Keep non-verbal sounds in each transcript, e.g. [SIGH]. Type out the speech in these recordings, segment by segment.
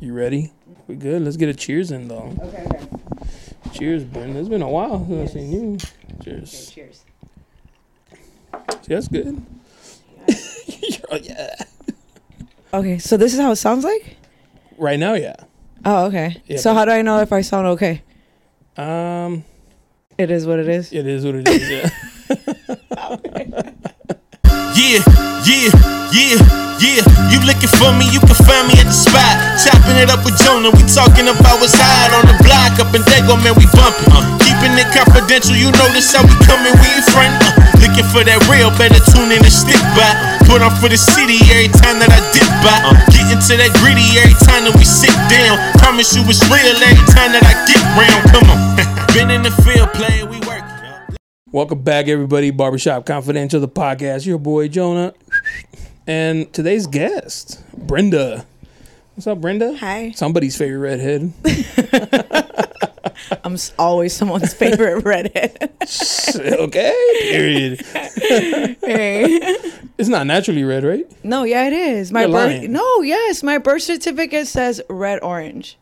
You ready? We good? Let's get a cheers in though. Okay, okay. Cheers, Brenda. It's been a while since I've seen you. Okay, Cheers. cheers. See, that's good. oh, [LAUGHS] yeah. Okay, so this is how it sounds like? Right now, yeah. Oh, okay. Yeah, so how do I know if I sound okay? Um, It is what it is. it is what it is. Yeah. [LAUGHS] [LAUGHS] Yeah, yeah, yeah, yeah. You looking for me, you can find me at the spot. Chopping it up with Jonah, we talking about what's hot on the block. Up in Dago, man, we bumping. Uh, keeping it confidential, you notice how we coming, we in front. Uh, looking for that real, better tune in and stick by. Put on for the city every time that I dip by. Uh, getting to that gritty every time that we sit down. Promise you it's real every time that I get round. Come on. [LAUGHS] Been in the field playing, we work. Welcome back, everybody. Barbershop Confidential, the podcast. Your boy Jonah, and today's guest, Brenda. What's up, Brenda? Hi. Somebody's favorite redhead. [LAUGHS] I'm always someone's favorite [LAUGHS] redhead. okay. Period. [LAUGHS] hey. It's not naturally red, right? No, yeah, it is. My You're birth. lying. No, yes, my birth certificate says red orange.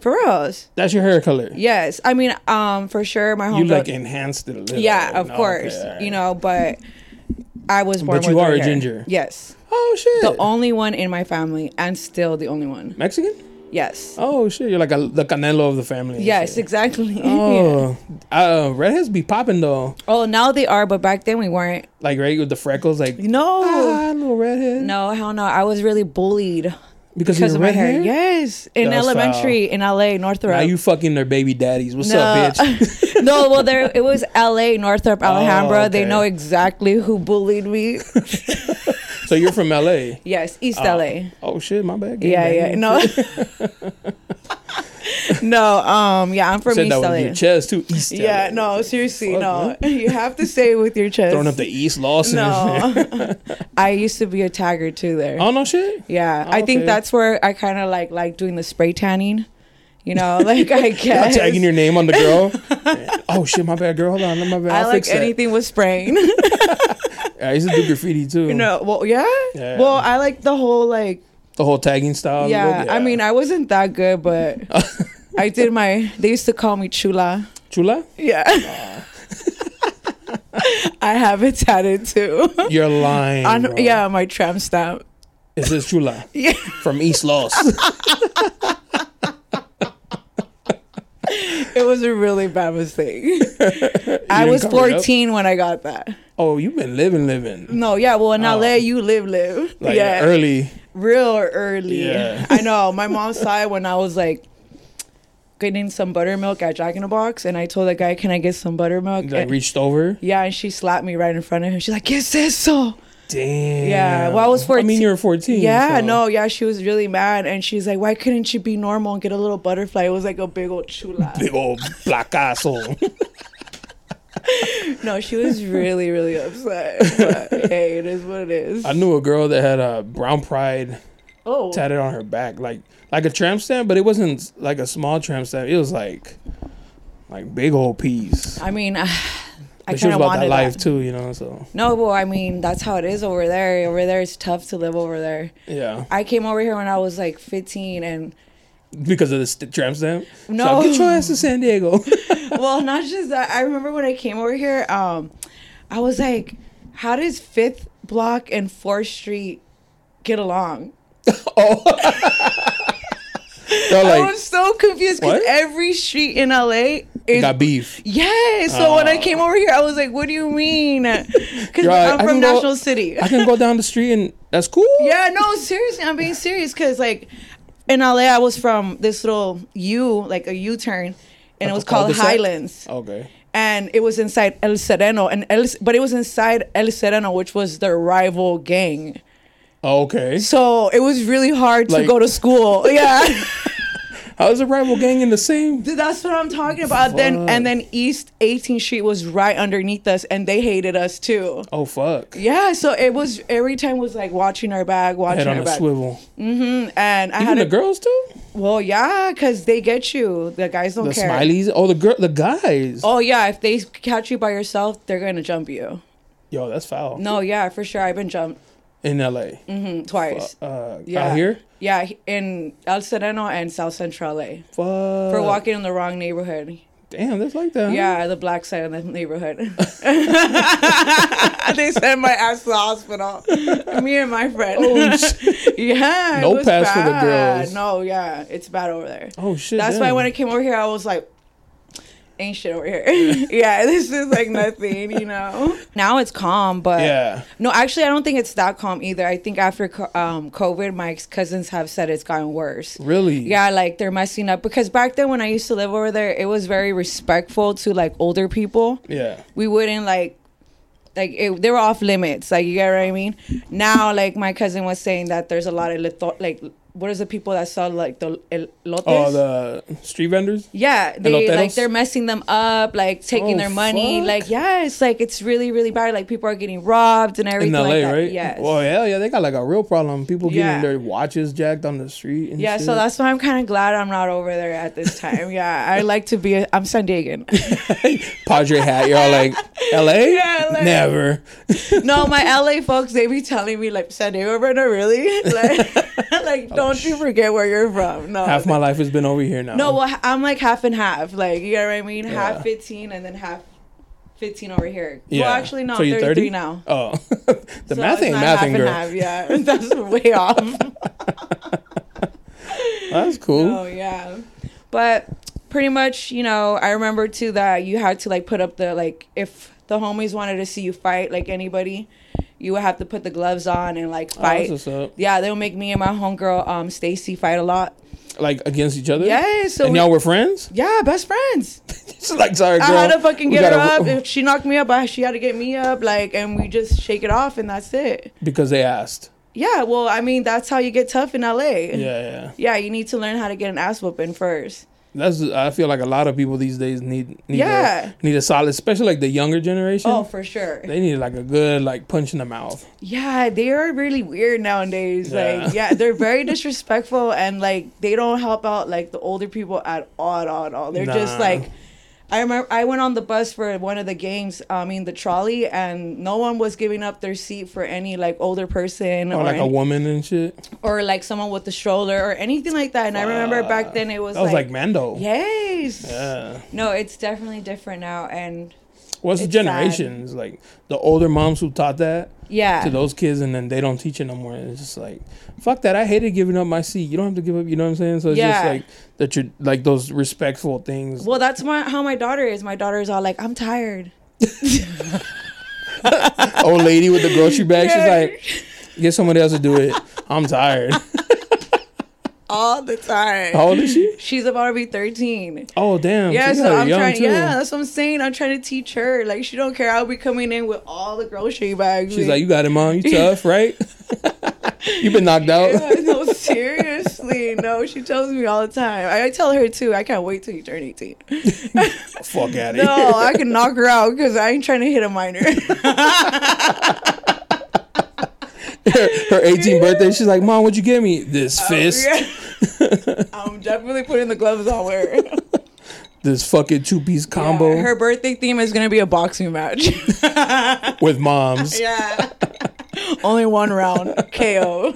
For reals. That's your hair color. Yes, I mean, um, for sure, my home. You like enhanced it a little. Yeah, of Okay, course. right. You know, but I was born. But you with are a hair. ginger. Yes, Oh shit. the only one in my family, and still the only one. Mexican? Yes. Oh shit. You're like a, the Canelo of the family. Yes, exactly. [LAUGHS] Oh, uh, redheads be popping though. Oh, now they are, but back then we weren't. Like right with the freckles, like No. ah, little redhead. No, hell no. I was really bullied because, because you're of my red hair. hair. Yes, in That's elementary in LA, Northrop. Now you fucking their baby daddies. What's no, up, bitch? [LAUGHS] no, well, there it was LA, Northrop, oh, Alhambra. They Oh, okay. know exactly who bullied me. [LAUGHS] so you're from LA. yes, East ah. Oh. LA. Oh shit, my bad. Yeah, yeah. No. [LAUGHS] no, um, yeah, I'm from Said East that LA. with your chest too. East. yeah, LA. no, seriously, Fuck, no. [LAUGHS] You have to say it with your chest. Throwing up the East Lawson. No. [LAUGHS] I used to be a tagger too there. oh no shit. Yeah, Oh, I think okay. that's where I kind of like like doing the spray tanning. You know, [LAUGHS] like I You're not guess tagging your name on the girl. oh shit, my bad, girl. Hold on, my bad. I I'll like fix that. anything with spraying. I used to do graffiti too. you know, well, yeah? Yeah. Well, I like the whole like the whole tagging style. yeah, look, I mean, I wasn't that good, but [LAUGHS] I did my. They used to call me chula. chula. Yeah. [LAUGHS] I have it tatted too. You're lying. On, bro. yeah, my tramp stamp. It says chula [LAUGHS] Yeah. from East Los. [LAUGHS] It was a really bad mistake. [LAUGHS] I was cover it up? 14 when I got that. oh, you've been living, living. No, yeah, well in Oh. LA you live live. Like yeah. early. Real early. Yeah. [LAUGHS] I know. My mom saw it when I was like getting some buttermilk at Jack in the Box and I told the guy, Can I get some buttermilk? Like And- reached over. yeah, and she slapped me right in front of him. She's like, "Yes, es eso? Damn. Yeah, well, I was 14. I mean, you were 14. Yeah, so- no, yeah, she was really mad and she's like, Why couldn't you be normal and get a little butterfly? It was like a big old chula. [LAUGHS] Big old black placazo. [LAUGHS] no, she was really, really upset. But [LAUGHS] hey, it is what it is. I knew a girl that had a brown pride Oh. tatted on her back, like like a tramp stamp, but it wasn't like a small tramp stamp. It was like like big old piece. I mean, I But she was kind of wanted that life that. too, you know. So No, well, I mean, that's how it is over there. Over there, it's tough to live over there. yeah, I came over here when I was like 15, and because of the st- tramp stamp. No. so get your ass to San Diego. [LAUGHS] [LAUGHS] well, not just that. I remember when I came over here, um, I was like, how does Fifth Block and Fourth Street get along? [LAUGHS] They're I like was so confused because every street in LA is. got beef. yeah, so when I Oh. came over here, I was like, "What do you mean?" [LAUGHS] Because I'm I from can go- National City. I can go down the street and that's cool. [LAUGHS] Yeah, no, seriously, I'm being serious because like in LA, I was from this little U, like a U turn, and Like it was called? Highlands, Okay. and it was inside El Sereno, and El, but it was inside El Sereno, which was their rival gang. Oh, okay. So it was really hard to Like- go to school. [LAUGHS] Yeah, How's a rival gang in the same? Dude, that's what I'm talking about. Then and then East 18th Street was right underneath us, and they hated us too. Oh fuck. Yeah, so it was every time was like watching our bag, watching Head on our a bag. swivel. Mm-hmm, and I Even had the a, girls too. Well, yeah, because they get you. The guys don't The care. smileys. Oh, the girl. The guys. Oh yeah, if they catch you by yourself, they're gonna jump you. Yo, that's foul. No, yeah, for sure. I've been jumped. In LA. Mm, twice. Uh, Yeah. out here. Yeah, in El Sereno and South Central LA Fuck. for walking in the wrong neighborhood. Damn, that's like that. huh? Yeah, the black side of the neighborhood. [LAUGHS] they sent my ass to the hospital. Me and my friend. Oh, [LAUGHS] shit. yeah. No pass for the bad. girls. No, yeah, it's bad over there. Oh shit. That's why when I came over here, I was like, ain't shit over here. [LAUGHS] yeah, this is like nothing, you know. [LAUGHS] Now it's calm, but Yeah. no, actually, I don't think it's that calm either. I think after um, COVID, my cousins have said it's gotten worse. Really. Yeah, like they're messing up because back then when I used to live over there, it was very respectful to like older people. Yeah. We wouldn't like like it, they were off limits. Like you get what I mean? Now, like my cousin was saying that there's a lot of litho- like what is the people that sell like the elotes? Oh, the street vendors. Yeah, they Eloteros? like they're messing them up, like taking Oh, their money. fuck. Like yeah, it's like it's really really bad. Like people are getting robbed and everything. In LA, like that. right? Yes. Well, hell yeah, they got like a real problem. People getting Yeah. their watches jacked on the street. And yeah, shit. so that's why I'm kind of glad I'm not over there at this time. [LAUGHS] yeah, I like to be. A, I'm San Diegan. [LAUGHS] Padre hat. You're all like, [LAUGHS] LA? Yeah, LA. Never. no, my LA folks, they be telling me like San Diego, Brenda, really? Like, like don't you forget where you're from? No, Half my life has been over here now. no. Well, I'm like half and half. Like you know what I mean? Yeah. Half 15 and then half 15 over here. Yeah. Well, actually, no. So you're 33 30? now. Oh, [LAUGHS] the So math ain't mathing, and girl. half, Yeah, [LAUGHS] that's way [LAUGHS] off. That's cool. Oh yeah, but pretty much, you know, I remember too that you had to like put up the like if the homies wanted to see you fight like anybody, you would have to put the gloves on and like Oh, fight. up. yeah, they'll make me and my homegirl um Stacy fight a lot. Like against each other. Yeah, so and we- y'all were friends. yeah, best friends. [LAUGHS] It's like sorry, girl. I had to fucking get her up. If she knocked me up, I, she had to get me up. Like, and we just shake it off, and that's it. because they asked. Yeah, well, I mean, that's how you get tough in LA. Yeah, yeah. Yeah, you need to learn how to get an ass whooping first. That's. I feel like a lot of people these days need need Yeah. a, need a solid, especially like the younger generation. Oh, for sure. They need like a good like punch in the mouth. Yeah, they are really weird nowadays. Yeah. Like, yeah, they're very [LAUGHS] disrespectful and like they don't help out like the older people at all, at all, at all. They're just like, I remember I went on the bus for one of the games. I mean, the trolley, and no one was giving up their seat for any like older person Or or like a woman and shit. or like someone with the stroller or anything like that. And I remember back then it was That was like, like, Mando. yes, Yeah. no, it's definitely different now, and What's the It's sad. generations like the older moms who taught that yeah, to those kids and then they don't teach it no more. It's just like fuck that. I hated giving up my seat. You don't have to give up. You know what I'm saying? So it's just Yeah. like the tr- like those respectful things. Well, that's my how my daughter is. My daughter is all like, I'm tired. [LAUGHS] Old lady with the grocery bag. She's like, get somebody else to do it. I'm tired. [LAUGHS] all the time. How old is she? She's about to be 13. Oh damn. Yeah, so I'm trying. too. Yeah, that's what I'm saying. I'm trying to teach her. Like she don't care. I'll be coming in with all the grocery bags. She's like, you got it, mom. You [LAUGHS] tough, right? [LAUGHS] You've been knocked out. Yeah, no, seriously. No, she tells me all the time. I, I tell her too. I can't wait till you turn 18. [LAUGHS] Fuck out of No, here. I can knock her out because I ain't trying to hit a minor. her, her 18th birthday. She's like, mom, what'd you give me? This oh, fist. Oh, Yeah. [LAUGHS] I'm definitely putting the gloves on her. [LAUGHS] This fucking two piece combo Yeah, her birthday theme is gonna be a boxing match. [LAUGHS] with moms. yeah. Only one round KO.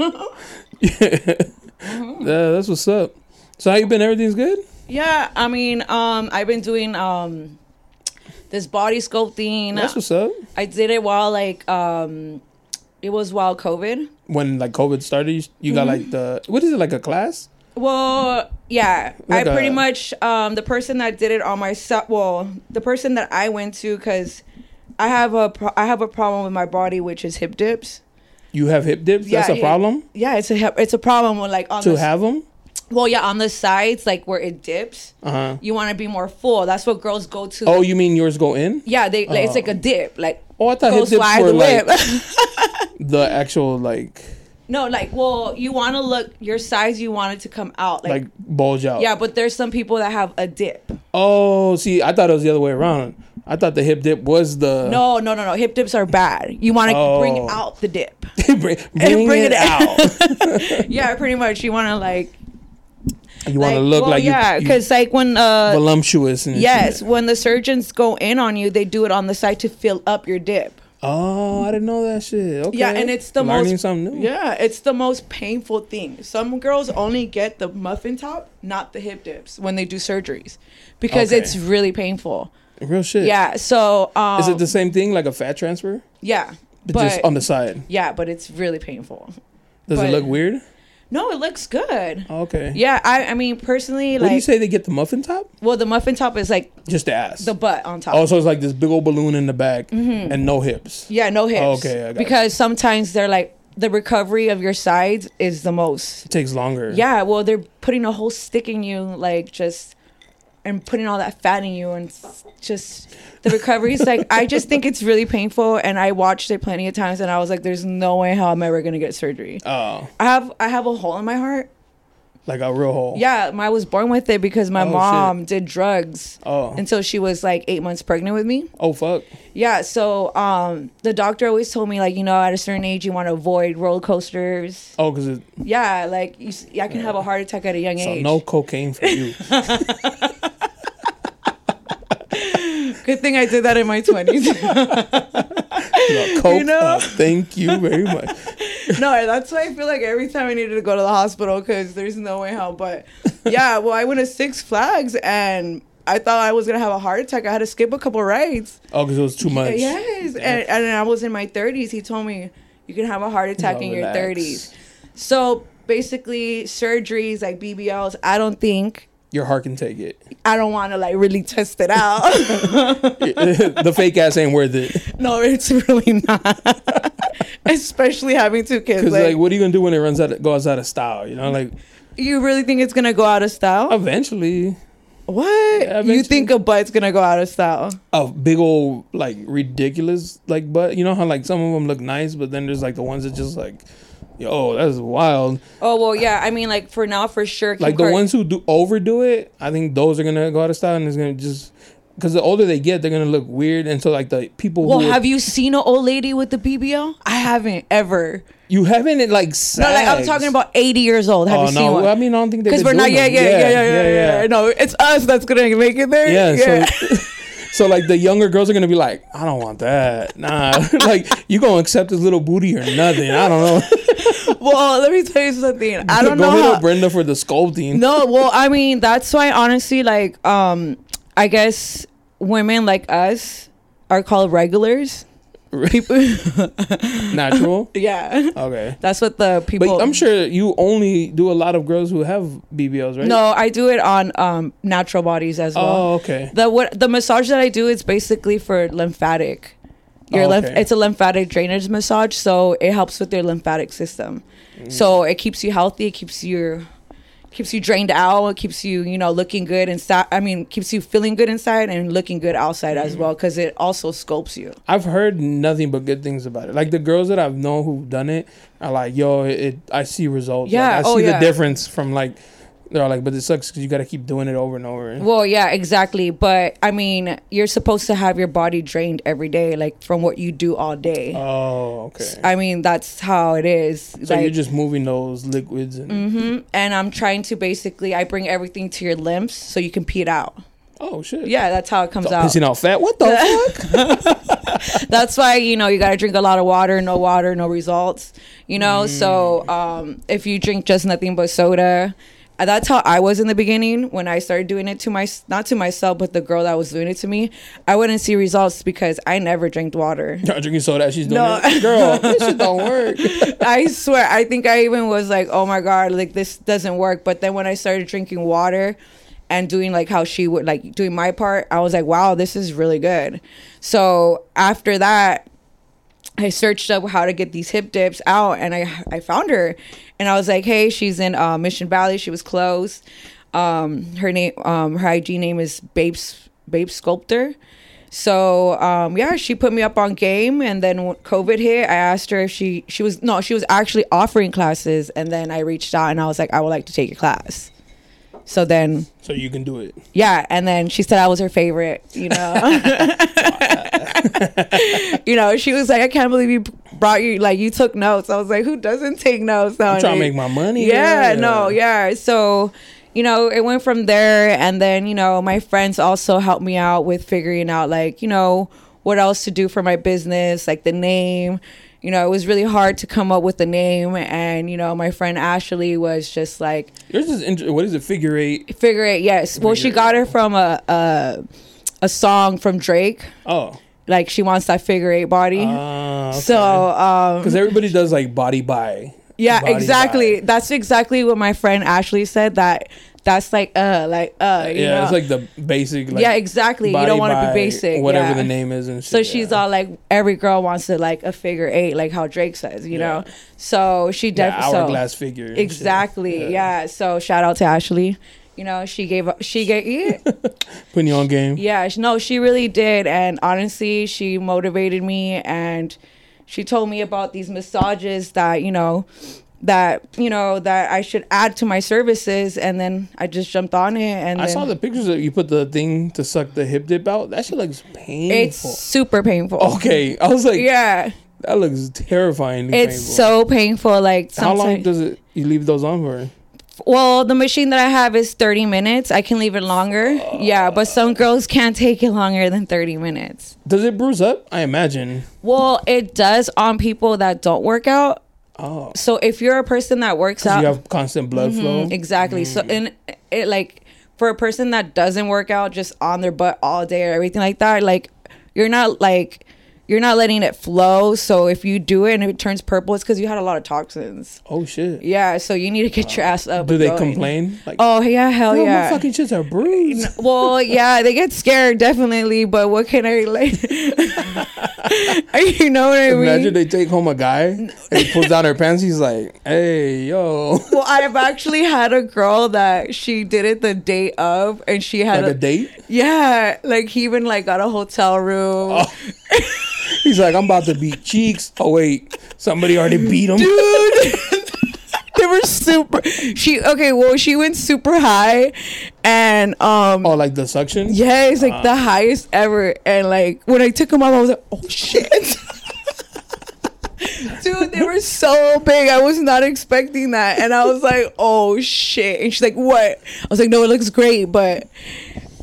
Yeah, that's what's up. So how you been? Everything's good. yeah, I mean, um, I've been doing um this body sculpting. That's what's up. I did it while like um it was while COVID. When like COVID started, you, you got like the what is it like a class? Well, yeah, Like I pretty a- much um the person that did it on my set. Well, the person that I went to because I have a pro- I have a problem with my body, which is hip dips. You have hip dips. That's a hip- problem Yeah, it's a hip, it's a problem with like on to the have them. well, yeah, on the sides like where it dips. Uh huh. You want to be more full. That's what girls go to. Oh, you mean yours go in? yeah, they like, it's like a dip, like Oh, I thought hip dips were the like [LAUGHS] the actual like no, like well, you want to look your size. You want it to come out, like, like bulge out. yeah. But there's some people that have a dip. Oh, see, I thought it was the other way around. I thought the hip dip was the No, no, no, no. Hip dips are bad. You want to Oh. bring out the dip. [LAUGHS] bring, bring, bring it, it out. [LAUGHS] yeah, pretty much. You want to like, you want to like, look well, like yeah, because like when uh voluptuous and yes, shit. when the surgeons go in on you, they do it on the side to fill up your dip. Oh, I didn't know that shit. Okay. Yeah, and it's the Learning most something new. Yeah, it's the most painful thing. Some girls only get the muffin top, not the hip dips, when they do surgeries, because Okay. it's really painful. Real shit. Yeah. So um, Is it the same thing like a fat transfer? yeah, But, but just on the side. yeah, but it's really painful. Does but- it look weird? No, it looks good. Oh, okay. Yeah, I I mean personally, What do you say they get the muffin top? well, the muffin top is like Just the ass. the butt on top. Also, it's like this big old balloon in the back mm-hmm. and no hips. yeah, no hips. Okay, I got because sometimes they're like the recovery of your sides is the most. It takes longer. Yeah, well, they're putting a whole stick in you, like just, and putting all that fat in you, and just the recovery is like. I just think it's really painful, and I watched it plenty of times, and I was like, "There's no way how I'm ever gonna get surgery." Oh, I have I have a hole in my heart. like a real hole. Yeah, I was born with it because my Oh, shit. mom did drugs Oh. until she was like eight months pregnant with me. Oh fuck. Yeah, so um, the doctor always told me like, you know, at a certain age you want to avoid roller coasters. Oh, cause it, Yeah, like you, I can have a heart attack at a young so age. no cocaine for you. [LAUGHS] [LAUGHS] Good thing I did that in my twenties. [LAUGHS] No, [LAUGHS] coke. know? uh, thank you very much. [LAUGHS] no, that's why I feel like every time I needed to go to the hospital because there's no way how. But yeah, well, I went to Six Flags and I thought I was gonna have a heart attack. I had to skip a couple rides. Oh, cause it was too much. Yes, and, and I was in my 30s. He told me you can have a heart attack in your 30s. So basically, surgeries like BBLs, I don't think Your heart can take it. I don't want to like really test it out. [LAUGHS] the fake ass ain't worth it. no, it's really not. [LAUGHS] Especially having two kids. Cause Like, like, what are you gonna do when it runs out, of, goes out of style? You know, like you really think it's gonna go out of style? eventually what? Yeah, you think a butt's gonna go out of style? a big old like ridiculous like butt. You know how like some of them look nice, but then there's like the ones that just like, yo, that's wild. Oh well, yeah. I mean, like for now, for sure. Kim Like the ones who do overdo it, I think those are gonna go out of style and it's gonna just because the older they get, they're gonna look weird. And so like the people Well, have you seen an old lady with the BBL? I haven't ever. you haven't it like No, like I'm talking about 80 years old. Have Oh you seen no, one? I mean I don't think Because we're not. Yeah yeah, them. yeah, yeah, yeah, yeah, yeah. No, it's us that's gonna make it there. Yeah, Yeah. so [LAUGHS] so like the younger girls are gonna be like, I don't want that. Nah, [LAUGHS] like you gonna accept this little booty or nothing? I don't know. [LAUGHS] well, let me tell you something. I don't Go know. hit how- Brenda for the sculpting. no, well, I mean, that's why honestly, like, um, I guess women like us are called regulars. People, [LAUGHS] Natural. [LAUGHS] yeah, Okay. that's what the people. But I'm sure you only do a lot of girls who have BBLs, right? No, I do it on um natural bodies as well. Oh, okay. The what the massage that I do is basically for lymphatic. Your Oh, lymph okay. it's a lymphatic drainage massage, so it helps with your lymphatic system. Mm. So it keeps you healthy, it keeps you keeps you drained out, it keeps you, you know, looking good inside. I mean, keeps you feeling good inside and looking good outside as mm-hmm. well cuz it also sculpts you. I've heard nothing but good things about it. Like the girls that I've known who've done it are like, yo, it. it I see results. yeah Like, Yeah, I oh see oh, the difference from like. They're like, but it sucks because you got to keep doing it over and over. Well, yeah, exactly, but I mean, you're supposed to have your body drained every day like from what you do all day. Oh, okay. I mean, that's how it is. so you're just moving those liquids and. hmm And I'm trying to basically, I bring everything to your lymphs so you can pee it out. Oh shit. Yeah, that's how it comes out. Pissing out fat. What the [LAUGHS] fuck? [LAUGHS] That's why you know you got to drink a lot of water. No water, no results. You know, so um, if you drink just nothing but soda, that's how I was in the beginning when I started doing it to my not to myself, but the girl that was doing it to me. I wouldn't see results because I never drank water. [LAUGHS] Y'all drinking soda. She's doing No. it. Girl, [LAUGHS] this shit don't work. [LAUGHS] I swear, I think I even was like, oh my God, like this doesn't work. But then when I started drinking water and doing like how she would like doing my part, I was like, wow, this is really good. So after that, I searched up how to get these hip dips out and I I found her and I was like, hey, she's in uh, Mission Valley. She was closed. Um, her name, um, her IG name is Babes Babe Sculptor. So um, yeah, she put me up on game, and then COVID hit, I asked her if she she was no, she was actually offering classes, and then I reached out and I was like, I would like to take a class. So then So you can do it. yeah, and then she said I was her favorite. You know, [LAUGHS] you know, she was like, I can't believe you brought you like you took notes. I was like, who doesn't take notes? I'm trying to make my money. yeah, girl. no, yeah. So, you know, it went from there, and then you know, my friends also helped me out with figuring out like, you know, what else to do for my business, like the name. You know, it was really hard to come up with the name, and you know, my friend Ashley was just like, Yours is what is it? Figure eight. figure eight, Yes. Well, she got it from a a, a song from Drake. Oh, Like she wants that figure eight body. uh, So, um, because everybody does like body by. yeah, body exactly. by. That's exactly what my friend Ashley said. That that's like uh like uh you yeah, know? it's like the basic. Like, yeah, exactly. You don't want to be basic. Whatever yeah. the name is and shit. So she's yeah. all like, every girl wants to like a figure eight, like how Drake says, you know. So she yeah, definitely hourglass figure. exactly, yeah. So shout out to Ashley. You know, she gave she gave yeah, [LAUGHS] Putting you on game. yeah, no, she really did. And honestly, she motivated me and she told me about these massages that, you know, that, you know, that I should add to my services. And then I just jumped on it. And I then saw the pictures that you put the thing to suck the hip dip out. That shit looks painful. it's super painful. okay. I was like, Yeah. that looks terrifying. It's so painful. Like, How long does it? You leave those on for? Well, the machine that I have is 30 minutes. I can leave it longer. yeah, but some girls can't take it longer than 30 minutes. Does it bruise up? I imagine. Well, it does on people that don't work out. Oh, So if you're a person that works out, you have constant blood flow. Mhm, exactly. So and it like for a person that doesn't work out just on their butt all day or everything like that, like you're not like you're not letting it flow. So if you do it and it turns purple, it's because you had a lot of toxins. Oh shit. Yeah, so you need to get your ass up. Do they going. complain? Like, Oh yeah, hell "Girl, yeah. my fucking shits are bruised. Well, yeah, they get scared definitely, but what can I relate? [LAUGHS] you know what I mean? Imagine they take home a guy and he pulls down her pants. He's like, "Hey, yo, well, I've actually had a girl that she did it the day of, and she had like a a, date." yeah, like he even like got a hotel room. Oh. [LAUGHS] He's like, "I'm about to beat cheeks." Oh wait, somebody already beat him. dude. [LAUGHS] they were super. She okay. Well, she went super high, and um. Oh, like the suction. Yeah, it's like the highest ever. And like when I took them off, I was like, oh shit. [LAUGHS] Dude, they were so big. I was not expecting that. And I was like, oh shit. And she's like, what? I was like, no, it looks great, but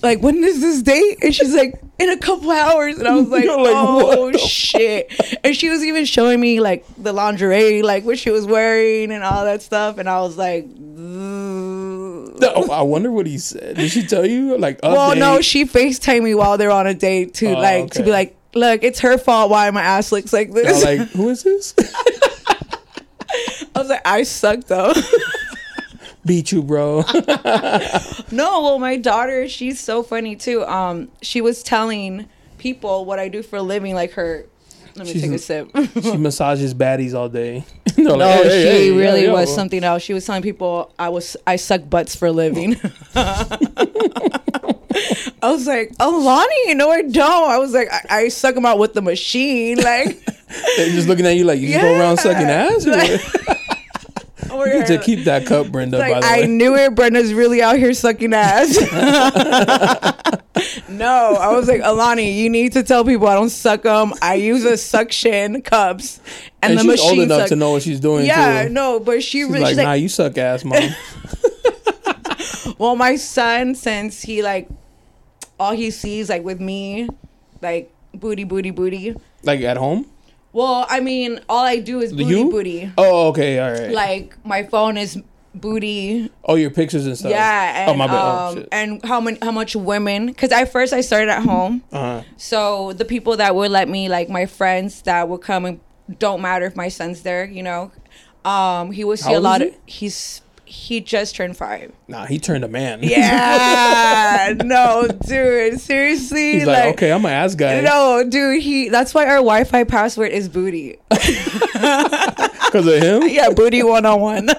like, when is this date? And she's like, in a couple hours. And I was [LAUGHS] like, like, oh shit. And she was even showing me like the lingerie, like what she was wearing and all that stuff. And I was like, "Ugh." Oh, I wonder what he said. Did she tell you? Like, Well, no, she FaceTime me while they're on a date to Oh, like to be like, look, it's her fault why my ass looks like this. like, who is this? [LAUGHS] I was like, I suck though. [LAUGHS] Beat you, bro. [LAUGHS] no, well, my daughter, she's so funny too. Um, she was telling people what I do for a living, like her. Let me She's take a- sip. she [LAUGHS] massages baddies all day. [LAUGHS] They're like, No, "Hey, she hey, really yo, was yo." something else. She was telling people I was I suck butts for a living. I was like, oh, Lonnie, no, I don't. I was like, I, I suck them out with the machine, like. They're just looking at you like you just go around sucking ass. Like- what? you need to keep that cup, Brenda. Like by the I knew it. Brenda's really out here sucking ass. [LAUGHS] no, I was like, Alani, you need to tell people I don't suck them. I use a suction cups, and, and, the she's machine. old enough suck- to know what she's doing. yeah, too. no, but she She's really. like, she's nah, like, you suck ass, mom. [LAUGHS] well, my son, since he like, all he sees like with me, like booty, booty, booty. like at home. Well, I mean, all I do is booty, you? booty. Oh, okay, all right. Like my phone is booty oh, your pictures and stuff. Yeah, and oh my bad. oh, um, shit. and how many how much women? Because at first I started at home, Uh-huh. so the people that would let me, like my friends that would come and don't matter if my son's there, you know. Um, he would see How a lot of. He's he just turned five. Nah, he turned a man. Yeah, [LAUGHS] no, dude, seriously, He's like, okay, I'm an ass guy. No, dude, he. That's why our Wi-Fi password is booty. [LAUGHS] Because of him? yeah, booty one on one.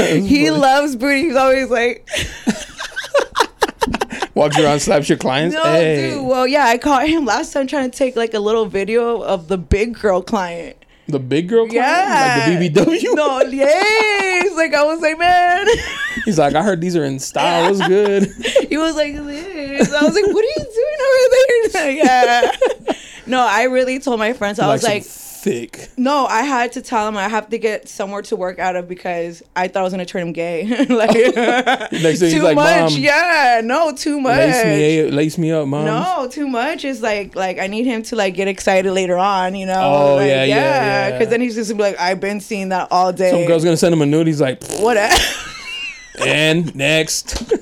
He loves booty. He's always like, [LAUGHS] Walks around, slaps your clients. No, hey. dude. Well, yeah, I caught him last time trying to take like a little video of the big girl client. The big girl? Yeah, Like the BBW? No, yes. Like I was like, man. He's like, I heard these are in style. What's good? [LAUGHS] he was like this. I was like, what are you doing over there? [LAUGHS] yeah. No, I really told my friends. I was like, thick. No, I had to tell him I have to get somewhere to work out of because I thought I was gonna turn him gay. [LAUGHS] like [LAUGHS] Next thing he's too like, much. "Mom, Yeah, no, too much. Lace me, lace me up, mom. No, too much is like like I need him to like get excited later on, you know. Oh, like, yeah, yeah, yeah. Because then he's just gonna be like, I've been seeing that all day. Some girl's gonna send him a nude. He's like, what? [LAUGHS] and next.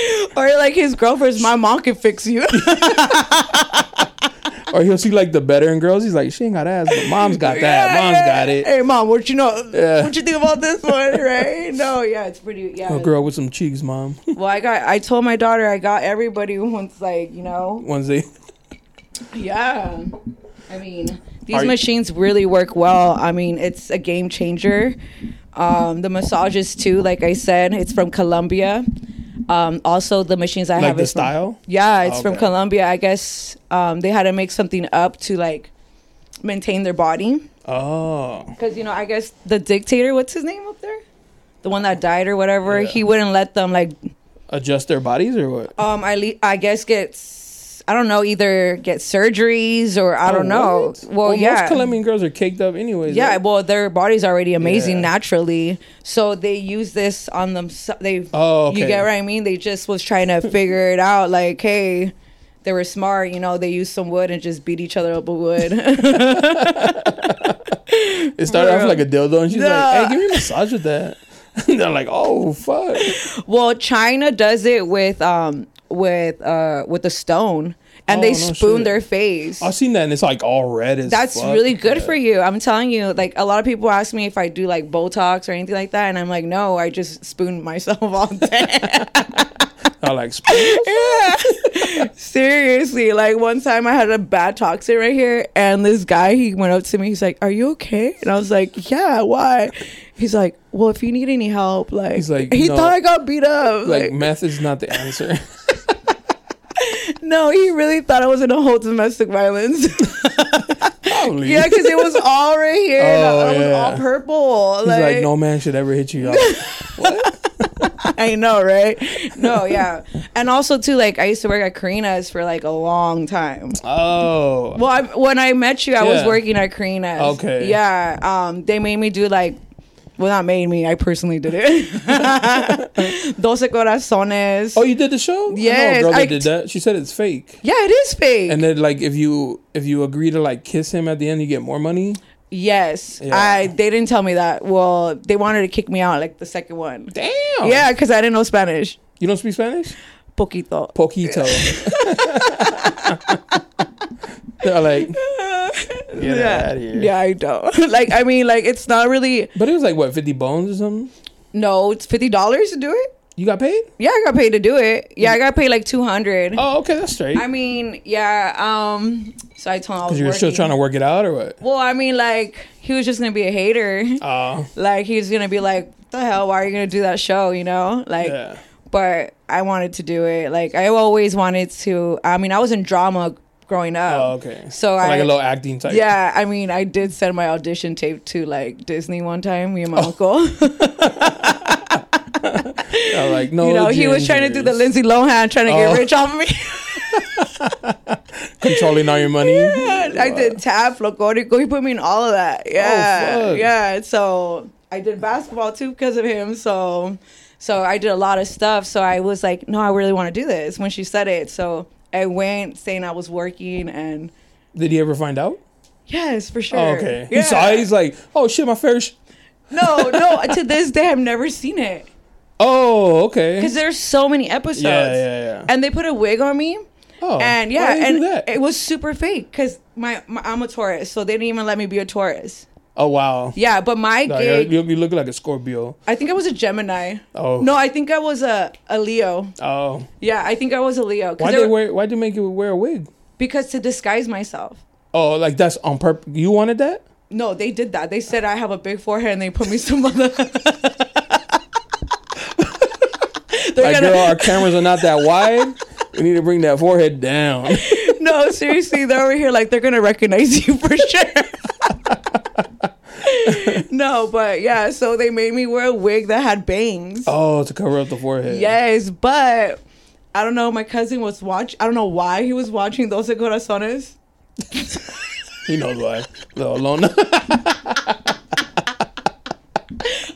[LAUGHS] or like his girlfriend's, my mom can fix you. [LAUGHS] or he'll see like the better in girls. He's like, she ain't got ass, but mom's got that. Yeah, mom's yeah. got it. Hey, mom, what you know? Yeah. What you think about this one, [LAUGHS] right? No, yeah, it's pretty. Yeah. A girl with some cheeks, mom. Well, I got. I told my daughter I got everybody who wants like you know. Once they, Yeah. I mean, these Are you- machines really work well. I mean, it's a game changer. Um, the massages too, like I said, it's from Colombia. Um, also, the machines I like have the is from- style. yeah, it's from Colombia. I guess um, they had to make something up to like maintain their body. Oh, Because, you know, I guess the dictator, what's his name up there? The one that died or whatever, Yeah. he wouldn't let them, like, adjust their bodies or what? um, I, le- I guess get, I don't know, either get surgeries or I Oh, don't know. what? Well, yeah. most Colombian girls are caked up anyways. Yeah, right? well, their body's already amazing Yeah. naturally, so they use this on them. They, Oh, you get what I mean? They just was trying to figure it out. Like, hey, they were smart. You know, they used some wood and just beat each other up with wood. [LAUGHS] It started off like a dildo, and she's Nah. like, "Hey, give me a massage with that." [LAUGHS] They're like, "Oh, fuck." well, China does it with um with uh with a stone, and Oh, they no spoon shit. their face. I've seen that, and it's like all red as That's fuck. really good Yeah. for you. I'm telling you, like a lot of people ask me if I do like Botox or anything like that, and I'm like, no, I just spoon myself all day. [LAUGHS] I like. spoon- [LAUGHS] Yeah. Seriously, like one time I had a bad toxin right here, and this guy he went up to me. He's like, "Are you okay?" And I was like, "Yeah, why?" He's like, "Well, if you need any help, like," He's like, he "No." thought I got beat up. Like Like, meth is not the answer. [LAUGHS] no, he really thought I was in a whole domestic violence. [LAUGHS] [LAUGHS] Probably. yeah, because it was all right here. and Oh, I was yeah. all purple. He's like, no man should ever hit you. [LAUGHS] I know, right? No, yeah, and also too, like I used to work at Karina's for like a long time. Oh. Well, I, when I met you, I was working at Karina's. Okay. Yeah. Um, they made me do like, well, not made me. I personally did it. [LAUGHS] Doce corazones. Oh, you did the show? Yeah, girl that I- did that. She said it's fake. yeah, it is fake. And then like if you if you agree to like kiss him at the end, you get more money. yes, Yeah. I. They didn't tell me that. Well, they wanted to kick me out like the second one. Damn. Yeah, because I didn't know Spanish. You don't speak Spanish? Poquito. Poquito. [LAUGHS] [LAUGHS] They're like, [LAUGHS] yeah. out of here. Yeah, I don't. [LAUGHS] like, I mean, like, it's not really. But it was like what, fifty bones or something? No, it's fifty dollars to do it. You got paid? Yeah, I got paid to do it. Yeah, I got paid like two hundred. Oh, okay, that's straight. I mean, yeah. Um, so I told him I was Because you were still trying to work it out or what? Well, I mean, like he was just gonna be a hater. Oh, [LAUGHS] Like he's gonna be like, "The hell? Why are you gonna do that show?" You know, like. yeah. But I wanted to do it. Like I always wanted to. I mean, I was in drama growing up. Oh, okay. So I. like a little acting type. Yeah, I mean, I did send my audition tape to like Disney one time. Me and Oh. my uncle. [LAUGHS] [LAUGHS] Oh, like no. you know, he was trying to do the. Lindsay Lohan, trying to Oh. get rich off of me. [LAUGHS] controlling all your money. Yeah, I did tap, folklórico. He put me in all of that. Oh, yeah, Oh, yeah. So I did basketball too because of him. So, so I did a lot of stuff. So I was like, no, I really want to do this. When she said it, so I went saying I was working, and Did he ever find out? yes, for sure. Oh, okay. Yeah. He saw it. He's like, oh shit, my fair. No, no. [LAUGHS] To this day, I've never seen it Oh, okay. because there's so many episodes. Yeah, yeah, yeah. And they put a wig on me. oh, and yeah, and it was super fake because my, my I'm a Taurus, so they didn't even let me be a Taurus. Oh wow. Yeah, but my No, gig, you, you look like a Scorpio. I think I was a Gemini. Oh. No, I think I was a, a Leo. Oh. Yeah, I think I was a Leo. Why they wear? Why they make you wear a wig? because to disguise myself. Oh, like that's on purpose. You wanted that? No, they did that. They said I have a big forehead and they put me [LAUGHS] some other. [LAUGHS] Like, gonna- girl, our cameras are not that wide. We need to bring that forehead down. [LAUGHS] no, seriously, they're over here like they're gonna recognize you for [LAUGHS] sure. no, but yeah, so they made me wear a wig that had bangs. Oh, to cover up the forehead. Yes, but I don't know. My cousin was watch. I don't know why he was watching Doce Corazones. He knows why. Little alone.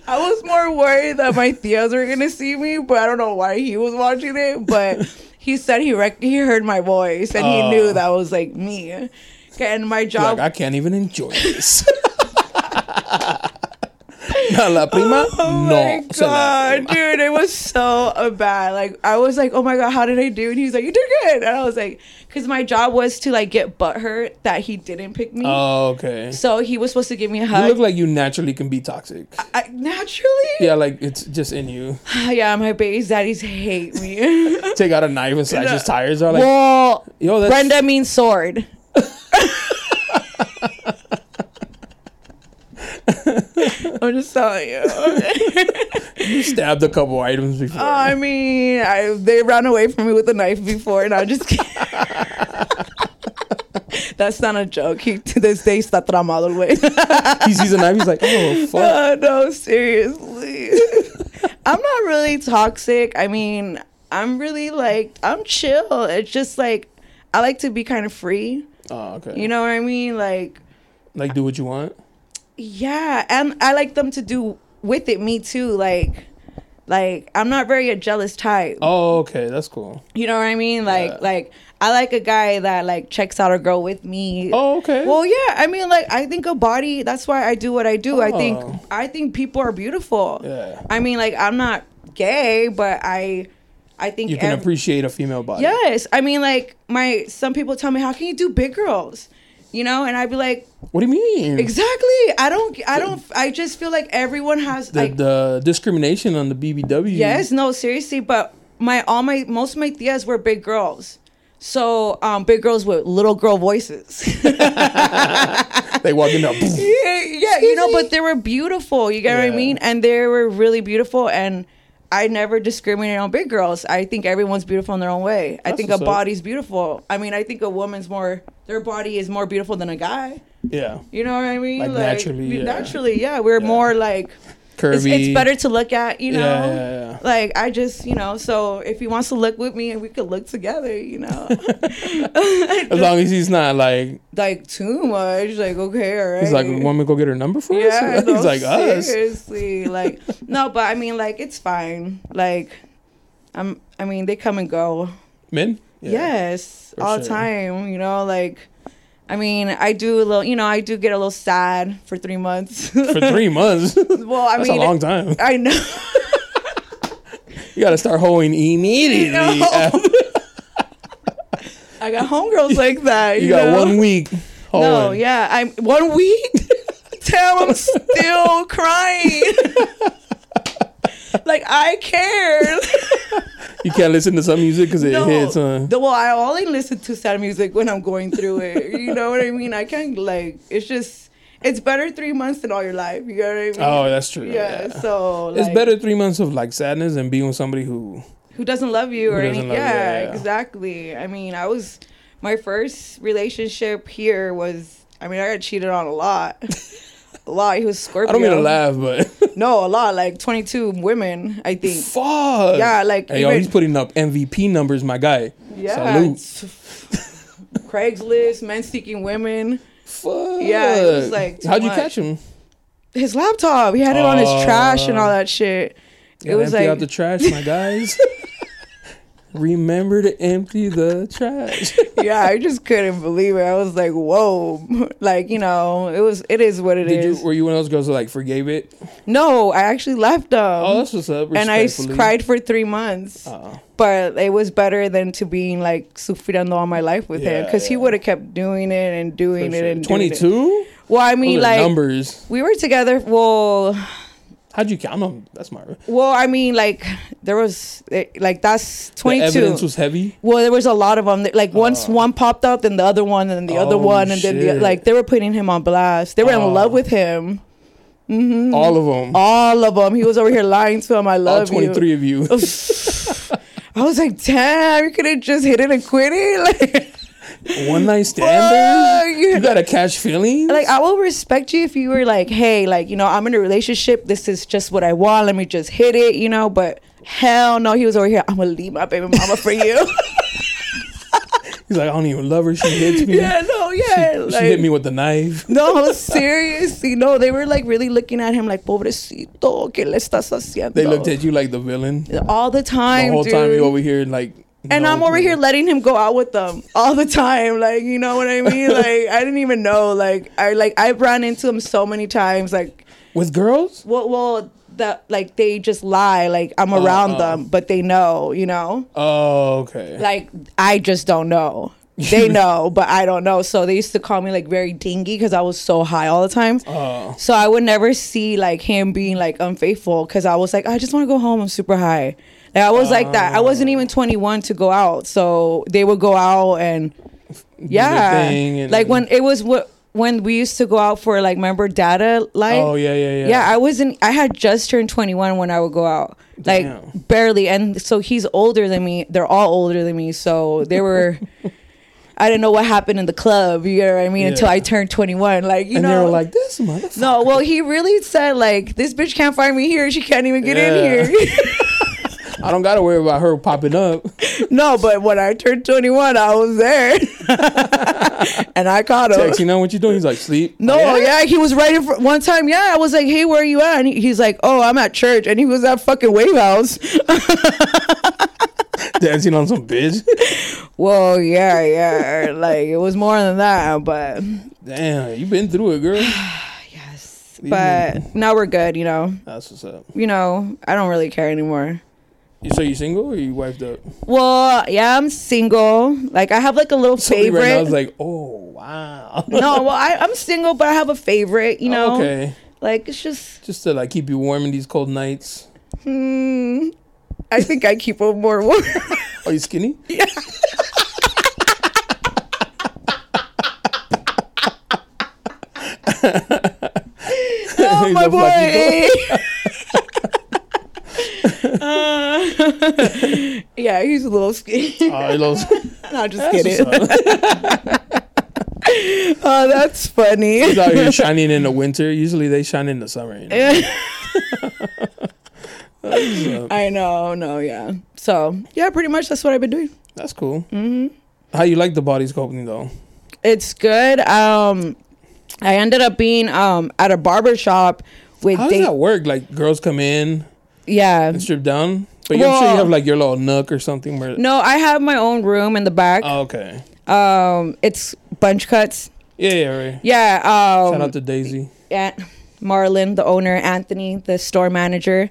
I was more worried that my tias were gonna see me, but I don't know why he was watching it. But [LAUGHS] he said he rec- he heard my voice and he Oh. knew that was like me. Okay, and my job. like I can't even enjoy this. [LAUGHS] [LAUGHS] no, la prima. [LAUGHS] Oh no. my god, dude, it was so bad. Like I was like, oh my god, how did I do? And he was like, you did good. And I was like, because my job was to like get butthurt that he didn't pick me. Oh, okay. so he was supposed to give me a hug. You look like you naturally can be toxic. I, naturally, Yeah, like it's just in you. [SIGHS] yeah, my baby's daddies hate me. [LAUGHS] Take out a knife and slash his tires. Are like, well, yo, that's Brenda means sword. [LAUGHS] I'm just telling you. [LAUGHS] you stabbed a couple items before. I mean, I they ran away from me with a knife before, and I just. [LAUGHS] That's not a joke. He to this day está tramado, güey. he sees a knife. He's like, oh fuck. Uh, no, seriously. I'm not really toxic. I mean, I'm really like I'm chill. It's just like I like to be kind of free. Oh, okay. You know what I mean? Like like do what you want. Yeah, and I like them to do with it me too. Like like I'm not very a jealous type. Oh, okay. That's cool. You know what I mean? Like Yeah. like I like a guy that like checks out a girl with me. Oh, okay. Well, yeah. I mean, like I think a body. That's why I do what I do. I think Oh. I think people are beautiful. Yeah. I mean, like I'm not gay, but I I think you can appreciate a female body. Yes, I mean, like my some people tell me, how can you do big girls? You know, and I'd be like, What do you mean? exactly. I don't. I don't. I just feel like everyone has The, like. the discrimination on the BBW. Yes, no, seriously, but my all my most of my tias were big girls. So um big girls with little girl voices. [LAUGHS] They walk in poof. yeah, yeah, you know, but they were beautiful. You get what I mean? And they were really beautiful. And I never discriminate on big girls. I think everyone's beautiful in their own way. I think a body's beautiful. I mean, I think a woman's more. Their body is more beautiful than a guy. Yeah. You know what I mean? Like naturally, yeah. Naturally, yeah. We're more like. Curvy. It's, it's better to look at, you know. Yeah, yeah, yeah. Like I just, you know. So if he wants to look with me, and we could look together, you know. [LAUGHS] As long as he's not like like too much. Like okay, all right. he's like, want me to go get her number for Yeah, [LAUGHS] us? no, he's like us. seriously. Like [LAUGHS] no, but I mean, like it's fine. Like I'm. I mean, they come and go. Men. Yeah. Yes, For all the sure. time. You know, like. I mean, I do a little, you know, I do get a little sad for three months. For [LAUGHS] three months. well, I That's mean, a long time. I know. [LAUGHS] You got to start hoeing immediately. [LAUGHS] I got homegirls like that. you You, got know? one week. Hoeing. No, yeah, I'm one week. Damn, I'm still crying. Like I care. [LAUGHS] You can't listen to some music because it No, hits. Uh, the, well, I only listen to sad music when I'm going through it. You know what I mean? I can't like. It's just. It's better three months than all your life. You know what I mean? oh, that's true. yeah. yeah. So it's better three months of like sadness and being with somebody who. Who doesn't love you or anything? doesn't love you, Yeah, yeah, yeah. exactly. I mean, I was my first relationship here was. I mean, I got cheated on a lot. [LAUGHS] a lot. He was Scorpio. I don't mean to laugh, but [LAUGHS] No, a lot. Like 22 women, I think. fuck. Yeah, like Hey, yo, he's putting up MVP numbers, my guy. Yeah. Salute. [LAUGHS] Craigslist, men seeking women. Fuck. Yeah, it was, like, How'd you much. catch him? His laptop. He had it on his uh, trash and all that shit. It was empty like out the trash, my guys. [LAUGHS] Remember to empty the trash. [LAUGHS] yeah, I just couldn't believe it. I was like, whoa, [LAUGHS] like you know, it was. It is what it Did is. you? Were you one of those girls who like forgave it? no, I actually left them. Oh, that's what's up. and I cried for three months. Uh-uh. but it was better than to being like sufriendo all my life with him Yeah, because he would have kept doing it and doing it and. Twenty-two. Well, I mean, like numbers. we were together. Well, How'd you count them? That's my. well, I mean, like there was like that's twenty two. evidence was heavy. Well, there was a lot of them. Like once Oh. one popped out, then the other one, and then the other one, and then the, like they were putting him on blast. They were Oh. in love with him. Mm-hmm. All of them. All of them. He was over here lying to him. I All love you. twenty-three of you. [LAUGHS] I was like, damn, you could have just hit it and quit it. [LAUGHS] Like, One night standers. You gotta catch feelings. like I will respect you if you were like, hey, like you know, I'm in a relationship. This is just what I want. Let me just hit it, you know. But hell no, he was over here. I'm gonna leave my baby mama for you. [LAUGHS] He's like, I don't even love her. She hits me. yeah, no, yeah. she like- hit me with the knife. [LAUGHS] No, seriously, no. They were like really looking at him like, pobrecito, ¿qué le estás haciendo? They looked at you like the villain. all the time, the whole dude. time you over here like. And no I'm over here letting him go out with them all the time. Like, you know what I mean? [LAUGHS] Like, I didn't even know. Like, I like I ran into him so many times. Like, with girls. well, well, that like they just lie. Like I'm Oh, around oh. them, but they know. You know. Oh, okay. like I just don't know. They [LAUGHS] know, but I don't know. So they used to call me like very dingy because I was so high all the time. Oh. So I would never see like him being like unfaithful because I was like, I just want to go home. I'm super high. Like, I was like that. I wasn't oh. even 21 to go out. So they would go out and yeah, and- like when it was what when we used to go out for like remember data light. Oh yeah, yeah, yeah. Yeah, I wasn't. I had just turned 21 when I would go out, like Damn. barely. And so he's older than me. They're all older than me. So they were. [LAUGHS] I didn't know what happened in the club. You know what I mean? Until I turned 21. Like you know. and know, they were like, "This motherfucker." no. Well, he really said like, "This bitch can't find me here. She can't even get Yeah. in here." [LAUGHS] I don't gotta worry about her popping up. [LAUGHS] no, but when I turned 21, I was there, [LAUGHS] and I caught him. Text, you know what you doing? He's like, sleep. No, oh, Like, yeah. he was right in front. One time, yeah, I was like, "Hey, where are you at?" And he's like, "Oh, I'm at church," and he was at fucking Wave House. [LAUGHS] dancing on some bitch. Well, yeah, yeah. like it was more than that, but Damn, you been through it, girl. [SIGHS] yes. But now we're good, you know. That's what's up. You know, I don't really care anymore. You so you single or you wifed up? Well, yeah, I'm single. Like I have like a little Somebody favorite. Right now, I was like, oh wow. no, [LAUGHS] well, I, I'm single, but I have a favorite. You know, okay. like it's just. Just to like keep you warm in these cold nights. Hmm, I think I keep it more warm. [LAUGHS] Are you skinny? [LAUGHS] oh my boy. Uh, [LAUGHS] yeah, he's a little skinny. He loves- [LAUGHS] no, just kidding. [LAUGHS] Oh, that's funny. He's out here shining in the winter. Usually they shine in the summer. You know? Uh, I know, no, yeah. So yeah, pretty much that's what I've been doing. that's cool. Mm-hmm. How you like the body sculpting though? It's good. Um, I ended up being um at a barber shop with How does they, that work? Like girls come in yeah. and strip down, but you I'm sure you have like your little nook or something where. No, I have my own room in the back. Oh, okay. Um, it's bunch cuts. Yeah, yeah, right. Yeah. Um, Shout out to Daisy. Aunt Marlon, the owner, Anthony, the store manager.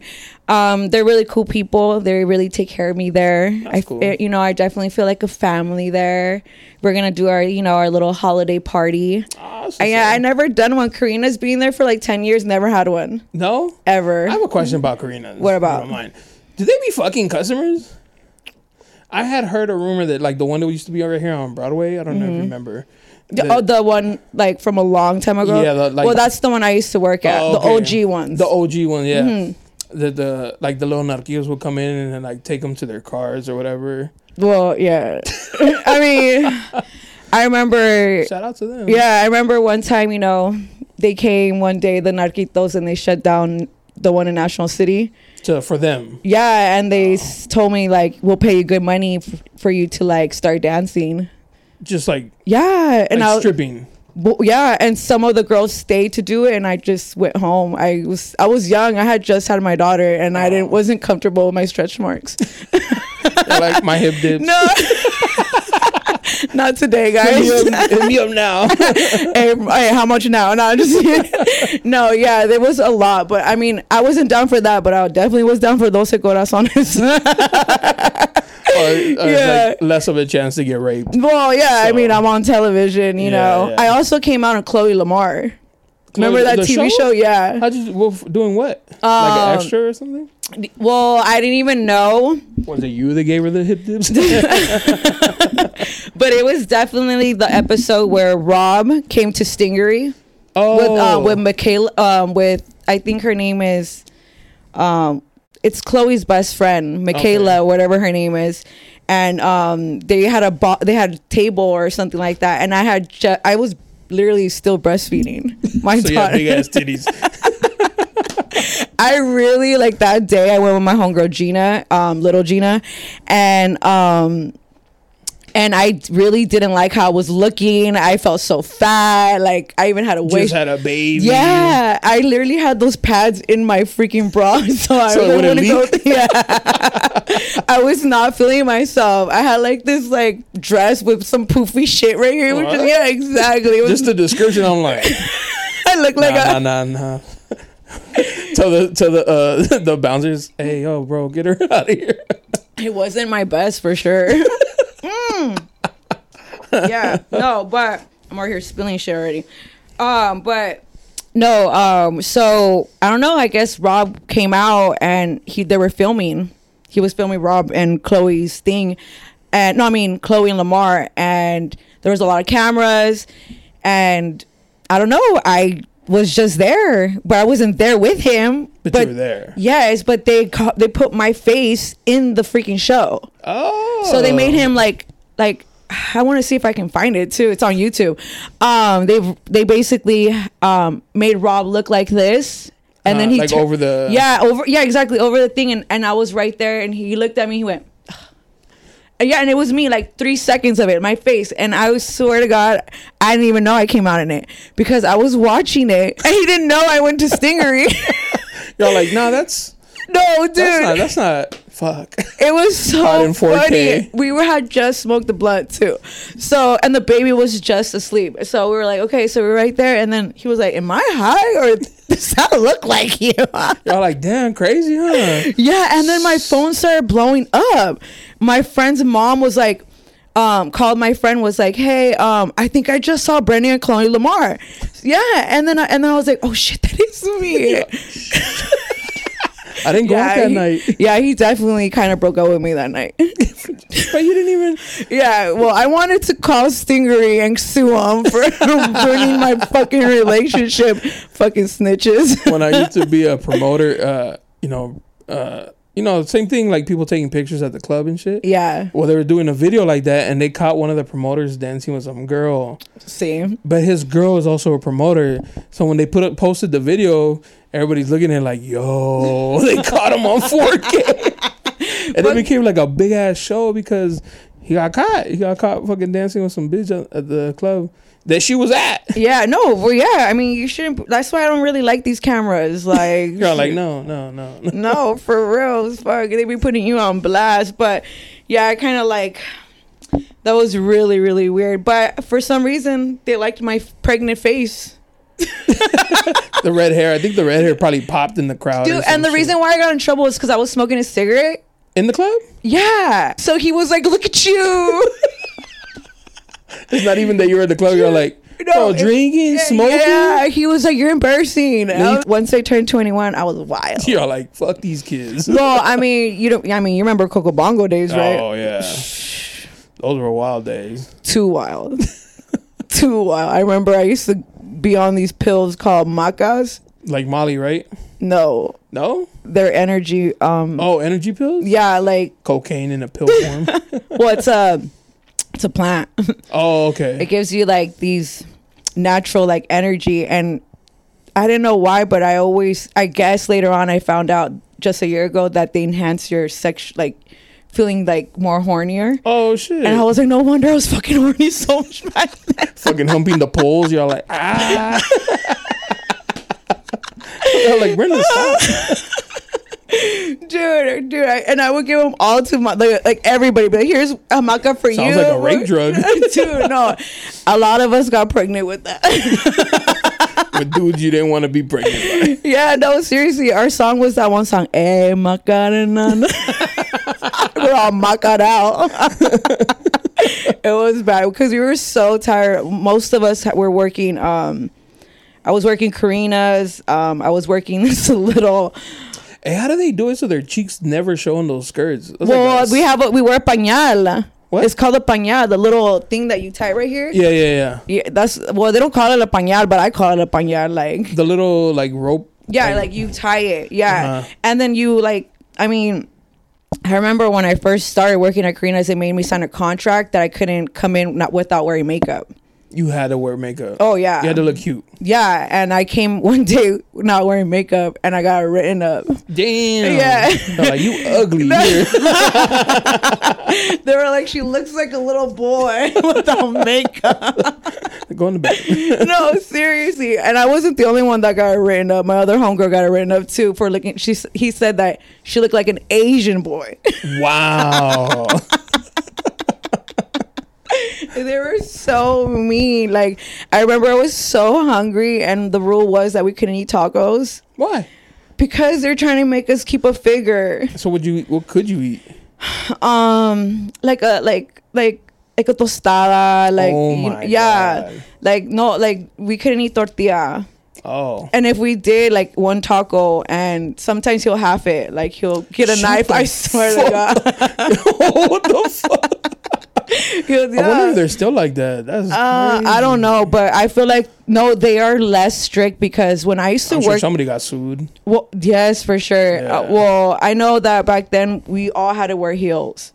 Um, they're really cool people. They really take care of me there. That's I, cool. you know, I definitely feel like a family there. We're gonna do our, you know, our little holiday party. That's I, yeah. I never done one. Karina's been there for like ten years, never had one no. ever. I have a question about Karina. What about? Mine. Do they be fucking customers? I had heard a rumor that like the one that used to be over here on Broadway. I don't know if you remember. The- oh, the one like from a long time ago. Yeah, the- like- well, that's the one I used to work at. Oh, The. OG ones. The OG one, yeah. Mm-hmm. The the like the little narquillos would come in and then like take them to their cars or whatever. well, yeah. [LAUGHS] I mean, I remember. Shout out to them. Yeah, I remember one time. You know, they came one day, the narquitos, and they shut down the one in National City. To for them. Yeah, and they oh. s told me like, we'll pay you good money f- for you to like start dancing. Just like, Yeah, and like I stripping. Well, yeah, and some of the girls stayed to do it, and I just went home. I was I was young. I had just had my daughter, and I didn't oh. wasn't comfortable with my stretch marks. [LAUGHS] Like my hip dips. [LAUGHS] no, [LAUGHS] not today, Hit me guys. up, hit me up now. [LAUGHS] hey, hey, how much now? No, I'm just [LAUGHS] no. Yeah, there was a lot, but I mean, I wasn't down for that, but I definitely was down for those corazones. [LAUGHS] or, or Yeah. like less of a chance to get raped. well, yeah, I mean, I'm on television, you Yeah, know. yeah. I also came out on Khloé Lamar. Remember that TV show? show? Yeah. How'd you well, f- doing what? like Um, an extra or something? Well, I didn't even know. Was it you that gave her the hip dips? [LAUGHS] But it was definitely the episode where Rob came to Stingaree oh, with uh, with Michaela um with I think her name is um it's Khloé's best friend, Michaela, Okay. whatever her name is. And um they had a bo- they had a table or something like that and I had ju- I was literally still breastfeeding [LAUGHS] my so daughter. big ass titties. [LAUGHS] I really like that day. I went with my homegirl Gina, um, little Gina, and um, and I really didn't like how I was looking. I felt so fat. Like I even had a Just had a baby. Yeah, I literally had those pads in my freaking bra, [LAUGHS] so I So it wouldn't want to go. [LAUGHS] Yeah, I was not feeling myself. I had like this like dress with some poofy shit right here. Which is, yeah, exactly. [LAUGHS] Was, Just the description, I'm like, I look like nah, a nah, nah, nah. tell the tell the uh the bouncers, hey yo, bro, get her out of here. It wasn't my best for sure. Mm. [LAUGHS] Yeah, no, but I'm over here spilling shit already. Um, but no, um, so I don't know. I guess Rob came out and he they were filming. He was filming Rob and Khloé's thing, and no, I mean Khloé and Lamar, and there was a lot of cameras, and I don't know. I was just there, but I wasn't there with him. But you were there. Yes, but they ca- they put my face in the freaking show. Oh, So they made him like like I want to see if I can find it too. It's on YouTube. Um, they they basically um made Rob look like this, and then Uh, he like tur- over the- yeah over yeah exactly over the thing, and and I was right there, and he looked at me. He went. Yeah, and it was me like three seconds of it, my face, and I swear to God, I didn't even know I came out in it because I was watching it, and he didn't know I went to Stingaree. [LAUGHS] Y'all like, no, that's no, dude, that's not that's not fuck. It was [LAUGHS] so in 4K. funny. We were had just smoked the blunt too, so and the baby was just asleep. So we were like, okay, so we're right there, and then he was like, "Am I high or [LAUGHS] does that look like you?" [LAUGHS] Y'all like, damn, crazy, huh? yeah, and then my phone started blowing up. My friend's mom was like. Um, called my friend was like, "Hey, um, I think I just saw Brendan and Khloé Lamar." Yeah, and then I, and then I was like, "Oh shit, that is me." I didn't go out that he, night, [LAUGHS] yeah, he definitely kind of broke up with me that night. [LAUGHS] but you didn't even. Yeah, well, I wanted to call Stingaree and sue him for [LAUGHS] ruining my fucking relationship. Fucking snitches. When I used to be a promoter, uh, you know, uh, you know, same thing like people taking pictures at the club and shit. yeah, Well, they were doing a video like that, and they caught one of the promoters dancing with some girl. same. But his girl is also a promoter, so when they put up posted the video, everybody's looking at it like, "Yo, [LAUGHS] they caught him on 4K," [LAUGHS] and it became like a big ass show because he got caught. He got caught fucking dancing with some bitch at, the club that she was at. Yeah, no, well, yeah. I mean, you shouldn't. That's why I don't really like these cameras. Like, [LAUGHS] You're like, no, no, no, no. no, for real, fuck. They be putting you on blast. But yeah, I kind of like. That was really, really weird. But for some reason, they liked my pregnant face. [LAUGHS] the red hair. I think the red hair probably popped in the crowd. Dude, and the shit. reason why I got in trouble is because I was smoking a cigarette. in the club, Yeah. So he was like, "Look at you." [LAUGHS] it's not even that you're at the club. You're like, [LAUGHS] No, oh, drinking, yeah, smoking. Yeah, he was like, "You're embarrassing." And was- once I turned 21, I was wild. You're like, fuck these kids. well, I mean, you don't. I mean, you remember Coco Bongo days, right? Oh yeah, those were wild days. Too wild. Too wild. I remember I used to be on these pills called macas. Like Molly, right? No, No. they're energy. Um, Oh, energy pills. yeah, like Cocaine in a pill form. [LAUGHS] [LAUGHS] well, it's a it's a plant. [LAUGHS] oh, okay. it gives you like these natural like energy and i didn't know why but i always i guess later on i found out just a year ago that they enhance your sex like feeling like more hornier Oh shit. and i was like no wonder i was fucking horny [LAUGHS] so much back then fucking humping the poles. You're like, ah. [LAUGHS] You're like, Brenda, stop. [LAUGHS] dude dude I, and i would give them all to my like, like everybody but here's a maca for Sounds you Sounds like a rape drug. dude no a lot of us got pregnant with that With dudes you didn't want to be pregnant by. Yeah, no, seriously. Our song was that one song, Eh, Macarena. [LAUGHS] We're all macad out. [LAUGHS] it was bad because we were so tired. Most of us were working. Um, I was working Karina's. Um, I was working [LAUGHS] this little. Hey, how do they do it so their cheeks never show in those skirts? That's like Well, we have a, we wear pañal. What? It's called a pañal, the little thing that you tie right here. Yeah, yeah, yeah. Yeah, that's well. They don't call it a pañal, but I call it a pañal. Like The little like rope. Yeah, like you tie it. Yeah. Uh-huh. And then you like I mean I remember when I first started working at Karina's, they made me sign a contract that I couldn't come in not without wearing makeup. You had to wear makeup. Oh yeah, You had to look cute. yeah. And I came [LAUGHS] one day not wearing makeup, and I got it written up. Damn. Yeah. Like you ugly. [LAUGHS] [LAUGHS] They were like, "She looks like a little boy without makeup." Go in the back. no, seriously. And I wasn't the only one that got it written up. My other homegirl got it written up too for looking. She he said that she looked like an Asian boy. Wow. [LAUGHS] they were so mean. Like I remember I was so hungry, and the rule was that we couldn't eat tacos Why? because they're trying to make us keep a figure. So what you what could you eat? [SIGHS] Um, like a like like. Like a tostada, like Oh yeah, God. like no, like we couldn't eat tortilla. Oh. And if we did like one taco, and sometimes he'll half it, like he'll get a Shut knife. I swear to fuck God, [LAUGHS] what the fuck? He'll- I wonder if they're still like that. That's Uh. I don't know, but I feel like no, they are less strict because when I used to I'm sure work, somebody got sued. well, yes, for sure. Yeah. Uh, well, I know that back then we all had to wear heels.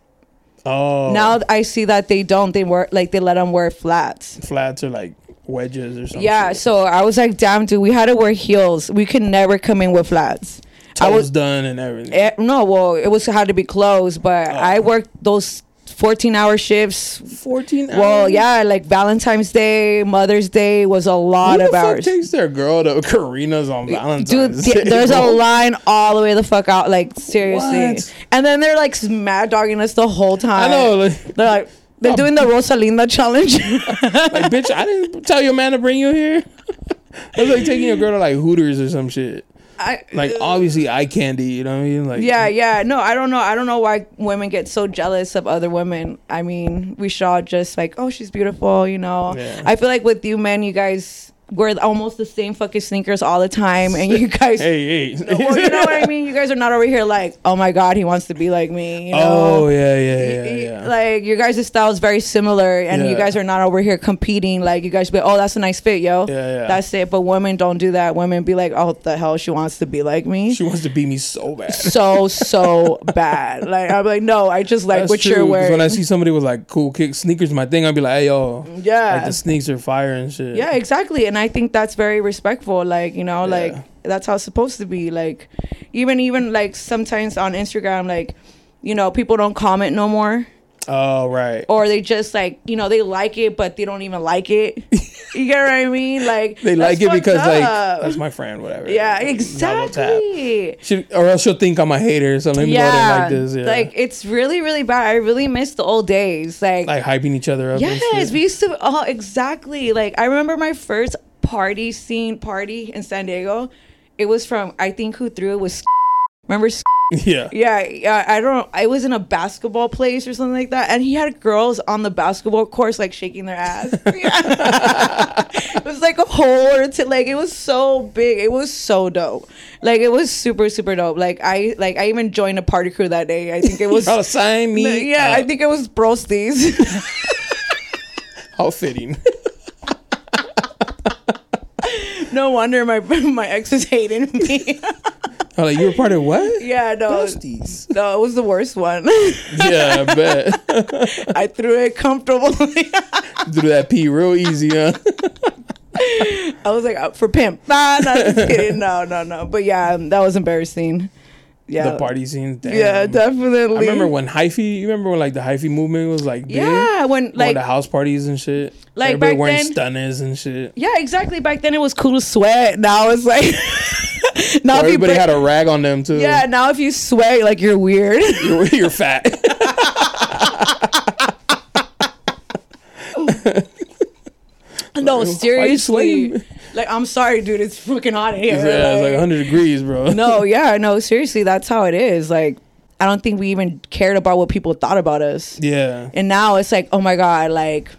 Oh. Now I see that they don't. They wear like they let them wear flats. flats are like wedges or something. Yeah, so I was like, damn, dude, we had to wear heels. We could never come in with flats. I was done and everything. Eh, no, well, it was had to be closed, but Oh. I worked those 14 hour shifts. 14 hours. Well, yeah, like Valentine's Day, Mother's Day was a lot Who of the fuck hours. takes their girl to Karina's on Dude, Valentine's th- Day, there's a [LAUGHS] line all the way the fuck out, like seriously. What? And then they're like mad dogging us the whole time. I know. Like, They're like, they're doing the Rosalinda challenge. [LAUGHS] like, bitch, I didn't tell your man to bring you here. [LAUGHS] It's like taking your girl to like Hooters or some shit. I, Like uh, obviously eye candy, you know what I mean? Like yeah, yeah. No, I don't know. I don't know why women get so jealous of other women. I mean, we should all just like, oh, she's beautiful, you know. Yeah. I feel like with you men, you guys wear almost the same fucking sneakers all the time, and you [LAUGHS] guys. Hey, hey. [LAUGHS] Well, you know what I mean. You guys are not over here like, oh my god, he wants to be like me. You know. Oh yeah, yeah, yeah, yeah. Like your guys' style is very similar, and you guys are not over here competing. Like you guys be, oh, that's a nice fit, yo. Yeah, yeah. That's it. But women don't do that. Women be like, oh, the hell, she wants to be like me. she wants to be me so bad. [LAUGHS] so so bad. Like I'm like, no, I just like That's what true, you're wearing. When I see somebody with like cool kick sneakers, my thing, I'd be like, hey yo, yeah, like the sneaks are fire and shit. yeah, exactly. And I think that's very respectful. Like you know, Yeah. like that's how it's supposed to be. Like even even like sometimes on Instagram, like you know, people don't comment no more. Oh right. or they just like you know they like it but they don't even like it [LAUGHS] you get what i mean like They like it because fucked like that's my friend, whatever. yeah exactly She, or else she'll think I'm a hater. So let me yeah like this. Yeah. like it's really really bad i really miss the old days like, like hyping each other up. and yes we used to oh exactly like i remember my first party scene party in san diego it was from i think who threw it was [LAUGHS] remember [LAUGHS] yeah. Yeah, yeah, I don't. I was in a basketball place or something like that, and he had girls on the basketball course like shaking their ass. [LAUGHS] it was like a whole or to like it was so big. It was so dope. Like it was super super dope. Like I like I even joined a party crew that day. I think it was. Y'all sign me. yeah, I think it was Brosties. how fitting. No wonder my [LAUGHS] my ex is hating me. I'm like, you were part of what? yeah, no, Busties. no, it was the worst one. [LAUGHS] yeah, I bet. [LAUGHS] I threw it comfortably. Do that pee real easy, huh? I was like, up for pimp. Nah, no, just kidding. No, no, no. But yeah, that was embarrassing. Yeah. The party scenes. Damn. Yeah, definitely. I remember when hyphy. You remember when like the hyphy movement was like big? Yeah, when like the house parties and shit. like Everybody back wearing then- stunners and shit. yeah, exactly. Back then it was cool to sweat. Now it's like [LAUGHS] now Everybody break- had a rag on them too. yeah. Now if you sweat, like you're weird. [LAUGHS] you're, you're fat. [LAUGHS] no, seriously. [LAUGHS] Like I'm sorry, dude. It's fucking hot in here. yeah, it's like 100 degrees, bro. [LAUGHS] no, [LAUGHS] yeah, no, seriously. That's how it is. Like I don't think we even cared about what people thought about us. Yeah. And now it's like, oh my god, like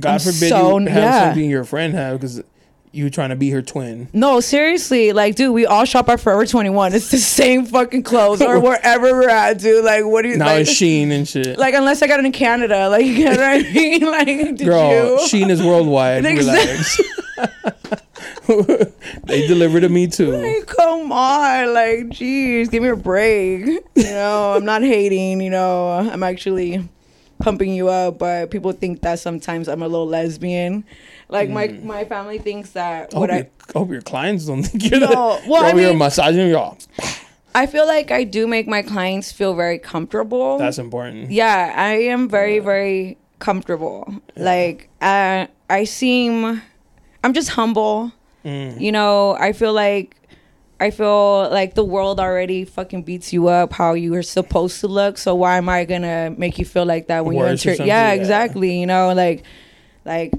God I'm forbid so- you have yeah. something your friend have because you trying to be her twin. No, seriously, like, dude, we all shop at Forever 21. It's the same fucking clothes or [LAUGHS] wherever we're at, dude. Like, what do you Now like? it's Shein and shit. like, unless I got it in Canada, like, [LAUGHS] you know what I mean? [LAUGHS] Like, did Girl, you? Shein is worldwide. Relax. they deliver to me too. Like, come on, like, jeez, give me a break. You know, I'm not hating. You know, I'm actually pumping you up, but people think that sometimes I'm a little lesbian. Like my my family thinks that I hope, what your, I I hope your clients don't think you're No, that. well, I Yo, you're mean- massaging y'all. I feel like I do make my clients feel very comfortable. That's important. yeah, I am very very comfortable. Like uh, I seem I'm just humble. Mm. You know, I feel like I feel like the world already fucking beats you up how you are supposed to look. So why am I gonna make you feel like that when you Worse or enter? Yeah, yeah. exactly. You know, like, like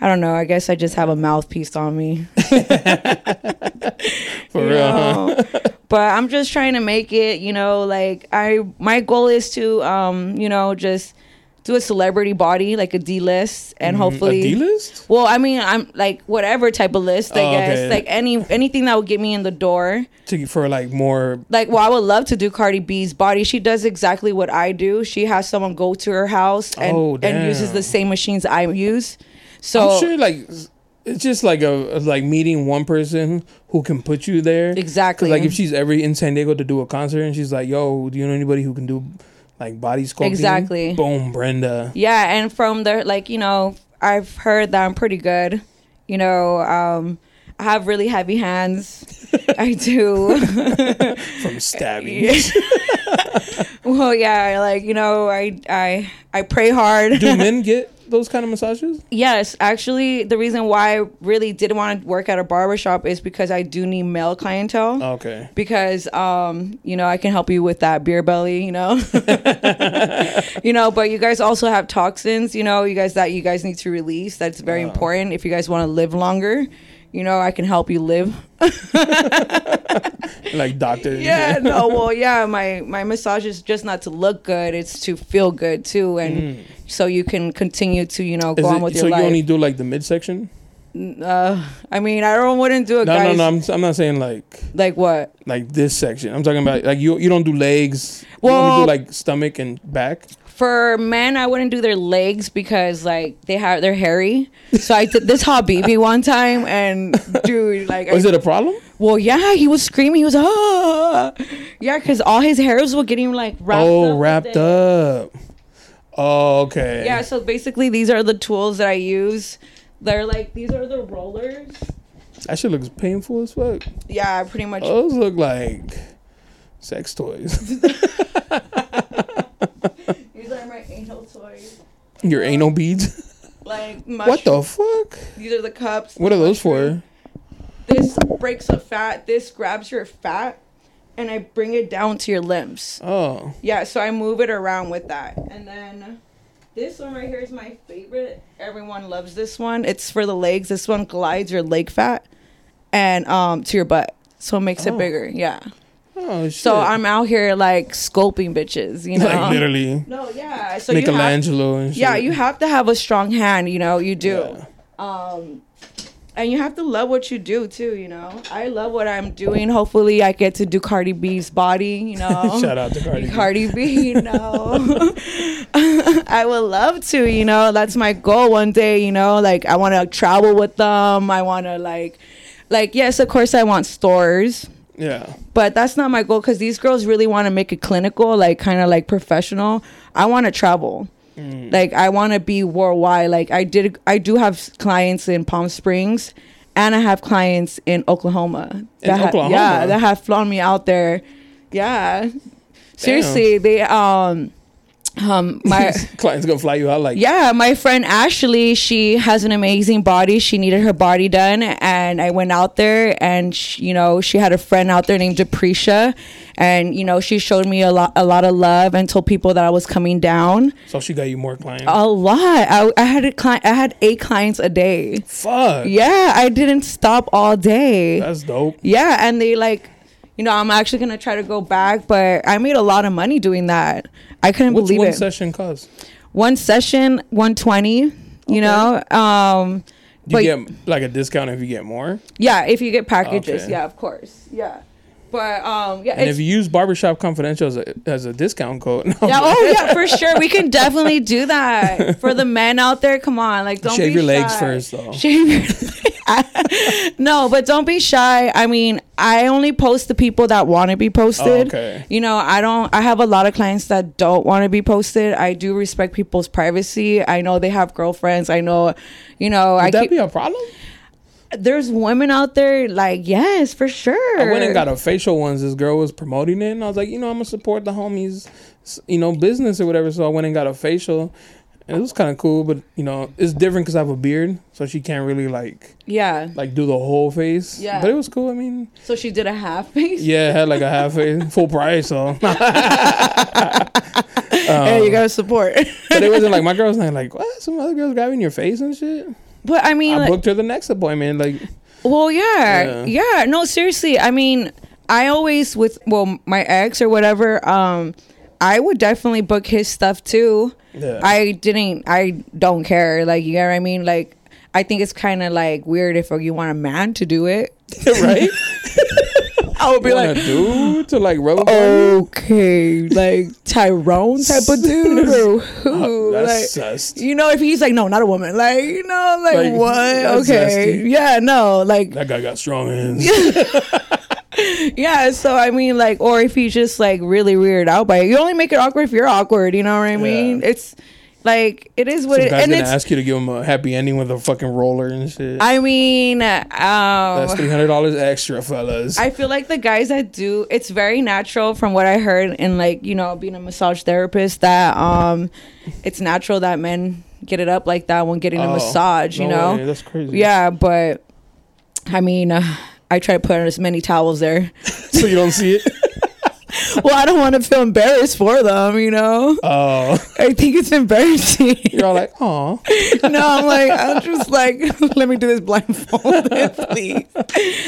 I don't know. I guess I just have a mouthpiece on me. [LAUGHS] For real, huh? but I'm just trying to make it. You know, like I my goal is to um you know just do a celebrity body like a D list and hopefully Mm, a D list. well, I mean, I'm like whatever type of list, I Oh, guess. okay. Like any anything that would get me in the door. To for like more. Like, well, I would love to do Cardi B's body. She does exactly what I do. She has someone go to her house and, Oh, and uses the same machines I use. So I'm sure like it's just like a like meeting one person who can put you there. exactly. Like if she's ever in San Diego to do a concert and she's like, "Yo, do you know anybody who can do like body sculpting?" Exactly. Boom, Brenda. yeah, and from the like, you know, I've heard that I'm pretty good. You know, um, I have really heavy hands. [LAUGHS] I do. [LAUGHS] From stabbing. [LAUGHS] well, yeah, like you know, I I I pray hard. Do men get those kind of massages? Yes, actually, the reason why I really didn't want to work at a barbershop is because I do need male clientele. Okay. Because um, you know, I can help you with that beer belly, you know. [LAUGHS] you know, but you guys also have toxins, you know, you guys that you guys need to release. That's very important if you guys want to live longer. You know, I can help you live. [LAUGHS] Like doctors. [LAUGHS] Yeah, no, well, yeah, my my massage is just not to look good; it's to feel good too, and so you can continue to you know go Mm. Is on it- with so your life. So you only do like the midsection? Uh, I mean, I don't wouldn't do it, No, no, no. I'm, I'm not saying like Like what? like this section. I'm talking about like you you don't do legs. you Well- only do like stomach and back. For men, I wouldn't do their legs because like they have they're hairy. So I did this Habibi one time, and dude, like, Was I, it a problem? well, yeah, he was screaming. He was ah, yeah, because all his hairs were getting like wrapped oh, up wrapped up. Oh, okay. Yeah, so basically, these are the tools that I use. They're like these are the rollers. That shit looks painful as fuck. Yeah, pretty much. Those look like sex toys. [LAUGHS] These are my anal toys. Your anal beads. Like What the fuck? These are the cups. What are those for? This breaks up fat. This grabs your fat, and I bring it down to your limbs. Oh, Yeah, so I move it around with that, and then this one right here is my favorite. Everyone loves this one. It's for the legs. This one glides your leg fat, and um to your butt, so it makes Oh. it bigger. Yeah. oh shit. So I'm out here like scoping bitches, you [LAUGHS] know. like literally No, yeah. So you have, Michelangelo and shit. yeah, you have to have a strong hand. You know, you do. Yeah. Um, and you have to love what you do too. You know, I love what I'm doing. Hopefully, I get to do Cardi B's body. You [LAUGHS] know, Shout out to Cardi. B. Cardi B. You [LAUGHS] know, [LAUGHS] I would love to. You know, that's my goal one day. You know, like I want to travel with them. I want to like, like yes, of course, I want stores Yeah. but that's not my goal because these girls really want to make it clinical like kind of like professional i want to travel Mm. like i want to be worldwide like i did i do have clients in palm springs and i have clients in oklahoma that ha- Oklahoma? yeah that have flown me out there yeah seriously they um um my [LAUGHS] Client's gonna fly you out like yeah, my friend Ashley, she has an amazing body. She needed her body done, and I went out there, and she, you know, she had a friend out there named Deprecia, and you know, she showed me a lot, a lot of love, and told people that I was coming down. So she got you more clients. A lot. I, I had a client. I had eight clients a day. Fuck. Yeah, I didn't stop all day. That's dope. Yeah, and they like, you know, I'm actually gonna try to go back, but I made a lot of money doing that. I couldn't What's believe one it One session cost? one session 120 you know um Do but you get like a discount if you get more? yeah if you get packages Okay. yeah of course yeah but um yeah And if you use Barbershop Confidential as a, as a discount code, [LAUGHS] no, yeah oh yeah for sure we can definitely do that [LAUGHS] for the men out there come on like don't Shave your legs first, though. [LAUGHS] shave your no, but don't be shy. I mean, I only post the people that want to be posted. Oh, okay. You know, I don't. I have a lot of clients that don't want to be posted. I do respect people's privacy. I know they have girlfriends. I know, you know, I Would that keep, be a problem? There's women out there like yes, for sure. I went and got a facial once. This girl was promoting it, and I was like, you know, I'm gonna support the homies, you know, business or whatever. So I went and got a facial, and it was kind of cool. But you know, it's different because I have a beard, so she can't really like yeah. like do the whole face. Yeah. but it was cool. I mean, So she did a half face. yeah, had like a half face, [LAUGHS] full price. So, [LAUGHS] [LAUGHS] hey, you um, gotta support. but it wasn't like my girl's not like what some other girls grabbing your face and shit. But I mean, I like, booked her the next appointment. Like, Well, yeah, Yeah. yeah, No, seriously. I mean, I always with well, my ex or whatever. Um, I would definitely book his stuff too. Yeah. I didn't. I don't care. Like you know what I mean. Like I think it's kind of like weird if you want a man to do it. [LAUGHS] right? [LAUGHS] I would be like, dude to like rub up on you? okay, like Tyrone type of dude [LAUGHS] or who? Like, sus. you know, if he's like, no, not a woman. Like, you know, like, Like, what? Okay, zesty. yeah, no, like That guy got strong hands. [LAUGHS] Yeah, so I mean, like, or if he's just like really weird out by it, you only make it awkward if you're awkward. You know what I mean? Yeah. It's like it is what Some it, guy's and gonna ask you to give him a happy ending with a fucking roller and shit. I mean, That's um, three hundred dollars extra, fellas. I feel like the guys that do it's very natural from what I heard and like you know being a massage therapist that um it's natural that men get it up like that when getting a Oh, massage. You no know? way, that's crazy. Yeah, but I mean. Uh, I try to put on as many towels there. [LAUGHS] so you don't see it. [LAUGHS] [LAUGHS] well, I don't want to feel embarrassed for them, you know? Oh, I think it's embarrassing. you're all like, oh, [LAUGHS] no, I'm like, I'm just like, [LAUGHS] let me do this blindfolded, please.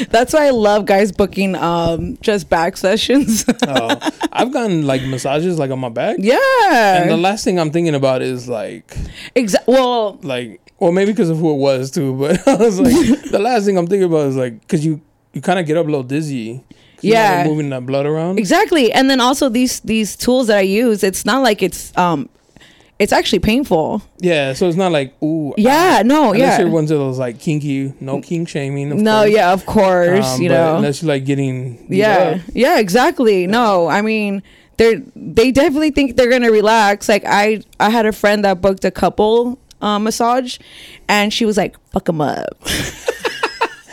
That's why I love guys booking um just back sessions. oh. I've gotten like massages like on my back, Yeah. and the last thing I'm thinking about is like, exactly. Well, like, well, maybe because of who it was too. But I was like, the last thing I'm thinking about is like, because you you kind of get up a little dizzy. You're, Yeah. moving that blood around. exactly. And then also these these tools that I use, it's not like it's um, it's actually painful. Yeah, so it's not like ooh. Yeah, no, Unless you're yeah. one of those like kinky, no kink shaming. Of No, course. yeah, of course, Um, you know. unless you're like getting yeah up. yeah exactly no i mean they're they definitely think they're gonna relax like i i had a friend that booked a couple uh, massage and she was like fuck them up [LAUGHS]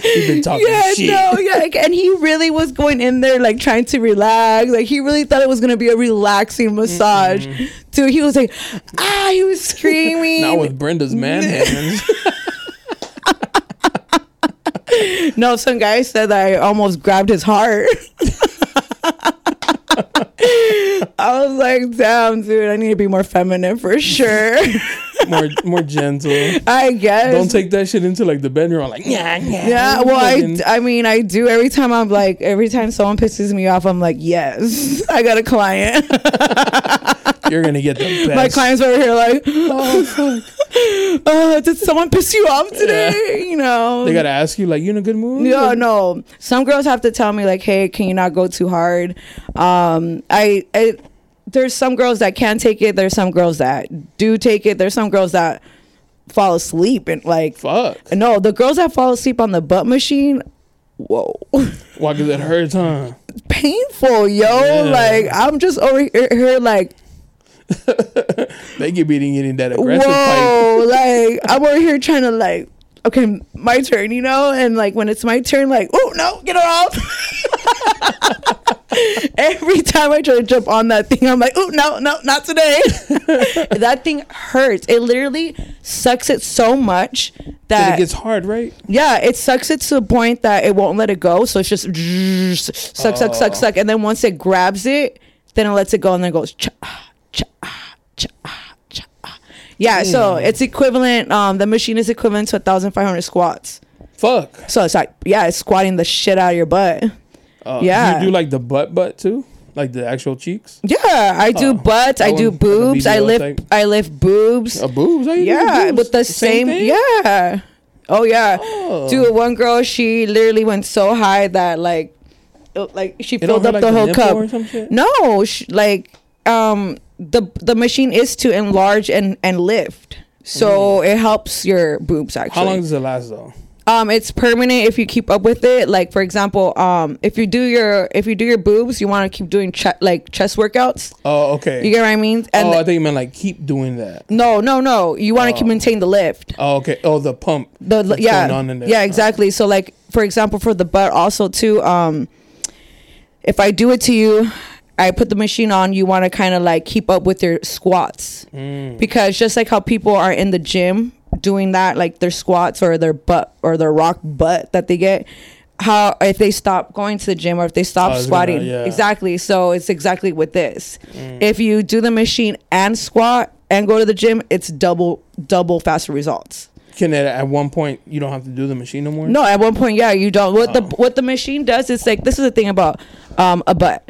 You've been talking yeah shit. no yeah like, and he really was going in there like trying to relax like he really thought it was gonna be a relaxing massage too he was like ah he was [LAUGHS] screaming Not with Brenda's man [LAUGHS] hands. No, some guy said that I almost grabbed his heart. [LAUGHS] I was like, damn, dude, I need to be more feminine for sure. More more gentle. I guess. Don't take that shit into like the bedroom. Like yeah, yeah, Yeah. well, I, I mean, I do every time I'm like, every time someone pisses me off, I'm like, yes, [LAUGHS] I got a client. [LAUGHS] you're gonna get the [LAUGHS] best. My clients over here like, oh, fuck. Uh, did someone piss you off today? You know, They gotta ask you like you in a good mood. No, no. Some girls have to tell me like, "Hey, can you not go too hard?" Um, I, I there's some girls that can take it. There's some girls that do take it. There's some girls that fall asleep and like, Fuck. no, the girls that fall asleep on the butt machine. Whoa, Why? Cause it hurts, huh? painful, yo. Yeah. Like I'm just over here, like, [LAUGHS] They could be getting that aggressive pipe. whoa, like [LAUGHS] I'm over here trying to like, okay, my turn, you know, and like when it's my turn, like, oh no, get her off. [LAUGHS] [LAUGHS] Every time I try to jump on that thing, I'm like, oh no, no, not today. [LAUGHS] that thing hurts. It literally sucks it so much that it gets hard, right? yeah, it sucks it to the point that it won't let it go. So it's just suck, suck, suck, Oh. suck, and then once it grabs it, then it lets it go, and then it goes cha, cha, cha, cha. Yeah, so it's equivalent. Um, the machine is equivalent to 1,500 squats. Fuck. So it's like, yeah, it's squatting the shit out of your butt. Uh, Yeah. You do like the butt butt too, like the actual cheeks. Yeah, I do Oh, butts, I do boobs, I lift, type? I lift boobs. Uh, boobs. Yeah, boobs? with the same, yeah. Oh yeah, Oh. dude. One girl, she literally went so high that like, it- like she It filled up hurt, the like, whole cup. or some shit? No, sh- like um the the machine is to enlarge and and lift, so it helps your boobs actually. Mm. How long does it last though? Um, it's permanent if you keep up with it. Like for example, um, if you do your if you do your boobs, you want to keep doing che- like chest workouts. Oh, okay. You get what I mean? And oh, I think you meant like keep doing that. no, no, no. You want to keep maintain the lift. Oh, okay. Oh, the pump. The yeah, going on in there. yeah, exactly. So like for example, for the butt also too. Um, if I do it to you, I put the machine on. You want to kind of like keep up with your squats Mm. because just like how people are in the gym doing that, like their squats or their butt or their rock butt that they get. How if they stop going to the gym or if they stop Oh, squatting, gonna- yeah. exactly. So it's exactly with this. Mm. If you do the machine and squat and go to the gym, it's double double faster results. Can it at one point you don't have to do the machine no more? No, at one point, yeah, you don't. What the Oh. what the machine does is like this is the thing about um, a butt.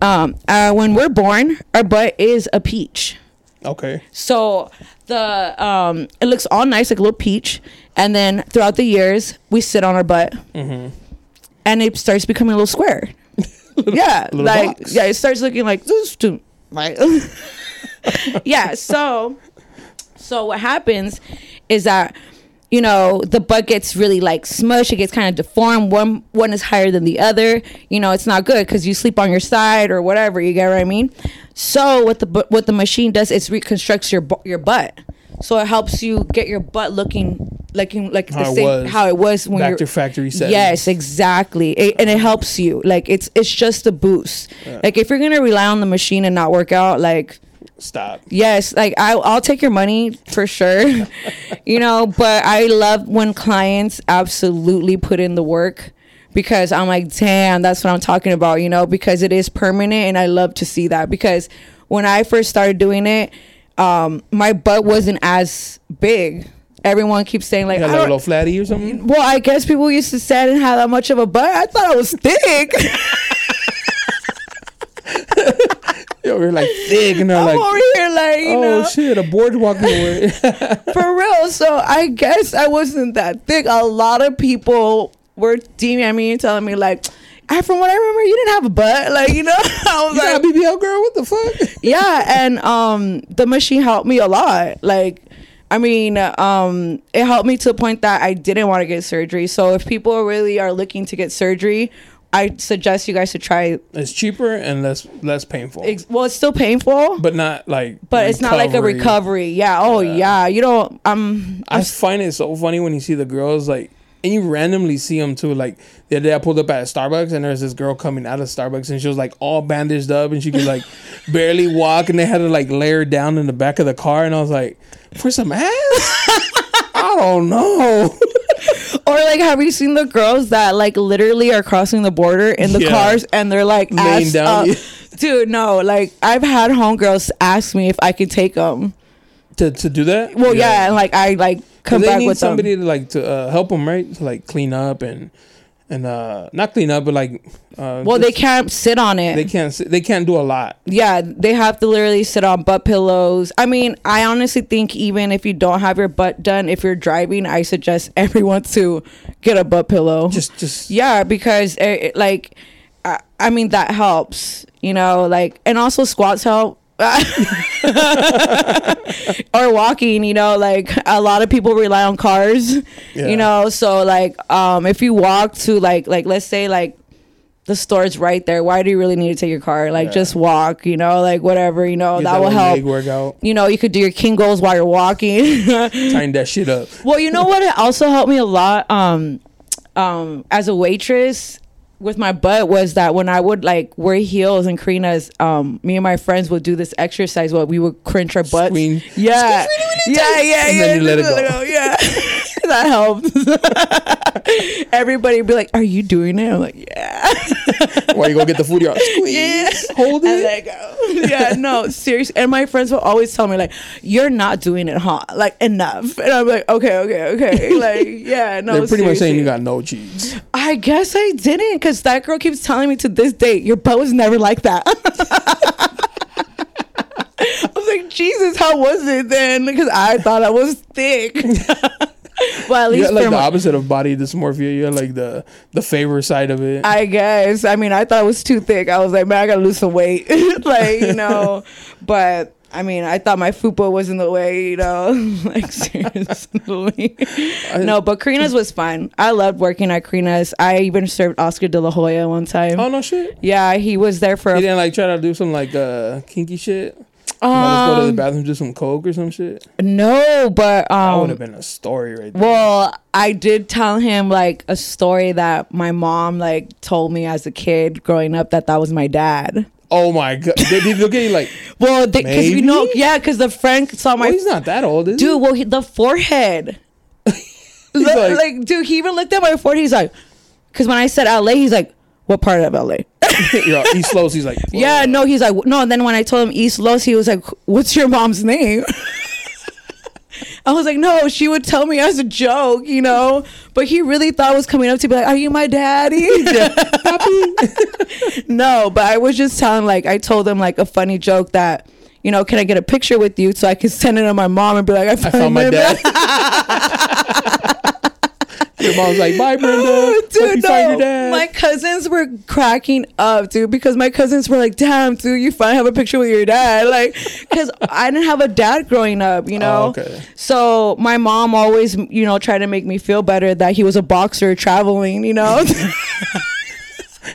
Um, uh, when we're born, our butt is a peach. Okay. So the um, it looks all nice like a little peach, and then throughout the years, we sit on our butt, Mm-hmm. and it starts becoming a little square. [LAUGHS] yeah, little like box. yeah, it starts looking like this. To, right. [LAUGHS] [LAUGHS] yeah. So so what happens is that you know the butt gets really like smushed. It gets kind of deformed. One one is higher than the other. You know it's not good because you sleep on your side or whatever. You get what I mean? So what the what the machine does is reconstructs your your butt. So it helps you get your butt looking looking like How the same was. how it was when Back you're to factory settings. Yes, exactly. It, and it helps you. Like it's it's just a boost. Like if you're gonna rely on the machine and not work out, like Stop. yes, like I I'll take your money for sure. [LAUGHS] you know, but I love when clients absolutely put in the work because I'm like, damn, that's what I'm talking about. You know, because it is permanent, and I love to see that because when I first started doing it, um, my butt wasn't as big. Everyone keeps saying like, like a little flatty or something? well, I guess people used to say I didn't have that much of a butt. I thought I was thick. [LAUGHS] Yo, we're like thick and I'm like, over here like, you oh know, shit, a boardwalk away. [LAUGHS] for real. So I guess I wasn't that thick. A lot of people were DMing me and telling me like, I, from what I remember, you didn't have a butt. [LAUGHS] Like, you know, [LAUGHS] I was you like, got a BBL girl? What the fuck? yeah and um the machine helped me a lot like i mean um it helped me to the point that i didn't want to get surgery so if people really are looking to get surgery i suggest you guys to try It's cheaper and less less painful, ex- well it's still painful but, not like. But it's not like a recovery yeah oh yeah, Yeah. you don't um I find it so funny when you see the girls like, and you randomly see them too. Like the other day, I pulled up at Starbucks and there's this girl coming out of Starbucks and she was like all bandaged up and she could like [LAUGHS] barely walk and they had to like lay her down in the back of the car and I was like, for some ass. [LAUGHS] Don't know. [LAUGHS] or like have you seen the girls that like literally are crossing the border in the Yeah. cars and they're like ass down, up. [LAUGHS] dude no like i've had homegirls ask me if i could take them to to do that. well yeah, and like i like come they back need with them. somebody to like to uh, help them, right? To like clean up and and uh not clean up, but like uh, Well, they can't sit on it. they can't sit- they can't do a lot. yeah, they have to literally sit on butt pillows. I mean, I honestly think even if you don't have your butt done, if you're driving, I suggest [LAUGHS] everyone to get a butt pillow. Just just yeah, because it, it- like, I, I mean that helps, you know, like, and also squats help. [LAUGHS] or walking, you know, like a lot of people rely on cars, Yeah. you know, so like um if you walk to like like let's say like the store's right there, why do you really need to take your car? Like Yeah. just walk, you know, like whatever, you know, get that will help. Workout, You know, you could do your Kegels while you're walking. [LAUGHS] tighten that shit up. well, you know what? It also helped me a lot. Um, um, as a waitress with my butt was that when I would like wear heels and Karina's, um, me and my friends would do this exercise where we would cringe our butts. Squeeze. Yeah, yeah, yeah, And yeah. then you let it go. Yeah, [LAUGHS] that helped. [LAUGHS] Everybody would be like, "Are you doing it?" I'm like, "Yeah." While you go get the food, you're like, [LAUGHS] squeeze, Yeah. hold and it. let go. Yeah, no, seriously. And my friends will always tell me like, "You're not doing it, huh? Like enough." And I'm like, "Okay, okay, okay." [LAUGHS] Like, yeah, no. They're pretty much saying you got no cheese. I guess I didn't, because that girl keeps telling me to this day, "Your butt was never like that." I was like, Jesus, how was it then? Because I thought I was thick. Well, at least You got like the my- opposite of body dysmorphia. You had like the the favor side of it. I guess. I mean, I thought it was too thick. I was like, man, I gotta lose some weight. [LAUGHS] like, you know. [LAUGHS] But I mean, I thought my fupa was in the way, you know, [LAUGHS] like seriously. no, but Karina's was fun. I loved working at Karina's. I even served Oscar De La Hoya one time. Oh no shit. Yeah, he was there for. You A, didn't like try to do some like uh kinky shit. Um, let's go to the um, bathroom, do some coke or some shit. no, but That would um, have been a story right there. Well, I did tell him like a story that my mom like told me as a kid growing up that that was my dad. oh my god, did he look at you like? [LAUGHS] Well, because you know, yeah, because the friend saw my Well, he's not that old, is dude. Well, he, the forehead, [LAUGHS] like- like, dude, he even looked at my forehead. He's like, because when I said LA, he's like, what part of LA? He? [LAUGHS] Yo, East Los, he's like, Yeah, no, he's like, no. And then when I told him East Los, he was like, what's your mom's name? [LAUGHS] I was like, no, she would tell me as a joke, you know. But he really thought I was coming up to be like, are you my daddy? [LAUGHS] no, but I was just telling, like, I told him like a funny joke that, you know, can I get a picture with you so I can send it to my mom and be like, I found, I found my dad. Your mom's like, bye, Brenda. Oh, dude, you find your no. dad. My cousins were cracking up, dude, because my cousins were like, "Damn, dude, you finally have a picture with your dad." Like, because I didn't have a dad growing up, you oh, know. Oh, okay. So my mom always, you know, tried to make me feel better that he was a boxer traveling, you know. [LAUGHS] [LAUGHS]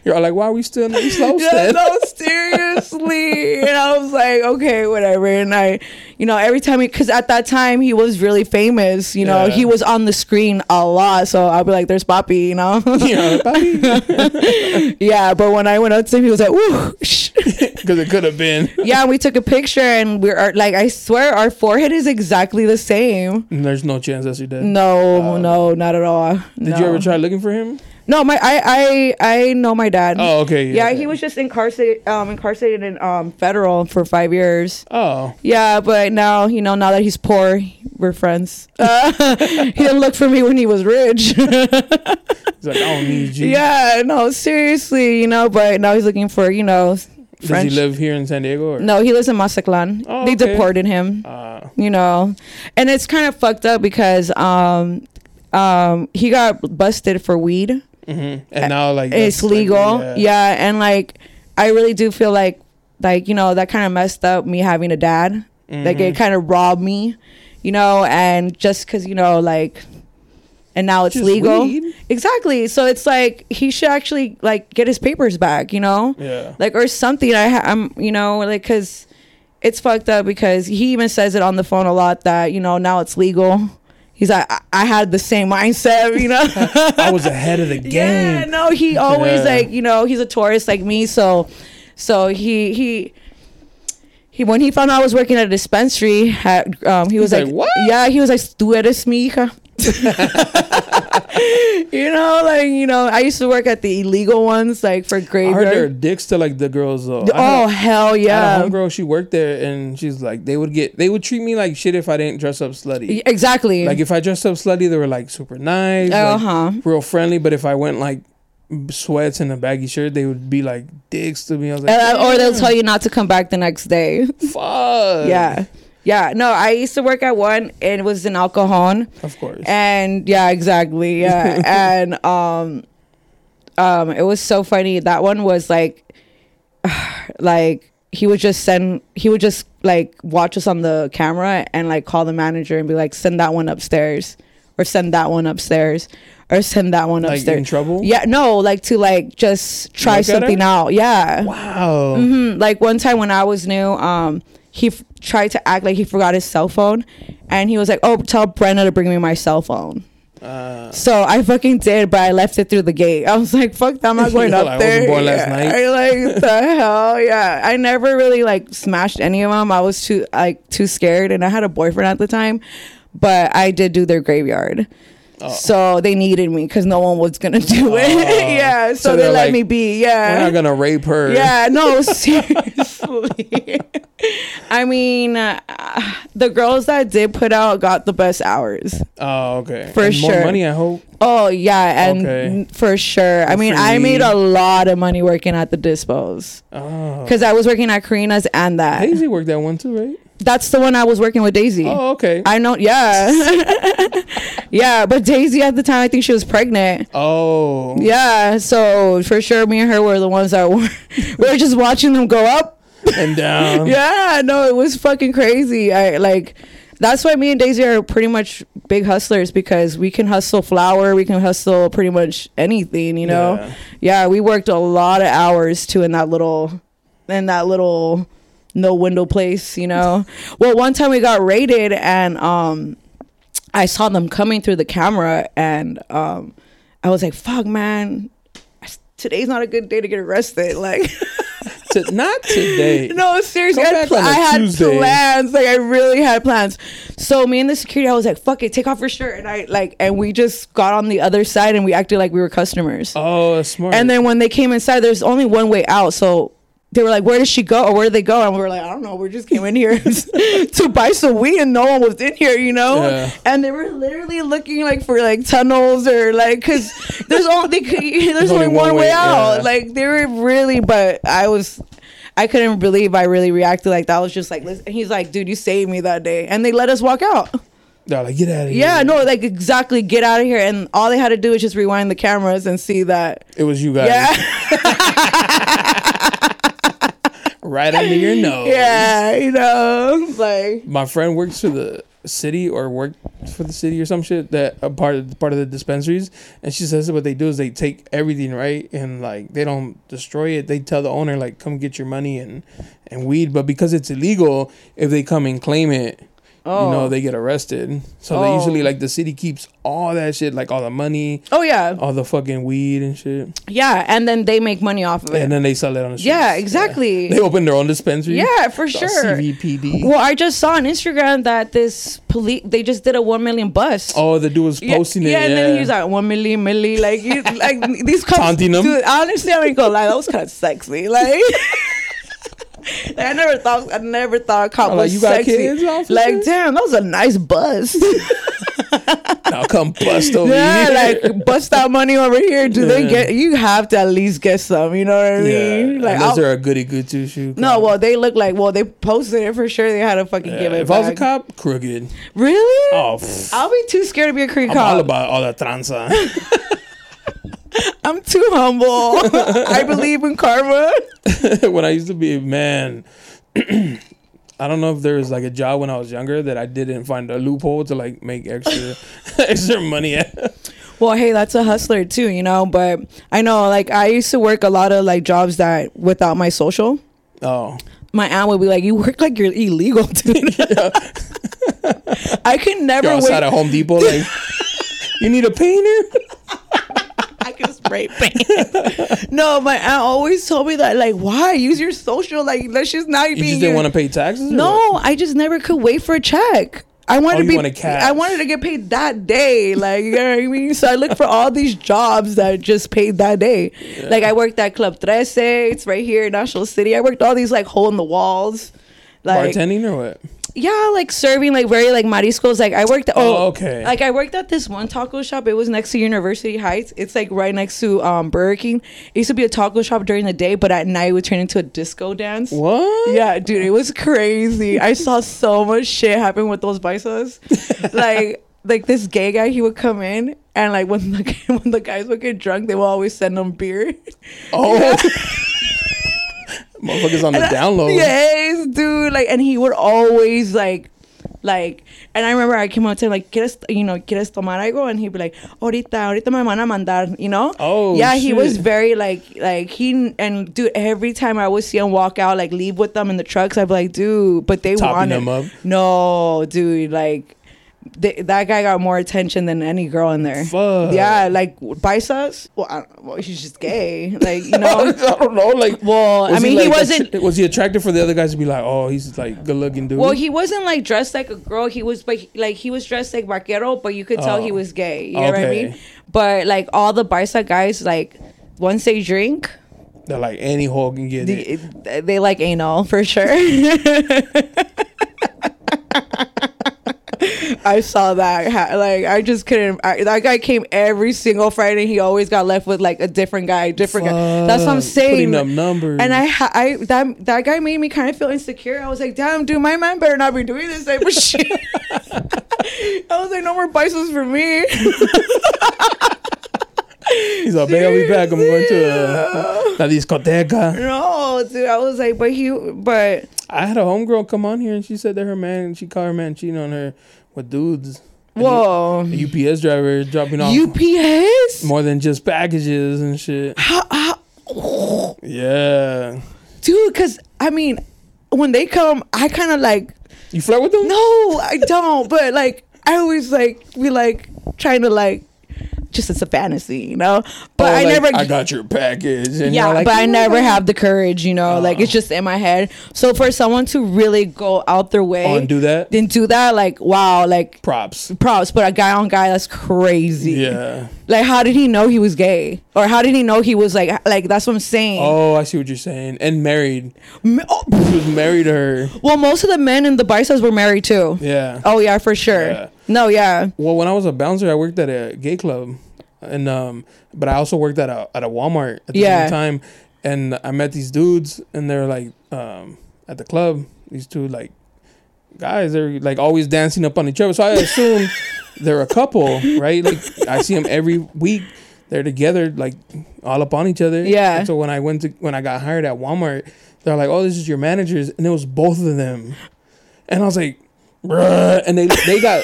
You're like, why are we still in the East [LAUGHS] yeah, no, seriously. and I was like, okay, whatever. And I, you know, every time because at that time he was really famous, you know, Yeah. he was on the screen a lot. So I'll be like, there's Poppy, you know. [LAUGHS] Yeah, because [LAUGHS] yeah, but when I went up to him, he was like, "Ooh." shh." it could have been. yeah, and we took a picture, and we're are- like, I swear, our forehead is exactly the same. And there's no chance that's your dad. No, no, not at all. Uh, Did you ever try looking for him? No, my I I I know my dad. Oh, okay. yeah, okay. he was just incarcerated um incarcerated in um federal for five years. Oh, Yeah, but now you know now that he's poor, we're friends. [LAUGHS] Uh, he didn't look for me when he was rich. [LAUGHS] he's like, I don't need you. yeah, no, seriously, you know. But now he's looking for you know. Does French. he live here in San Diego? Or? No, he lives in Mazatlan. Oh, they okay. deported him. Uh, You know, and it's kind of fucked up because um, um, he got busted for weed. Mhm. And now, like, it's that's, like, legal. yeah. and like I really do feel like like you know that kind of messed up me having a dad. Like Mhm. it kind of robbed me, you know, and just because you know like. And now it's Just legal. weed? Exactly. So it's like he should actually like get his papers back, you know? Yeah. like or something. I ha- I'm you know like because it's fucked up because he even says it on the phone a lot that you know now it's legal. He's like I, I had the same mindset, you know. [LAUGHS] I was ahead of the [LAUGHS] game. yeah, no, he always Yeah. like you know he's a tourist like me, so so he he. He, when he found out I was working at a dispensary, had, um, he was like, like, "What?" Yeah, he was like, "Tú eres mi hija." [LAUGHS] [LAUGHS] you know, like you know, I used to work at the illegal ones, like for I heard graveyard. dicks to like the girls though. Oh hell I had yeah! a homegirl, she worked there, and she's like, they would get, they would treat me like shit if I didn't dress up slutty. Exactly. Like if I dressed up slutty, they were like super nice, uh like, huh. real friendly. But if I went like sweats and a baggy shirt, they would be like dicks to me. I was like, or they'll tell you not to come back the next day. fuck. yeah. Yeah. No, I used to work at one and it was in El Cajon. of course. And yeah, exactly. Yeah. [LAUGHS] and um um it was so funny. That one was like [SIGHS] like he would just send he would just like watch us on the camera and like call the manager and be like send that one upstairs or send that one upstairs or send that one like upstairs. in trouble. Yeah, no, like to like just try Look something out. Yeah. Wow. hmm Like one time when I was new, um, he f- tried to act like he forgot his cell phone, and he was like, "Oh, tell Brenda to bring me my cell phone." Uh, So I fucking did, but I left it through the gate. I was like, "Fuck that, I'm not [LAUGHS] going up like, I wasn't born last night. I like [LAUGHS] the hell, yeah. I never really like smashed any of them. I was too like too scared, and I had a boyfriend at the time, but I did do their graveyard. Oh. So they needed me because no one was gonna [LAUGHS] do it. Oh. yeah, so, So they let like, me be. Yeah, we're not gonna rape her. yeah, no, seriously. I mean, uh, the girls that did put out got the best hours. Oh, okay. For And More sure. money, I hope. Oh yeah, and Okay. for sure. I mean, I made a lot of money working at the dispos Oh. because I was working at Karina's and that. Daisy worked that one too, right? That's the one I was working with Daisy. Oh, okay. I know, yeah, [LAUGHS] yeah. But Daisy at the time, I think she was pregnant. oh. Yeah, so for sure, me and her were the ones that were [LAUGHS] we were just watching them go up and down. [LAUGHS] yeah, no, it was fucking crazy. I like that's why me and Daisy are pretty much big hustlers because we can hustle flour, we can hustle pretty much anything, you know. Yeah. Yeah, we worked a lot of hours too in that little in that little no window place, you know. [LAUGHS] well, one time we got raided and um I saw them coming through the camera and um I was like, "Fuck, man. Today's not a good day to get arrested." [LAUGHS] Like To- not today. [LAUGHS] no, seriously, Come I, had pl- I had plans. Like I really had plans. So me and the security, I was like, "Fuck it, take off your shirt," and I like, and we just got on the other side and we acted like we were customers. Oh, that's smart. And then when they came inside, there's only one way out. So they were like, "Where did she go? Or where did they go?" And we were like, "I don't know. We just came in here [LAUGHS] to buy some weed, and no one was in here, you know." Yeah. And they were literally looking like for like tunnels or like because [LAUGHS] there's only there's, only, one, way, out. yeah. Like they were really, but I was. I couldn't believe I really reacted like that. I was just like, listen. And he's like, dude, you saved me that day. And they let us walk out. They're like, get out of here. Yeah, no, like exactly, get out of here. And all they had to do was just rewind the cameras and see that. It was you guys. Yeah. [LAUGHS] Right under your [LAUGHS] nose. Yeah, you know, like My friend works for the city or worked for the city or some shit that a part of part of the dispensaries and she says what they do is they take everything right and like they don't destroy it they tell the owner like come get your money and and weed but because it's illegal if they come and claim it you know Oh. they get arrested so they Oh. usually like the city keeps all that shit like all the money oh yeah, all the fucking weed and shit yeah, and then they make money off of it. and then they sell it on the street. Yeah, exactly. they open their own dispensary yeah, for sure. CVPD Well, I just saw on Instagram that this police they just did a one million bust. oh the dude was posting yeah, it Yeah, and then he was like one million, milli, like you, like these cops. Taunting them? Dude, honestly, I ain't gonna lie, that was kind of sexy. Like, [LAUGHS] [LAUGHS] like, I never thought, I never thought a cop Oh, like, was you got sexy. kids, officer? like, damn, that was a nice bust. [LAUGHS] now come bust over yeah, here like bust that money over here. Do they get? You have to at least get some. You know what I Yeah, mean? Like, unless I'll- they're a goody good two shoe. no, well, they look like well, they posted it for sure. They had to fucking give it. if I was a cop, crooked. really? Oh, pff, I'll be too scared to be a creep I'm cop. all about all that tranza. [LAUGHS] [LAUGHS] I'm too humble. I believe in karma. [LAUGHS] when I used to be a man, [CLEARS THROAT] I don't know if there was like a job when I was younger that I didn't find a loophole to like make extra [LAUGHS] extra money at. Well, hey, that's a hustler too, you know. But I know, like, I used to work a lot of like jobs that without my social. Oh, My aunt would be like, "You work like you're illegal, dude." I can never you're wait. outside at Home Depot like. You need a painter? I can spray paint. [LAUGHS] no, my aunt always told me that, like, why use your social? Like, let's just not You be. just didn't want to pay taxes? No? I just never could wait for a check. I wanted Oh, to be. wanted. I wanted to get paid that day. Like you know what I mean. So I looked for all these jobs that just paid that day. Like I worked at Club Trece. It's right here in National City. I worked all these like hole in the walls. Like Bartending or what? Yeah, like serving like very like mariscos. Like I worked. Oh, Oh, okay. Like I worked at this one taco shop. It was next to University Heights. It's like right next to um Burger King. It used to be a taco shop during the day, but at night it would turn into a disco dance. What? Yeah, dude, it was crazy. I saw so much shit happen with those paisas. [LAUGHS] like, like this gay guy, he would come in and like when the [LAUGHS] when the guys would get drunk, they would always send them beer. Oh. [LAUGHS] Motherfuckers on the download. Yes, dude. Like, and he would always like. Like, and I remember I came out to him, like, ¿Quieres, you know, ¿quieres tomar algo? And he'd be like, ahorita, ahorita me van a mandar, you know? Oh, Yeah, he was very, like, like, he, and dude, every time I would see him walk out, like, leave with them in the trucks, I'd be like, dude, but they Topping wanted. them up. No, dude, like, they, that guy got more attention than any girl in there. Fuck. Yeah, like, Paisas, well, I, well, he's just gay. Like, you know. [LAUGHS] I don't know. Like, Well, I mean, he like, wasn't- attra- was he attractive for the other guys to be like, oh, he's like good looking dude? Well, he wasn't like dressed like a girl. He was, but like he was dressed like vaquero, but you could tell he Oh. was gay. You know what I mean? But like all the Barca guys, like once they drink, They're like any hole can get it. they, they like anal for sure. [LAUGHS] [LAUGHS] [LAUGHS] I saw that. Like I just couldn't. I, that guy came every single Friday. He always got left with like a different guy, different guy. That's what I'm saying. Putting up numbers. And I, I that that guy made me kind of feel insecure. I was like, damn, dude, my man better not be doing this type of [LAUGHS] shit. [LAUGHS] I was like, no more bicycles for me. He's like, babe, I'll be back. I'm going to a, La discoteca. no, dude. I was like, but he, but I had a homegirl come on here and she said that her man, she called her man cheating on her with dudes. Whoa, A UPS driver dropping off UPS. more than just packages and shit. How, how, Yeah. dude? Because I mean, when they come, I kind of like You flirt with them? No, I don't. but like, I always like be like trying to like, just it's a fantasy, you know. But Oh, I like, never. I got your package. And yeah, like, but I "Oh, never okay." have the courage, you know. like it's ah. just in my head. So for someone to really go out their way Oh, and do that? then do that, like wow, like Props. props. But a guy on guy, that's crazy. Yeah. Like, how did he know he was gay, or how did he know he was like like? That's what I'm saying. Oh, I see what you're saying. And married. M- oh, He was married to her. well, most of the men in the biceps were married too. Yeah. Oh yeah, for sure. Yeah. No, yeah. Well, when I was a bouncer, I worked at a gay club, and um, but I also worked at a at a Walmart at the Yeah. same time, and I met these dudes, and they're like um at the club, these two like guys, they're like always dancing up on each other. So I [LAUGHS] assume they're a couple, right? Like I see them every week. They're together, like all up on each other. Yeah. And so when I went to when I got hired at Walmart, they're like, "Oh, this is your managers," and it was both of them, and I was like, "Bruh," and they they got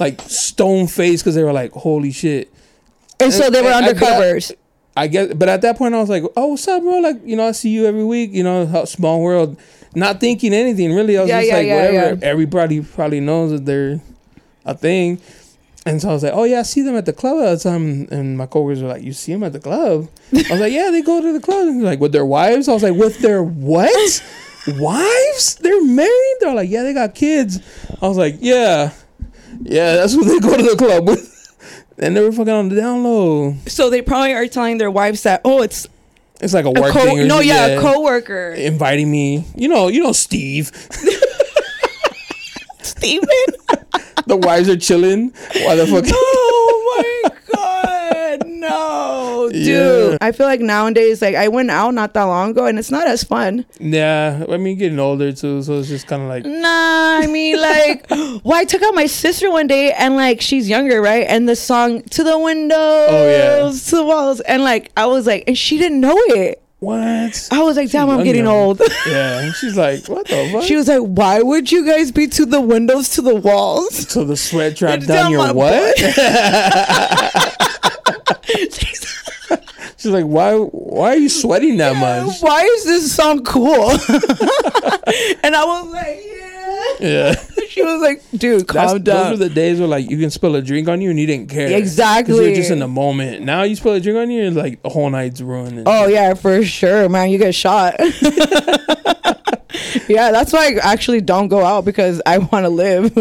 like stone faced because they were like, "Holy shit." And so they were undercovers. I guess, but at that point, I was like, "Oh, what's up, bro? Like, you know, I see you every week. You know, how small world." Not thinking anything really. I was Yeah, just yeah, like, yeah, whatever. Everybody probably knows that they're a thing. And so I was like, "Oh yeah, I see them at the club all the time." And my coworkers were like, "You see them at the club?" I was like, "Yeah, they go to the club." And like with their wives. I was like, "With their what? wives? They're married?" They're like, "Yeah, they got kids." I was like, "Yeah, yeah, that's what they go to the club with." And they were fucking on the download. So they probably are telling their wives that, oh, it's It's like a a work co- thing. No, something, yeah, a coworker. inviting me. You know, you know Steve. [LAUGHS] Steven. [LAUGHS] the wives are chilling while the fucking [LAUGHS] oh my god, no, dude. Yeah. I feel like nowadays, like I went out not that long ago, and it's not as fun. Yeah, I mean getting older too, so it's just kind of like Nah, I mean, like, [LAUGHS] well, I took out my sister one day, and like she's younger, right? And the song "To the Windows," Oh, yeah. to the walls, and like I was like, and she didn't know it. what? I was like, damn, I'm getting young. old. Yeah, she's like, what the [LAUGHS] fuck? She was like, "Why would you guys be to the windows to the walls?" so the sweat drop down down your what? [LAUGHS] She's like, why? Why are you sweating that much? Why is this song cool? [LAUGHS] and I was like, "Yeah." Yeah, She was like, "Dude, That's, calm those were the days where like you can spill a drink on you and you didn't care. Exactly. You were just in the moment. Now you spill a drink on you, and like the whole night's ruined. oh shit. yeah, for sure, man. You get shot. [LAUGHS] [LAUGHS] yeah, that's why I actually don't go out because I want to live.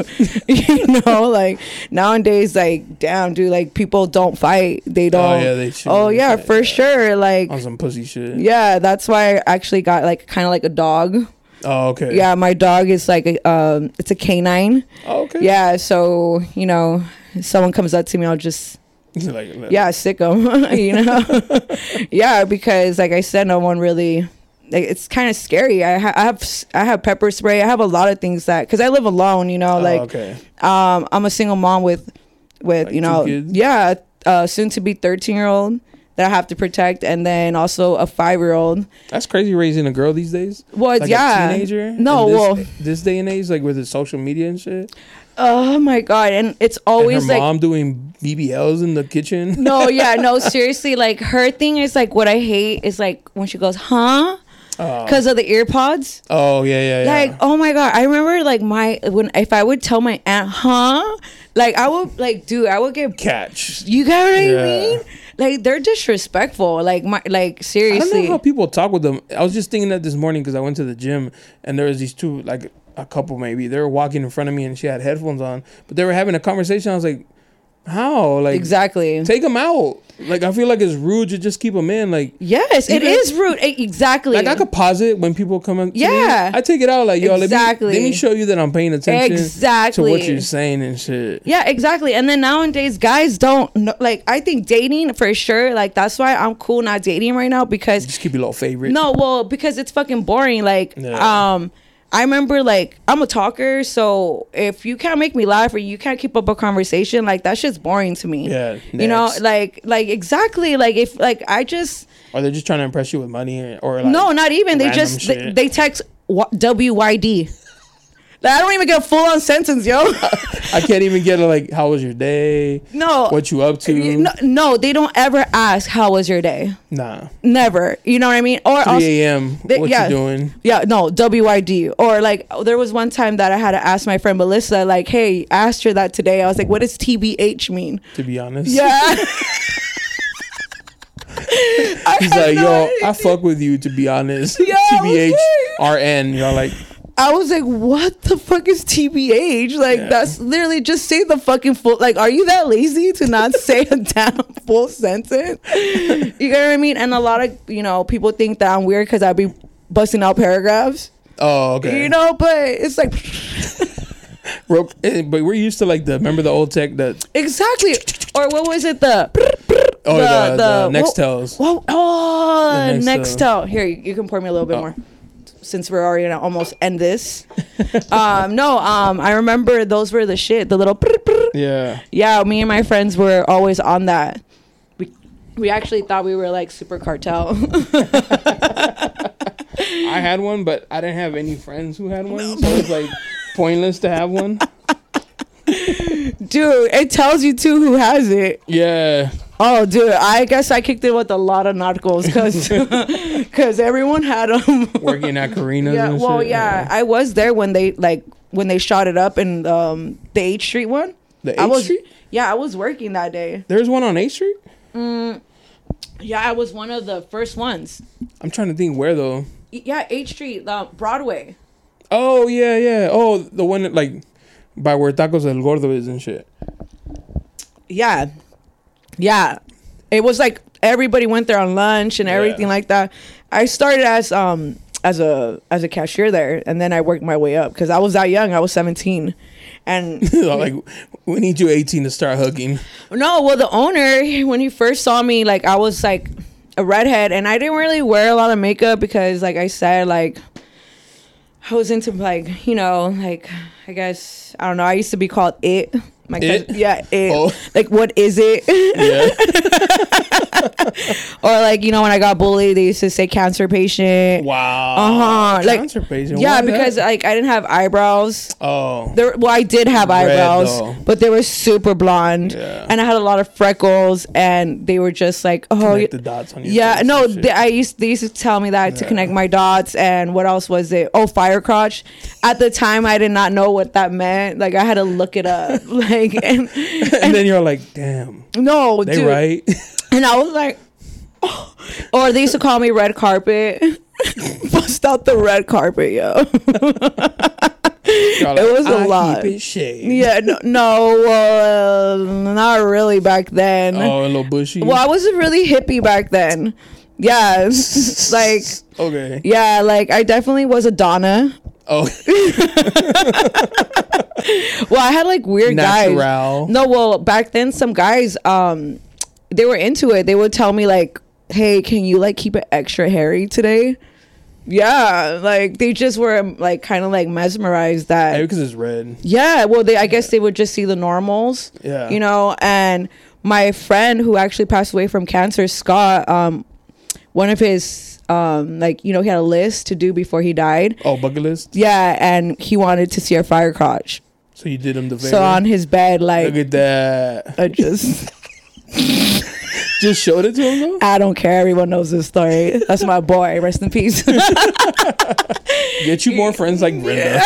[LAUGHS] you know, like nowadays, like damn, dude, like people don't fight. They don't. Oh yeah, they. Oh yeah, Yeah, for yeah. sure. Like on some pussy shit. yeah, that's why I actually got like kind of like a dog. Oh okay. Yeah, my dog is like a, um, it's a canine. Oh, okay. Yeah, so you know, if someone comes up to me, I'll just like, yeah, sick them. [LAUGHS] you know, yeah, because like I said, no one really. Like, it's kind of scary. I, ha- I have I have pepper spray. I have a lot of things that because I live alone. You know, Oh, like okay. um, I'm a single mom with with Like you know yeah, uh, soon to be 13 year old that I have to protect, and then also a five year old. That's crazy raising a girl these days. Well, Like yeah, a teenager. No, this, well, this day and age, like with the social media and shit. oh my god, and it's And always her like mom doing BBLs in the kitchen. no, yeah, no, [LAUGHS] seriously. Like her thing is like what I hate is like when she goes, huh? Oh. Because of the AirPods. Oh yeah, yeah, yeah. Like, oh my god, I remember like my when if I would tell my aunt, huh? Like I would like, dude, I would get. catch. You get what I mean? Like they're disrespectful. Like my like seriously. I don't know how people talk with them. I was just thinking that this morning because I went to the gym and there was these two, like a couple maybe. They were walking in front of me and she had headphones on, but they were having a conversation. I was like, how? Like, exactly. take them out. Like, I feel like it's rude to just keep them in. Like, yes, it is rude. Exactly. like I could pause it when people come. To Yeah. me. I take it out. Like, yo, Exactly. let me let me show you that I'm paying attention Exactly. to what you're saying and shit. Yeah, exactly. And then nowadays, guys don't know, like. I think dating for sure. Like that's why I'm cool not dating right now because Just keep your little favorite. no, well, because it's fucking boring. Like, Yeah. um, I remember like I'm a talker, so if you can't make me laugh or you can't keep up a conversation, like that shit's boring to me. Yeah, You know, like like exactly like if like I just Or they're just trying to impress you with money, or like no, not even. They just they, they text w- WYD. Like, I don't even get a full on sentence, yo. [LAUGHS] I can't even get a like, how was your day? no. What you up to? no, no, they don't ever ask how was your day. Nah. Never. You know what I mean? Or 3 a.m. What yeah. you doing? Yeah, no, WYD. Or like there was one time that I had to ask my friend Melissa, like, hey, I asked her that today. I was like, what does TBH mean? To be honest. Yeah. [LAUGHS] [LAUGHS] He's like, no yo, idea. I fuck with you. To be honest. Yeah, TBH RN. You're like, I was like, what the fuck is TBH? Like, Yeah. that's literally just say the fucking full. Like, are you that lazy to not say a [LAUGHS] damn full sentence? You know what I mean? And a lot of, you know, people think that I'm weird because I be busting out paragraphs, oh, okay. you know, but it's like, [LAUGHS] eh, but we're used to like the remember the old tech that exactly. Or what was it? The, oh the, the, what- Nextels. Whoa, oh, The next Nextel. Here, you you can pour me a little bit Oh. more. Since we're already gonna almost end this. [LAUGHS] um, no, um, I remember those were the shit. The little Yeah. Yeah, me and my friends were always on that. We we actually thought we were like super cartel. [LAUGHS] I had one, but I didn't have any friends who had one, so it's like pointless to have one. [LAUGHS] dude, it tells you too who has it. Yeah. Oh, dude, I guess I kicked it with a lot of narcos because because [LAUGHS] everyone had them. Working at Karina's. yeah, and well, shit. yeah, I was there when they like when they shot it up in um, the H Street one. The I 8th was Street? yeah, I was working that day. There's one on H Street? Mm, Yeah, I was one of the first ones. I'm trying to think where though. Yeah, H Street, uh, Broadway. Oh, yeah, yeah. Oh, the one that, like by where Tacos El Gordo is and shit. Yeah. Yeah. It was like everybody went there on lunch and everything Yeah. like that. I started as um as a as a cashier there and then I worked my way up cuz I was that young. I was 17. And [LAUGHS] like, we need you 18 to start hooking. no, well the owner when he first saw me like I was like a redhead and I didn't really wear a lot of makeup because like I said like I was into like, you know, like I guess I don't know, I used to be called it. My It? yeah, it. Oh. Like what is it? Yeah. [LAUGHS] or like you know when I got bullied, they used to say cancer patient. wow. Uh huh. Like Cancer patient. yeah, Why that? because like I didn't have eyebrows. Oh. There, well, I did have eyebrows, though. but they were super blonde, Yeah. and I had a lot of freckles, and they were just like, oh, Connect y- the dots on your yeah, no, they, I used they used to tell me that to connect my dots, and what else was it? Oh, fire crotch. At the time, I did not know what that meant. Like I had to look it up. [LAUGHS] like [LAUGHS] and, and then you're like, damn, no, they dude. right. [LAUGHS] And I was like, oh. or they used to call me red carpet. [LAUGHS] Bust out the red carpet, yo. You're It was a "I lot. Keep it shaved. yeah, no, no uh, not really back then. Oh, a little bushy. Well, I wasn't really hippie back then. Yeah, like okay. yeah, like I definitely was a Donna. Oh, [LAUGHS] Well, I had like weird guys. No, well, back then some guys um they were into it. They would tell me like, "Hey, can you like keep it extra hairy today?" Yeah, like they just were like kind of like mesmerized that Maybe because it's red. Yeah, well, they I guess they would just see the normals. Yeah. You know, and my friend who actually passed away from cancer, Scott, um one of his um like, you know, he had a list to do before he died. Oh, bucket list. Yeah, and he wanted to see our fire crotch. So you did him the favor. So on his bed like Look at that. I just [LAUGHS] [LAUGHS] Just showed it to him though. I don't care. Everyone knows this story. That's my boy. Rest in peace. [LAUGHS] Get you more friends like Brenda.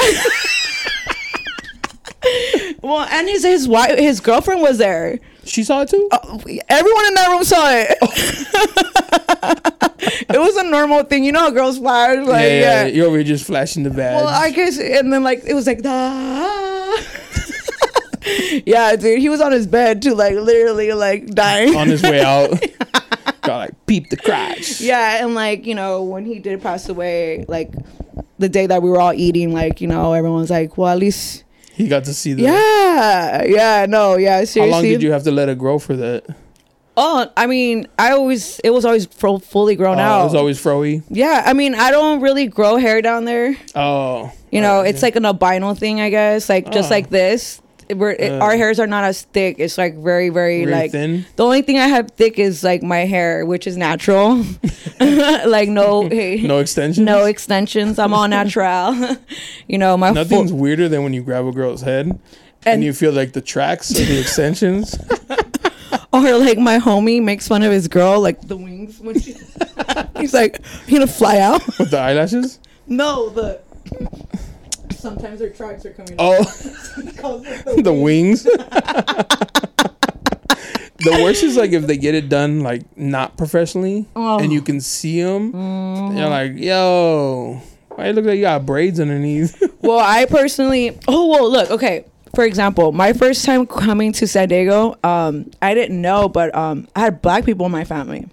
well, and his his wife, his girlfriend was there. She saw it too. Everyone in that room saw it. [LAUGHS] it was a normal thing. You know how girls flash? Like, yeah, yeah, yeah. You're over just flashing the badge. Well, I guess, and then like it was like, ah. [LAUGHS] yeah, dude, he was on his bed too, like literally like dying. on his way [LAUGHS] out. Got like peep the crotch. yeah, and like you know when he did pass away, like the day that we were all eating, like you know everyone's like, well, at least. He got to see the. Yeah, yeah, no, yeah. Seriously. How long did you have to let it grow for that? Oh, I mean, I always it was always fro- fully grown Oh, out. it was always froey. yeah, I mean, I don't really grow hair down there. Oh, You know, Oh, it's yeah. like an albino thing, I guess. Like just Oh. like this. We're, Uh. our hairs are not as thick. It's like very, very, like thin? The only thing I have thick is like my hair, which is natural. [LAUGHS] [LAUGHS] like no, [LAUGHS] No extensions. no extensions. I'm all natural. you know, my Nothing's full, weirder than when you grab a girl's head and, And- you feel like the tracks or the extensions. or like my homie makes fun of his girl, like the wings when she. he's like, you gonna fly out? with the eyelashes. no, the. Sometimes their tracks are coming. Oh, [LAUGHS] out. the wings. [LAUGHS] the worst is like if they get it done like not professionally Oh. and you can see them. You're like, yo, why it look like you got braids underneath? [LAUGHS] Well, I personally. Oh well, look. Okay, for example, my first time coming to San Diego, um, I didn't know, but um, I had black people in my family.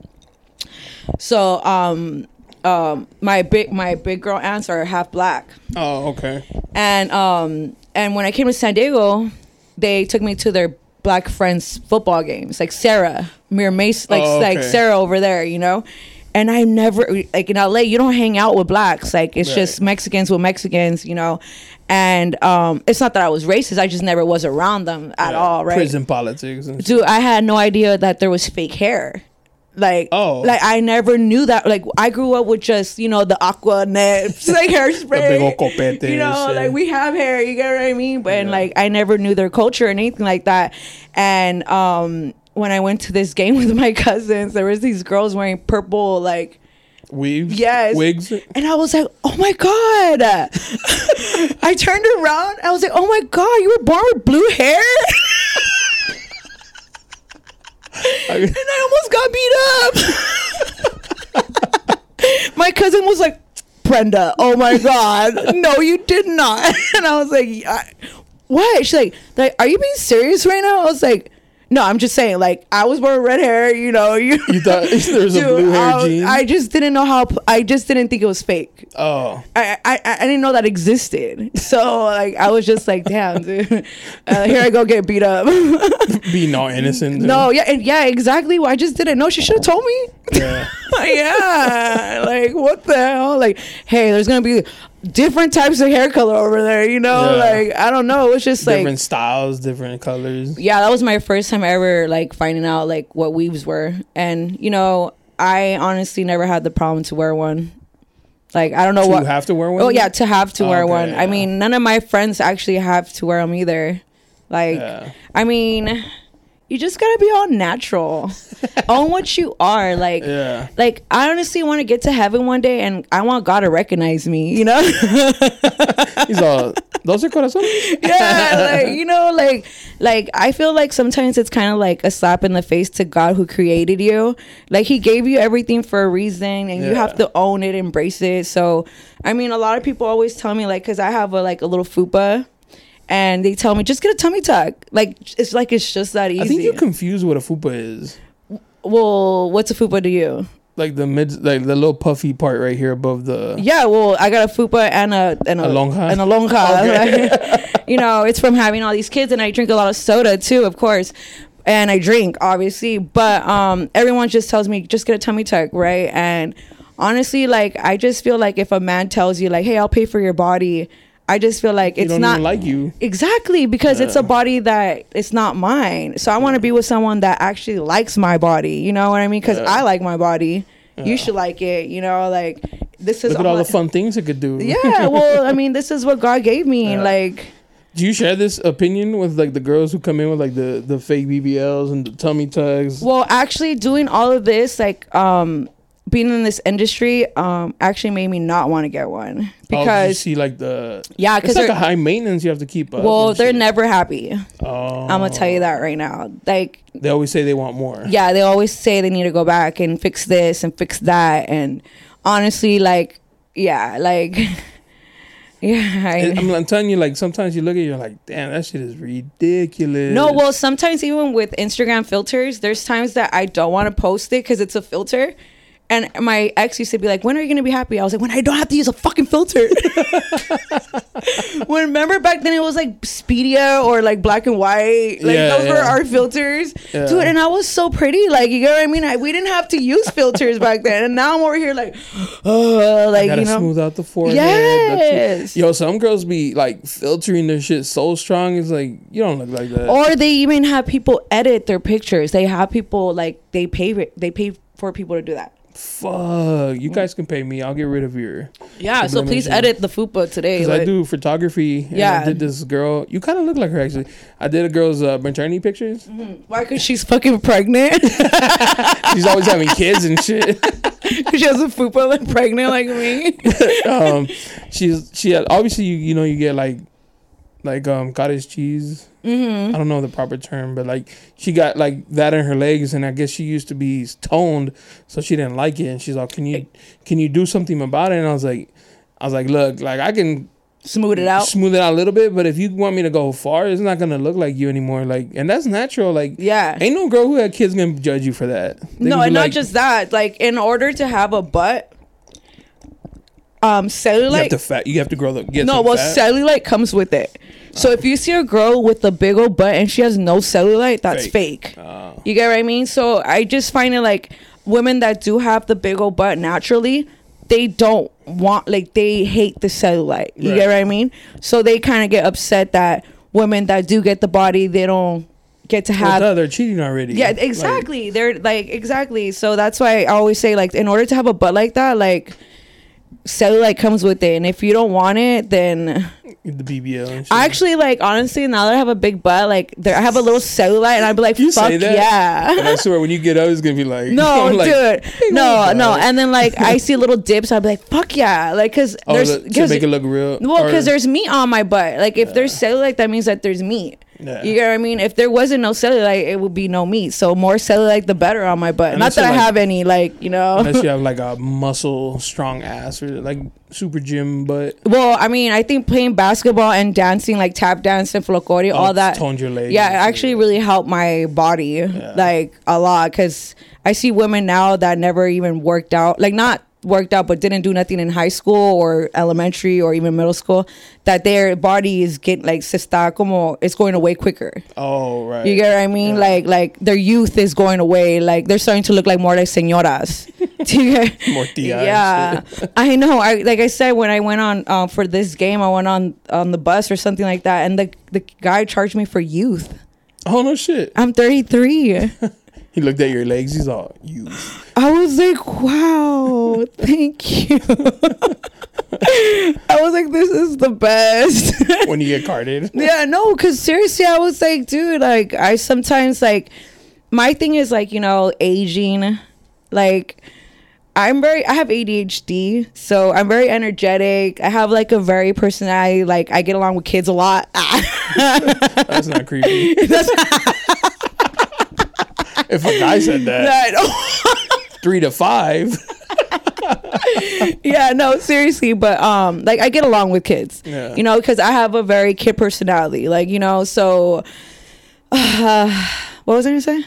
So um, um, my big my big girl aunts are half black, oh, okay. and um, and when I came to San Diego, they took me to their black friends football games, like Sarah, Mir Mace, like Oh, like. Sarah over there, you know. And I never like in LA, you don't hang out with blacks. Like it's Right. just Mexicans with Mexicans, you know. And um, it's not that I was racist; I just never was around them at Yeah, all, right? Prison politics. Dude, I had no idea that there was fake hair. Like, Oh. like I never knew that. Like, I grew up with just you know the aqua nets, [LAUGHS] like [LAUGHS] hairspray. copete You know, shit. like we have hair. You get what I mean? But and, like I never knew their culture or anything like that. And um, when I went to this game [LAUGHS] with my cousins, there was these girls wearing purple like. Weaves. Yes. Wigs. And I was like, oh my God. I turned around. I was like, oh my God, you were born with blue hair? [LAUGHS] and I almost got beat up. [LAUGHS] my cousin was like, Brenda, oh my God. [LAUGHS] No, you did not. And I was like, I, what? She's like, like, are you being serious right now? I was like, no, I'm just saying, like, I was born red hair, you know. You, You thought [LAUGHS] there was a [LAUGHS] Dude, blue hair I, gene? I just didn't know how. I just didn't think it was fake. oh, I, I I didn't know that existed. So like I was just like, damn, [LAUGHS] dude. Uh, here I go get beat up. being all innocent. no, yeah, and yeah, exactly. I just didn't know. She should have told me. Yeah. yeah, like what the hell? Like, hey, there's gonna be different types of hair color over there. You know, Yeah. like I don't know. It's just like different styles, different colors. yeah, that was my first time ever like finding out like what weaves were, and you know, I honestly never had the problem to wear one. Like I don't know Do what you have to wear one? Oh yeah, to have to Oh, wear okay, one. I mean, none of my friends actually have to wear them either. Like, Yeah. I mean, you just gotta be all natural, [LAUGHS] own what you are. Like, Yeah. like I honestly want to get to heaven one day, and I want God to recognize me. You know? [LAUGHS] He's all, those are corazones? [LAUGHS] yeah, like you know, like like I feel like sometimes it's kind of like a slap in the face to God who created you. Like He gave you everything for a reason, and you have to own it, embrace it. So, I mean, a lot of people always tell me like, because I have a like a little fupa. And they tell me just get a tummy tuck. Like it's like it's just that easy. I think you're confused what a fupa is. well, what's a fupa to you? Like the mid, like the little puffy part right here above the. Yeah, well, I got a fupa and a and a, A lonja? and a lonja. [LAUGHS] [LAUGHS] you know, it's from having all these kids, and I drink a lot of soda too, of course, and I drink obviously. But um, everyone just tells me just get a tummy tuck, right? And honestly, like I just feel like if a man tells you like, "Hey, I'll pay for your body," I just feel like it's not even like you. Exactly, because it's a body that it's not mine. So I want to be with someone that actually likes my body. You know what I mean? Because Yeah. I like my body. Yeah. You should like it. You know, like this is Look at all the fun things it could do. Yeah, [LAUGHS] well, I mean, this is what God gave me. Yeah. Like, Do you share this opinion with like the girls who come in with like the the fake BBLs and the tummy tugs? well, actually, doing all of this, like, um, being in this industry, um, actually made me not want to get one Oh, 'cause you see like the yeah, it's because like a high maintenance you have to keep up. well, they're shit. never happy. Oh, I'm gonna tell you that right now. Like, They always say they want more. yeah, they always say they need to go back and fix this and fix that. And honestly, like, yeah, like, [LAUGHS] yeah. I, I'm, I'm telling you, like sometimes you look at it, you're like, damn, that shit is ridiculous. no, well, sometimes even with Instagram filters, there's times that I don't want to post it because it's a filter. And my ex used to be like, "When are you gonna be happy?" I was like, "When I don't have to use a fucking filter." [LAUGHS] when remember back then it was like Sepia or like black and white. Like Yeah, those were yeah. our filters. Yeah. Dude, and I was so pretty. Like you know what I mean? I, we didn't have to use filters back then. And now I'm over here like oh, [SIGHS] like gotta you know smooth out the forehead. Yes. Yo, some girls be like filtering their shit so strong. It's like you don't look like that. Or they even have people edit their pictures. They have people like they pay they pay for people to do that. Fuck, you guys can pay me. I'll get rid of your. Yeah, so please edit the fupa today. Because I do photography. And Yeah. I did this girl. You kind of look like her actually. I did a girl's uh, maternity pictures. Why? Because she's fucking pregnant. [LAUGHS] She's always having kids and shit. [LAUGHS] she has a fupa like pregnant like me. [LAUGHS] um, she's she had obviously you you know you get like like um cottage cheese. Mm-hmm. I don't know the proper term, but like she got like that in her legs, and I guess she used to be toned, so she didn't like it. And she's like, "Can you can you do something about it?" And I was like, "I was like, look, like I can Smooth it out. smooth it out a little bit, but if you want me to go far, it's not gonna look like you anymore. Like, and that's natural. Like, Yeah. ain't no girl who had kids gonna judge you for that. They No, and not just that. Like in order to have a butt, um, you have cellulite. to fat. You have to grow the get no, well, fat. cellulite comes with it. So if you see a girl with a big old butt and she has no cellulite, that's Fake. fake. Oh. You get what I mean? So I just find it like women that do have the big old butt naturally, they don't want like they hate the cellulite. You Right. get what I mean? So they kind of get upset that women that do get the body, they don't get to Well, have duh, they're cheating already. yeah, Like, exactly. They're like exactly. So that's why I always say like in order to have a butt like that, like cellulite comes with it, and if you don't want it, then the BBL. And shit. I actually like honestly now that I have a big butt, like there I have a little cellulite, and I'd be like, You fuck yeah. And I swear, when you get out, it's gonna be like [LAUGHS] No, like, dude, [LAUGHS] no, my no, God. and then like I [LAUGHS] see little dips, I'd be like, "Fuck yeah!" Like, cause Oh, there's, the- cause, make it look real. well, because there's meat on my butt. Like, if there's cellulite, that means that there's meat. Yeah. You get what I mean? If there wasn't no cellulite, it would be no meat. So more cellulite, the better on my butt. Unless Not that I like- have any, like you know. unless you have [LAUGHS] like a muscle strong ass or like super gym butt. well, I mean, I think playing basketball and dancing, like tap dance and folklórico, Oh, all that. toned your legs Yeah, it actually really helped my body like a lot because I see women now that never even worked out, like not worked out but didn't do nothing in high school or elementary or even middle school, that their body is getting like se está como it's going away quicker. Oh right. You get what I mean? Yeah. Like like their youth is going away. Like they're starting to look like more like señoras. [LAUGHS] Do you get- [LAUGHS] More tia Yeah, I know. I like I said when I went on um, for this game, I went on on the bus or something like that, and the the guy charged me for youth. Oh no shit. I'm 33. [LAUGHS] He looked at your legs. He's all you. I was like, wow, thank you. I was like, this is the best. [LAUGHS] when you get carded. yeah, no, because seriously, I was like, dude, like, I sometimes, like, my thing is, like, you know, aging. Like, I'm very, I have ADHD, so I'm very energetic. I have, like, a very personality. Like, I get along with kids a lot. That's not creepy. [LAUGHS] if a guy said that, [LAUGHS] [LAUGHS] three to five. [LAUGHS] yeah, no, seriously, but um, like I get along with kids, Yeah. you know, because I have a very kid personality, like you know. So, [SIGHS] uh, what was I gonna say?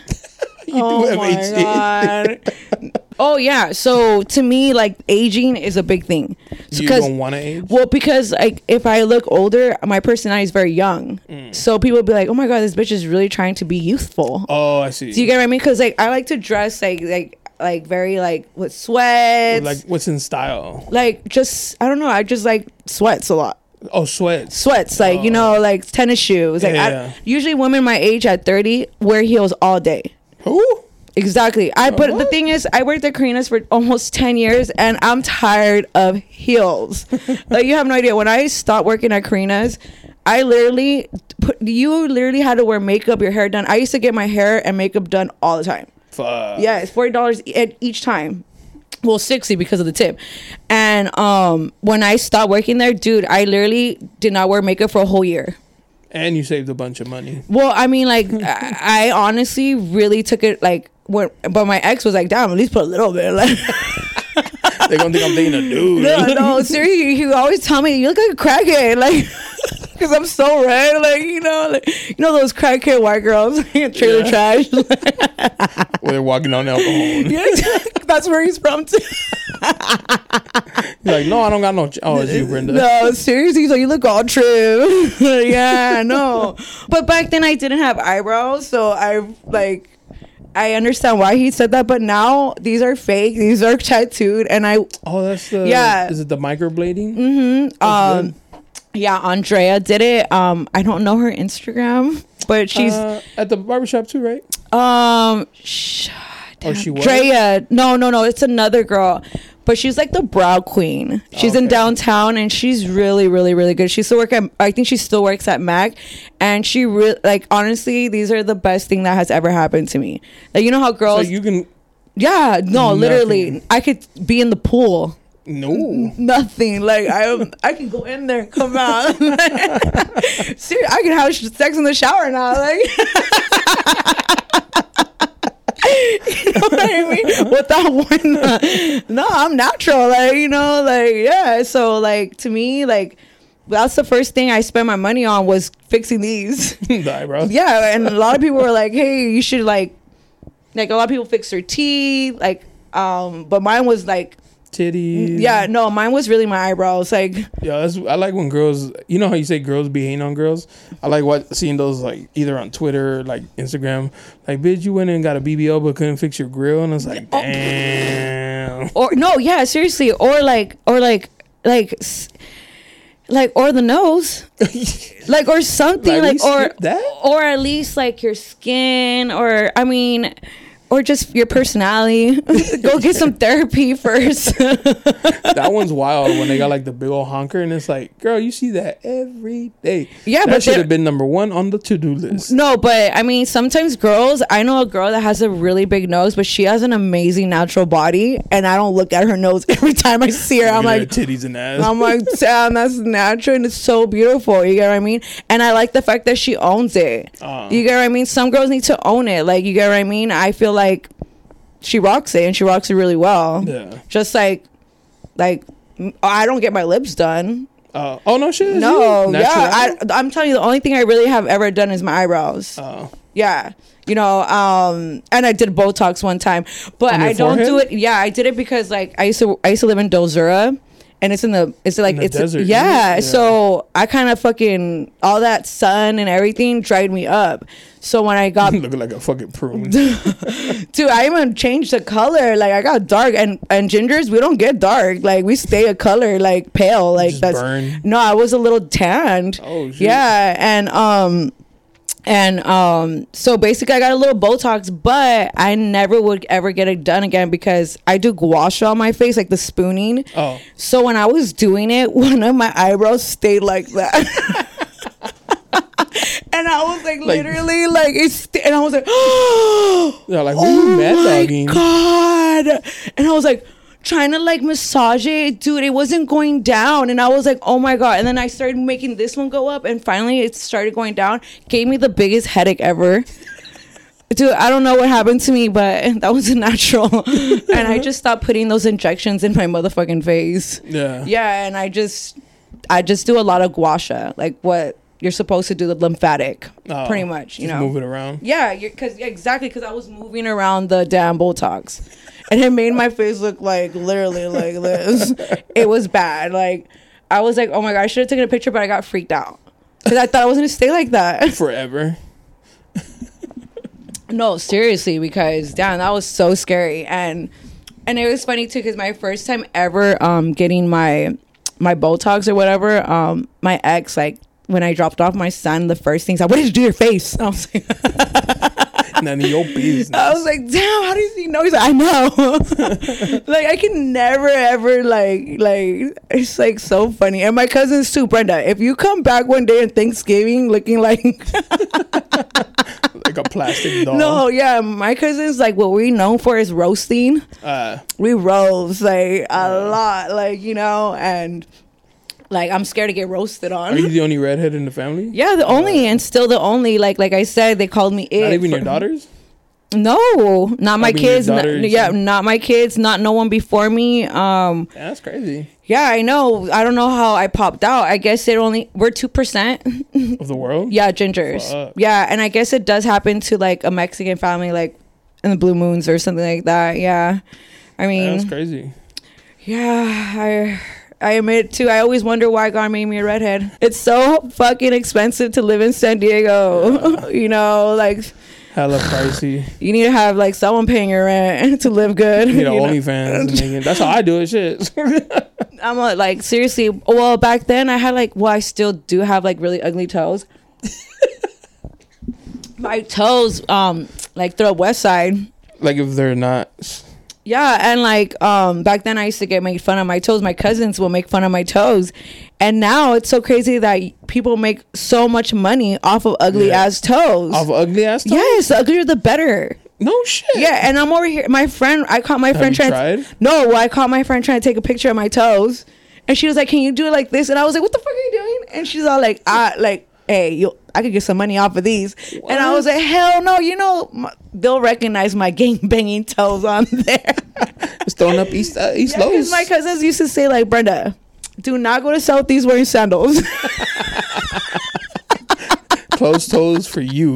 [LAUGHS] You oh my god. [LAUGHS] oh yeah. So to me, like aging is a big thing. You don't want to age. well, because like if I look older, my personality is very young. Mm. So people will be like, "Oh my god, this bitch is really trying to be youthful." Oh, I see. Do you get what I mean? Because like I like to dress like like like very like with sweats, like what's in style? like just I don't know. I just like sweats a lot. Oh, sweats. Sweats, like you know, like tennis shoes. Like I- Yeah. usually women my age at thirty wear heels all day. Who? Exactly. I but the thing is, I worked at Karina's for almost ten years, and I'm tired of heels. [LAUGHS] like you have no idea. When I stopped working at Karina's, I literally put you literally had to wear makeup, your hair done. I used to get my hair and makeup done all the time. Fuck. Yeah, it's forty dollars at each time. Well, sixty because of the tip. And um, when I stopped working there, dude, I literally did not wear makeup for a whole year. And you saved a bunch of money. Well, I mean, like, [LAUGHS] I, I honestly really took it like when, but my ex was like, "Damn, at least put a little bit." Like, [LAUGHS] They're gonna think I'm dating a dude. [LAUGHS] no, no, seriously, he would always tell me, "You look like a crackhead." Like, because I'm so red. Like you know, like you know those crackhead white girls, [LAUGHS] in trailer Yeah. trash. [LAUGHS] [LAUGHS] Where they're walking on alcohol. yeah, that's where he's from. Too. He's like, no, I don't got no. Ch- oh, it's you, Brenda. No, seriously, so you look all trim. yeah, no. But back then I didn't have eyebrows, so I like I understand why he said that, but now these are fake. These are tattooed and I Oh, that's the. Yeah. Is it the microblading? mm-hmm, um That's yeah, Andrea did it. Um I don't know her Instagram, but she's Uh, at the barbershop too, right? um sh- Oh, she was? Drea. No, no, no, it's another girl. But she's like the brow queen. She's in downtown and she's really, really, really good. She still work at I think she still works at Mac and she really like honestly, these are the best thing that has ever happened to me. Like you know how So girls you can. Yeah, no, literally. I could be in the pool. No. Nothing. Like I I can go in there and come out. [LAUGHS] Seriously, I can have sex in the shower now. Like [LAUGHS] you know what I mean? Without one, no, I'm natural. Like you know, like yeah. So like to me, like that's the first thing I spent my money on was fixing these. [LAUGHS] the eyebrows. yeah, and a lot of people were like, "Hey, you should like, like a lot of people fix their teeth, like." Um, but mine was like, Titties. yeah, no, mine was really my eyebrows. Like, Yeah, that's, I like when girls. You know how you say girls be hating on girls. I like what seeing those like either on Twitter, or, like Instagram. Like, bitch, you went in and got a BBL but couldn't fix your grill, and it's like, Oh. damn. or no, yeah, seriously, or like, or like, like, s- like, or the nose, [LAUGHS] like, or something, Like, like, or that? or at least like your skin, or I mean. Or just your personality. [LAUGHS] Go get some therapy first. [LAUGHS] that one's wild when they got like the big old honker, and it's like, girl, you see that every day. Yeah, that but should have been number one on the to do list. No, but I mean, sometimes girls. I know a girl that has a really big nose, but she has an amazing natural body, and I don't look at her nose [LAUGHS] every time I see her. I'm like, titties and ass. I'm like, damn, that's natural and it's so beautiful. You get what I mean? And I like the fact that she owns it. Uh. You get what I mean? Some girls need to own it. Like, you get what I mean? I feel like she rocks it, and she rocks it really well. yeah. Just like, like. I don't get my lips done. Uh, oh no, shit. No, yeah. I, I'm telling you, the only thing I really have ever done is my eyebrows. Oh. Yeah. You know, um, and I did Botox one time, but I don't do it. Yeah, I did it because like I used to I used to live in Dozura, and it's in the it's like the it's desert, yeah, yeah. So I kind of fucking all that sun and everything dried me up. So when I got [LAUGHS] Looking like a fucking prune. [LAUGHS] dude, I even changed the color. Like I got dark, and and gingers we don't get dark. Like we stay a color like pale. Like Just that's burn? no, I was a little tanned. Oh, shit. yeah, and um. And um, so basically, I got a little Botox, but I never would ever get it done again because I do gua sha on my face, like the spooning. Oh. So when I was doing it, [LAUGHS] one of my eyebrows stayed like that. [LAUGHS] and I was like, Like- literally, like it's, and I was like, [GASPS] oh, like, who you mad my dogging? god! And I was like, trying to like massage it, dude. It wasn't going down, and I was like, oh my god! And then I started making this one go up, and finally it started going down. Gave me the biggest headache ever. [LAUGHS] Dude, I don't know what happened to me, but [LAUGHS] that was [LAUGHS] natural. and I just stopped putting those injections in my motherfucking face. Yeah. Yeah, and I just I just do a lot of gua sha, like what you're supposed to do the lymphatic, Oh, pretty much. You just know, move it around. yeah, because exactly because I was moving around the damn Botox, and it made my face look like literally like this. it was bad. Like I was like, oh my god, I should have taken a picture, but I got freaked out because I thought I was gonna stay like that. [LAUGHS] Forever. No, seriously, because damn, that was so scary, and and it was funny too because my first time ever um getting my my Botox or whatever, um my ex like. When I dropped off my son, the first thing he said, "What did you do your face?" [LAUGHS] I was like, [LAUGHS] None of your business. I was like, damn, how does he know? He's like, I know. [LAUGHS] like I can never ever like like it's like so funny. And my cousins too, Brenda. If you come back one day on Thanksgiving looking like [LAUGHS] like a plastic doll. No, yeah, my cousins like what we're known for is roasting. Uh, We roast like a lot, like, you know, and like I'm scared to get roasted on. are you the only redhead in the family? yeah, the only and still the only. Like like I said, they called me it. Not even for- your daughters? No, not my mean, kids. n- daughters yeah, not my kids. Not no one before me. Um, Yeah, that's crazy. Yeah, I know. I don't know how I popped out. I guess it only we're two percent. [LAUGHS] Of the world? Yeah, gingers. Fuck. Yeah, and I guess it does happen to like a Mexican family, like in the Blue Moons or something like that. Yeah, I mean, That's crazy. yeah, I I admit too. I always wonder why God made me a redhead. It's so fucking expensive to live in San Diego. [LAUGHS] you know, like Hella pricey. you need to have like someone paying your rent [LAUGHS] to live good. You know, you know? OnlyFans. That's how I do it. Shit. [LAUGHS] I'm uh, like seriously. Well, back then I had like well, I still do have like really ugly toes. My toes, um, like throw West Side. like if they're not. Yeah, and like um back then I used to get made fun of my toes. My cousins will make fun of my toes. And now it's so crazy that people make so much money off of ugly Yeah. ass toes. Off of ugly ass. toes? yes, the uglier the better. No shit. Yeah, and I'm over here. My friend, I caught my Have friend you trying. tried? No, well, I caught my friend trying to take a picture of my toes, and she was like, "Can you do it like this?" And I was like, "What the fuck are you doing?" And she's all like, "I like, hey, you, I could get some money off of these." And I was like, "Hell no!" You know, m- they'll recognize my [LAUGHS] gang banging toes on there. Just throwing up East uh, East [LAUGHS] Yeah, Lowe's. my cousins used to say like, "Brenda, do not go to Southeast wearing sandals." [LAUGHS] Closed toes for you.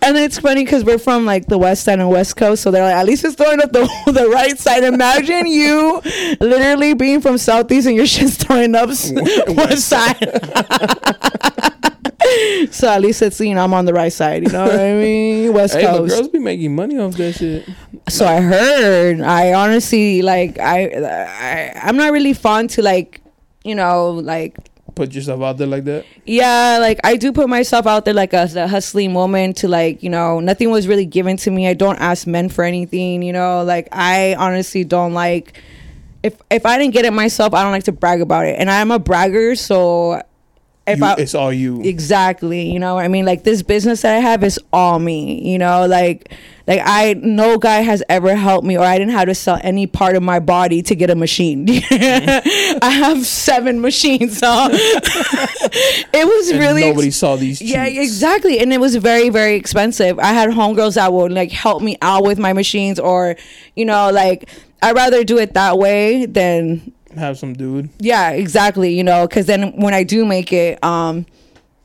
And it's funny because we're from like the west side and west coast, so they're like, at least it's throwing up the, the right side. Imagine you literally being from southeast and your shit's throwing up s- one side. [LAUGHS] so at least it's you know I'm on the right side. You know what I mean? West Hey, coast. girls be making money off that shit. so I heard. I honestly like I, I I'm not really fond to like you know like Put yourself out there like that. yeah like i do put myself out there like as a hustling woman to like you know nothing was really given to me i don't ask men for anything you know like i honestly don't like if if i didn't get it myself i don't like to brag about it and i'm a bragger so if You- i it's all you. exactly you know what i mean like this business that i have is all me you know like like i no guy has ever helped me or i didn't have to sell any part of my body to get a machine [LAUGHS] i have seven machines so [LAUGHS] it was And really nobody saw these. Yeah, exactly. And it was very, very expensive. I had homegirls that would like help me out with my machines or, you know, like I'd rather do it that way than Have some dude. yeah, exactly, you know, cuz then when I do make it, um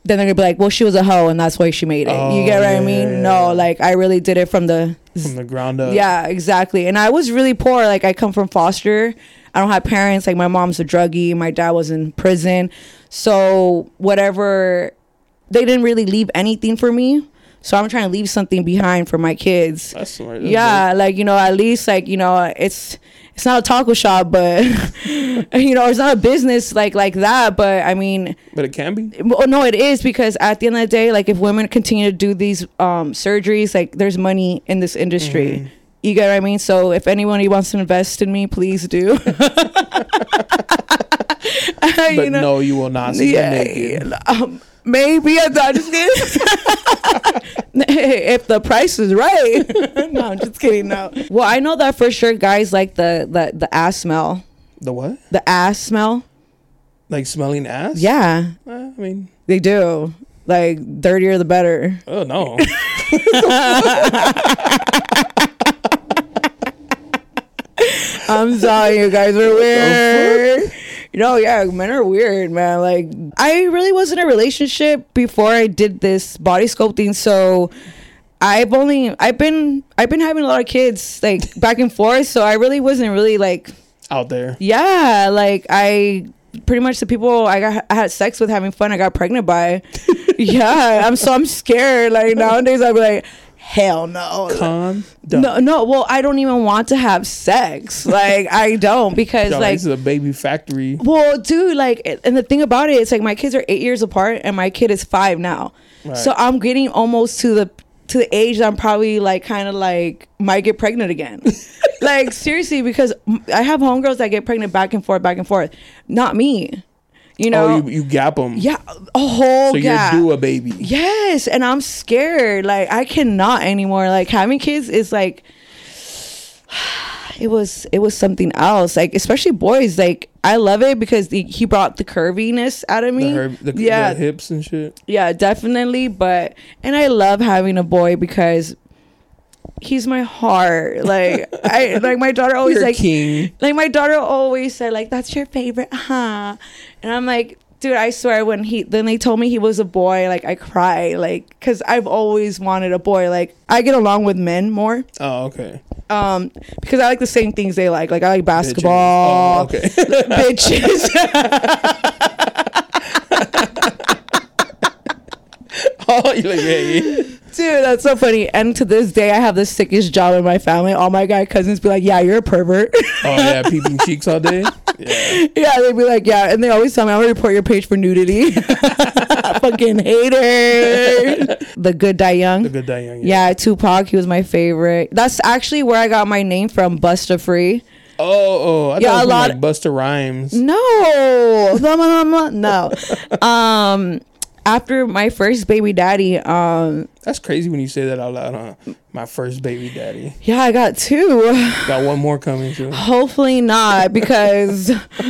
then they're gonna be like, well, she was a hoe and that's why she made it. you Oh, get what I mean? yeah, no, yeah. like I really did it from the from the ground up. yeah, exactly. And I was really poor. Like I come from foster. I don't have parents. Like my mom's a druggie. My dad was in prison. So whatever, they didn't really leave anything for me. So I'm trying to leave something behind for my kids. That's smart. That's yeah, like you know, at least like you know, it's it's not a taco shop, but [LAUGHS] you know, it's not a business like like that. But I mean. But it can be. well, no, it is because at the end of the day, like if women continue to do these um, surgeries, like there's money in this industry. Mm-hmm. You get what I mean? So if anyone wants to invest in me, please do. [LAUGHS] But you know? no, you will not see yeah, um, maybe I'm not just kidding. [LAUGHS] if the price is right. [LAUGHS] no, I'm just kidding. No. Well, I know that for sure. Guys like the the the ass smell. The what? The ass smell. Like smelling ass? Yeah, Uh, I mean, they do. Like dirtier the better. oh no. [LAUGHS] I'm sorry, you guys are weird. You know, yeah, men are weird, man. Like, I really was in a relationship before I did this body sculpting, so I've only I've been I've been having a lot of kids like back and forth, so I really wasn't really like Out there. yeah, like I pretty much the people I got I had sex with having fun, I got pregnant by. [LAUGHS] yeah, I'm so I'm scared. Like nowadays, I'd be like, hell no. Con. No, no. Well, I don't even want to have sex. [LAUGHS] Like, I don't because, Yo, like, this is a baby factory. well, dude, like, and the thing about it, it's like my kids are eight years apart, and my kid is five now. Right. So I'm getting almost to the to the age that I'm probably like kind of like might get pregnant again. [LAUGHS] like seriously, because I have homegirls that get pregnant back and forth, back and forth. Not me. You oh, know. oh, you, you gap them. yeah, a whole So gap. you're due a baby. Yes, and I'm scared. Like I cannot anymore. Like having kids is like [SIGHS] it was it was something else. Like especially boys. Like I love it because the, he brought the curviness out of The, me. herb, the, yeah, the hips and shit. yeah, definitely. But and I love having a boy because he's my heart. Like I [LAUGHS] like my daughter always You're like king. like my daughter always said like that's your favorite, huh? And I'm like, dude, I swear when he then they told me he was a boy, like I cry, like because I've always wanted a boy. Like I get along with men more, Oh, okay. um, because I like the same things they like. Like I like Bitches. basketball, Oh, okay. [LAUGHS] bitches. [LAUGHS] oh, you like yeah, yeah. Dude, that's so funny. And to this day, I have the sickest job in my family. All my guy cousins be like, "Yeah, you're a pervert." Oh yeah, peeping [LAUGHS] cheeks all day. Yeah. yeah, they'd be like, "Yeah," and they always tell me, "I'm gonna report your page for nudity." [LAUGHS] Fucking hater. the good die young. The good die young. Yeah, Tupac. He was my favorite. That's actually where I got my name from, Busta Free. Oh, oh. I Yeah, a lot- like Busta Rhymes. [LAUGHS] No, no, no, no. Um, after my first baby daddy, um, That's crazy when you say that out loud, huh? My first baby daddy. yeah, I got two. Got one more coming too. Hopefully not, because [LAUGHS]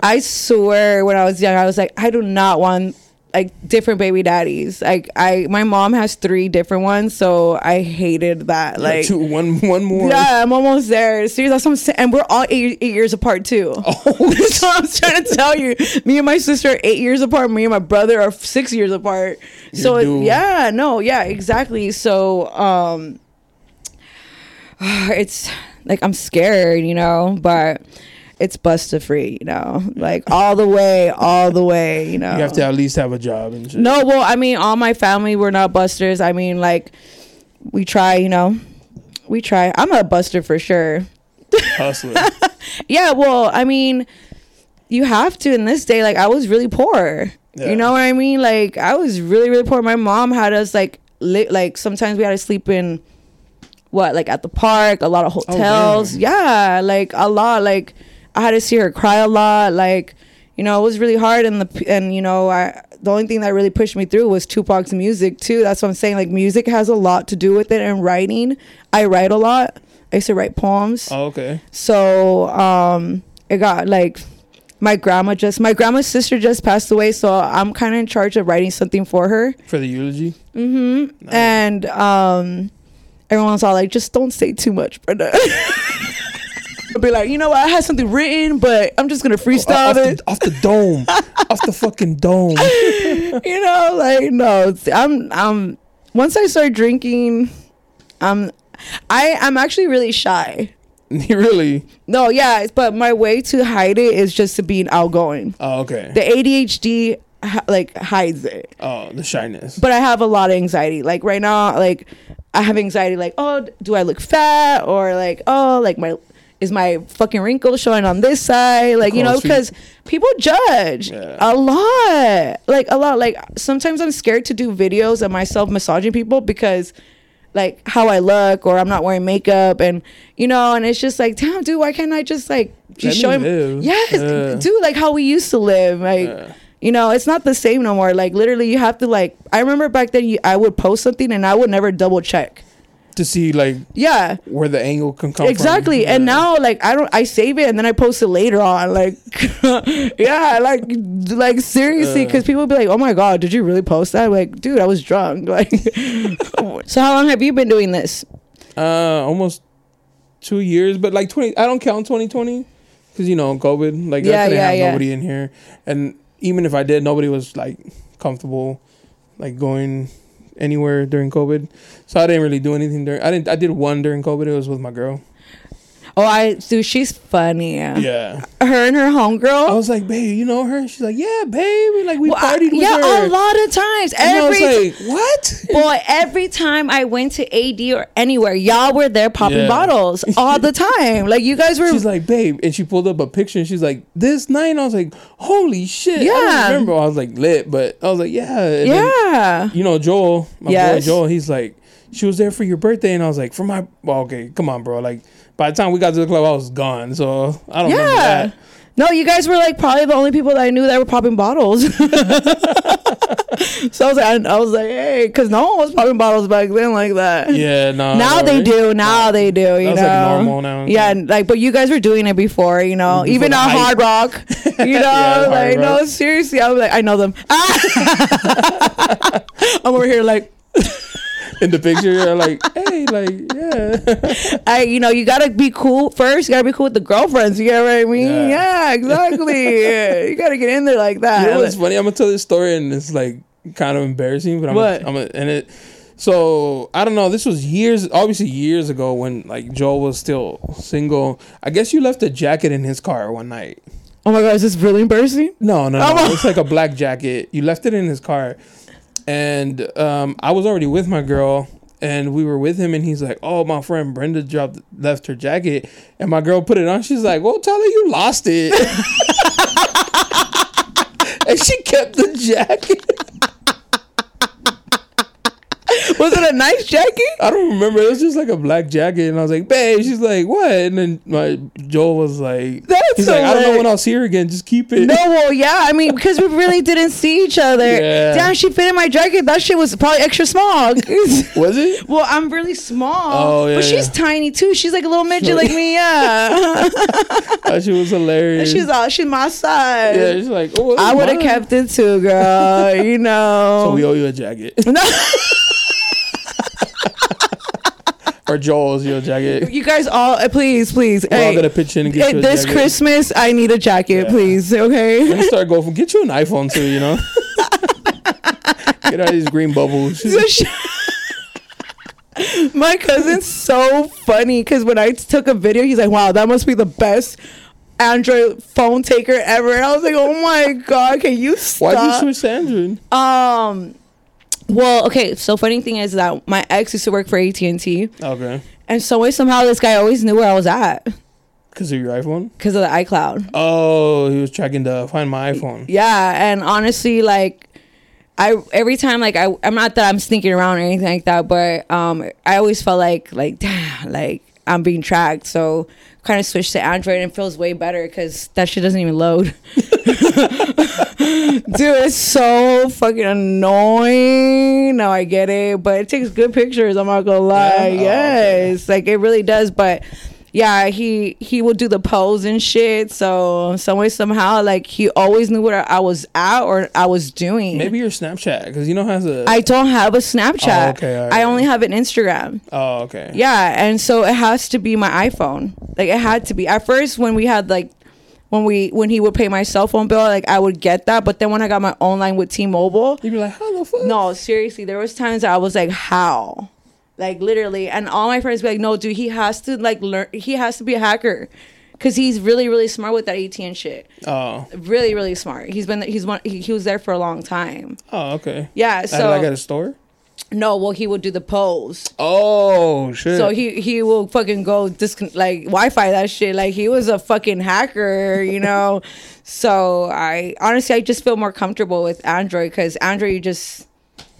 I swear when I was young, I was like, I do not want like different baby daddies. Like I, my mom has three different ones, so I hated that. Like. two, one, one more. Yeah, I'm almost there. Seriously, that's what I'm saying. And we're all eight, eight years apart too. Oh, [LAUGHS] That's what I'm trying to tell you. Me and my sister are eight years apart. Me and my brother are six years apart. so You're due. yeah, no, yeah, exactly. So um, [SIGHS] it's like I'm scared, you know, but it's busta free, you know, like all the way, all the way, you know. You have to at least have a job and shit. No, well, I mean, all my family were not busters. I mean, like we try, you know, we try. I'm a buster for sure. [LAUGHS] Yeah, well, I mean, you have to in this day. Like, I was really poor. Yeah. You know what I mean? Like, I was really, really poor. My mom had us like, li- like sometimes we had to sleep in what, like at the park, a lot of oh, hotels. damn. yeah, like a lot. Like, I had to see her cry a lot. Like, you know, it was really hard. And the and you know, I the only thing that really pushed me through was Tupac's music too. That's what I'm saying. Like, music has a lot to do with it. And writing, I write a lot. I used to write poems. oh, okay. So um it got like my grandma just my grandma's sister just passed away, so I'm kind of in charge of writing something for her. For the eulogy. Mm-hmm. Nice. And um everyone's all like, just don't say too much, Brenda. [LAUGHS] Be like, you know what, I had something written, but I'm just gonna oh, freestyle off, it. the, off the dome. [LAUGHS] off the fucking dome. [LAUGHS] you know, like no, I'm I'm once I start drinking, I'm I I'm actually really shy. [LAUGHS] really? No, yeah, but my way to hide it is just to being outgoing. Oh, okay. the ADHD like hides it. oh, the shyness. But I have a lot of anxiety. Like right now, like I have anxiety. Like, oh, do I look fat? Or like, oh, like my is my fucking wrinkle showing on this side? Like, you know, because people judge Yeah. a lot. Like a lot. Like sometimes I'm scared to do videos of myself massaging people because like how I look or I'm not wearing makeup and you know and it's just like damn dude why can't I just like just show him live. yes Yeah. dude like how we used to live like Yeah. you know it's not the same no more like literally you have to like I remember back then you, I would post something and I would never double check to see like yeah where the angle can come exactly from. and Yeah. now like i don't i save it and then i post it later on like [LAUGHS] yeah like like seriously Uh. because people be like oh my god did you really post that like dude i was drunk [LAUGHS] like [LAUGHS] so how long have you been doing this uh almost two years, but like twenty. I don't count twenty twenty because you know COVID. Like Yeah, I couldn't yeah, have yeah. nobody in here, and even if I did, nobody was like comfortable, like going anywhere during COVID. So I didn't really do anything during. I didn't. I did one during COVID. It was with my girl. Oh i dude she's funny Yeah. her and her homegirl. I was like, babe, you know her? She's like, yeah, babe. Like we Well, I- partied with yeah her. Yeah, a lot of times and I was every like, what? Boy, every time I went to AD or anywhere, y'all were there popping Yeah. bottles [LAUGHS] all the time. Like you guys were She's like, babe, and she pulled up a picture, and she's like, this night. And I was like, holy shit. I Yeah. don't remember. I was like lit, but I was like, yeah. And then, Yeah. you know, Joel, my Yes. boy Joel, he's like, she was there for your birthday, and I was like, for my, well, okay, come on, bro. Like, by the time we got to the club, I was gone, so I don't remember Yeah. that. No, you guys were like probably the only people that I knew that were popping bottles. [LAUGHS] so I was like, I was like, hey, because no one was popping bottles back then like that. Yeah, no. Now no, they do. Now they do. You That's know, like normal now. Yeah, like, but you guys were doing it before. You know, Before even on. Hard Rock. [LAUGHS] You know, Yeah, like no, seriously, I was like, I know them. [LAUGHS] I'm over here like, in the picture. You're like, hey, like, yeah. I, you know, you gotta be cool first. You gotta be cool with the girlfriends. You know what I mean? Yeah. Yeah, exactly. Yeah, you gotta get in there like that. You know what's funny? I'm gonna tell this story, and it's like kind of embarrassing, but I'm What? I'm a, and it. So I don't know. This was years, obviously years ago when like Joel was still single. I guess you left a jacket in his car one night. oh my god, is this really embarrassing? No, no, Oh no. It's like a black jacket. You left it in his car, and um, I was already with my girl, and we were with him, and he's like, "Oh, my friend Brenda dropped left her jacket," and my girl put it on. She's like, "Well, tell her you lost it," [LAUGHS] and she kept the jacket. [LAUGHS] [LAUGHS] Was it a nice jacket? I don't remember. It was just like a black jacket, and I was like, "Babe," she's like, "What?" And then my Joel was like, That's "He's like, I don't know when I'll see her again. Just keep it." No, well, yeah. I mean, because we really didn't see each other. [LAUGHS] Yeah. Damn, she fit in my jacket. That shit was probably extra small. [LAUGHS] Was it? well, I'm really small. Oh, yeah, But she's yeah. tiny too. She's like a little midget like me. Yeah. That shit was hilarious. she's all she's my size. yeah, she's like, "Oh, I would have kept it too, girl. You know. So we owe you a jacket. No. Or Joel's your jacket. You guys all, uh, please, please. We're all hey, gonna pitch in and get you a this jacket. Christmas, I need a jacket, Yeah. please. Let Okay. me start going for get you an iPhone too. You know, [LAUGHS] get out of these green bubbles. My cousin's so funny because when I took a video, he's like, "Wow, that must be the best Android phone taker ever." And I was like, "Oh my god, can you stop? Why'd you switch to Android? um, well, okay. So funny thing is that my ex used to work for AT and T, Okay, and way somehow this guy always knew where I was at because of your iPhone. because of the iCloud. Oh, he was tracking to find my iPhone. Yeah, and honestly, like I every time like I I'm not that I'm sneaking around or anything like that, but um I always felt like like damn like I'm being tracked. So kind of switched to Android and feels way better because that shit doesn't even load. [LAUGHS] [LAUGHS] Dude, it's so fucking annoying. Now I get it, but it takes good pictures. I'm not gonna lie. Yeah? Oh, okay. yes, like it really does. But yeah, he he would do the pose and shit. So some way somehow, like he always knew what I was at or I was doing. Maybe your Snapchat because you know has a. I don't have a Snapchat. Oh, okay, alright. I only have an Instagram. oh, okay. Yeah, and so it has to be my iPhone. Like it had to be. At first, when we had like, when we when he would pay my cell phone bill, like I would get that. But then when I got my own line with T-Mobile, You'd be like, how the fuck? no, seriously, there was times that I was like, how, like literally, and all my friends be like, no, dude, he has to like learn. He has to be a hacker. Cause he's really, really smart with that ATN shit. Oh, Really, really smart. He's been, he's one, he, he was there for a long time. oh, okay. Yeah. So, like at a store. no, well, he would do the pose. Oh shit. So he he will fucking go discon- like Wi-Fi that shit. Like he was a fucking hacker, you know. [LAUGHS] so I honestly I just feel more comfortable with Android because Android you just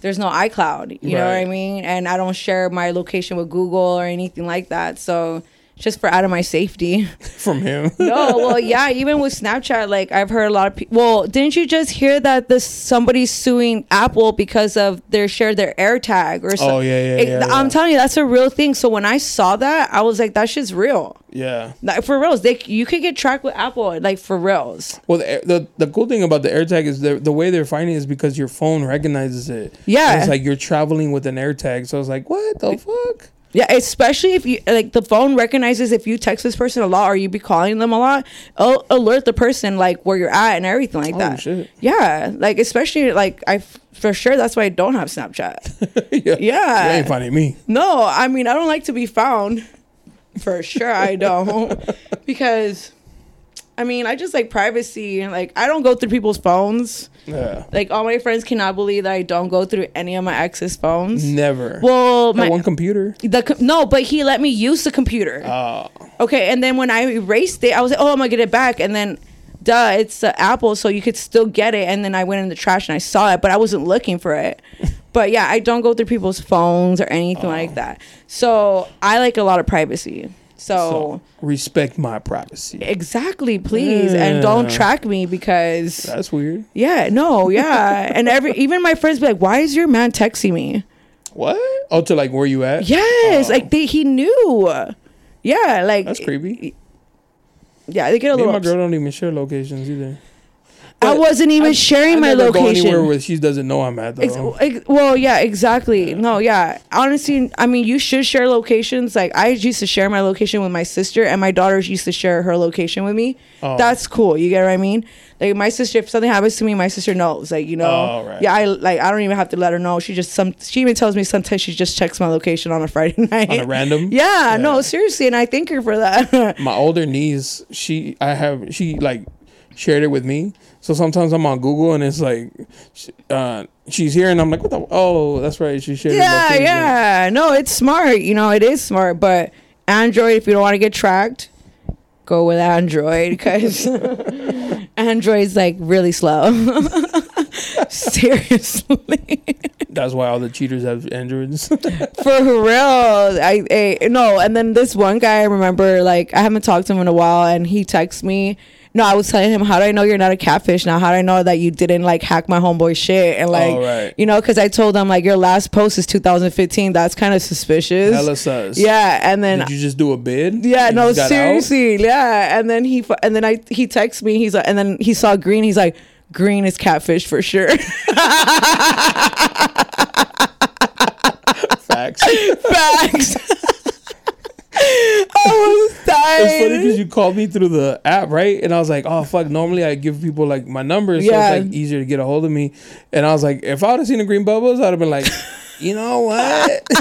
there's no iCloud. You know what I mean? And I don't share my location with Google or anything like that. So just for out of my safety. [LAUGHS] from him. no, well, yeah. Even with Snapchat, like I've heard a lot of people. Well, didn't you just hear that this somebody's suing Apple because of their shared their AirTag or something? Oh, yeah, yeah, yeah, I'm yeah. telling you, that's a real thing. So when I saw that, I was like, that shit's real. yeah. Like for reals, they you could get tracked with Apple, like for reals. Well, the, the the cool thing about the AirTag is the the way they're finding it is because your phone recognizes it. Yeah. And it's like you're traveling with an AirTag, so it's like, what the fuck? Yeah, especially if you like the phone recognizes if you text this person a lot or you be calling them a lot, it'll alert the person like where you're at and everything like Oh, that. shit. Yeah, like especially like I for sure that's why I don't have Snapchat. [LAUGHS] yeah. Yeah. You ain't finding me. No, I mean I don't like to be found. For sure I don't. [LAUGHS] because I mean, I just like privacy and like I don't go through people's phones. Yeah. Like all my friends cannot believe that I don't go through any of my ex's phones. Never. Well, my one computer. the co- no, but he let me use the computer. Oh. Okay, and then when I erased it, I was like, "Oh, I'm gonna get it back." And then, duh, it's uh, Apple, so you could still get it. And then I went in the trash and I saw it, but I wasn't looking for it. [LAUGHS] but yeah, I don't go through people's phones or anything like that. So I like a lot of privacy. So, So respect my privacy. exactly, please, and don't track me because That's weird. yeah, no, yeah, [LAUGHS] and every even my friends be like, "Why is your man texting me?" What? Oh, to like where you at? Yes, Oh. like they, he knew. Yeah, like That's creepy. Yeah, they get a Me and little. my girl don't even share locations either. But wasn't even I- sharing I my never Go location. anywhere where she doesn't know I'm at. Ex- ex- well, yeah, exactly. No, yeah. Honestly, I mean, you should share locations. Like I used to share my location with my sister, and my daughters used to share her location with me. Oh. That's cool. You get what I mean? Like my sister, if something happens to me, my sister knows. Like you know, Oh, right. yeah. I like. I don't even have to let her know. She just some. She even tells me sometimes she just checks my location on a Friday [LAUGHS] night. On a random? Yeah, no, seriously, and I thank her for that. [LAUGHS] my older niece, she I have she like shared it with me. So sometimes I'm on Google and it's like, uh, she's here and I'm like, what the? Oh, that's right. She shared. yeah, yeah. No, it's smart. You know, it is smart. But Android, if you don't want to get tracked, go with Android because [LAUGHS] Android's like really slow. [LAUGHS] Seriously, That's why all the cheaters have androids. [LAUGHS] for real. I, I no, and then this one guy I remember, like I haven't talked to him in a while, and he texts me. No, I was telling him, how do I know you're not a catfish? Now, how do I know that you didn't like hack my homeboy shit? And like, Oh, right. you know, because I told him like your last post is 2015. That's kind of suspicious. Hella sus. Yeah, and then Did you just do a bid? yeah, You no, got out? seriously, yeah. And then he and then I he texts me. He's like, and then he saw green. He's like, green is catfish for sure. [LAUGHS] Facts. Facts. [LAUGHS] [LAUGHS] I was dying. It's funny because you called me through the app, right? And I was like, oh fuck. Normally I give people like my numbers, Yeah. so it's like easier to get a hold of me. And I was like, if I would have seen the green bubbles, I'd have been like, you know what? [LAUGHS]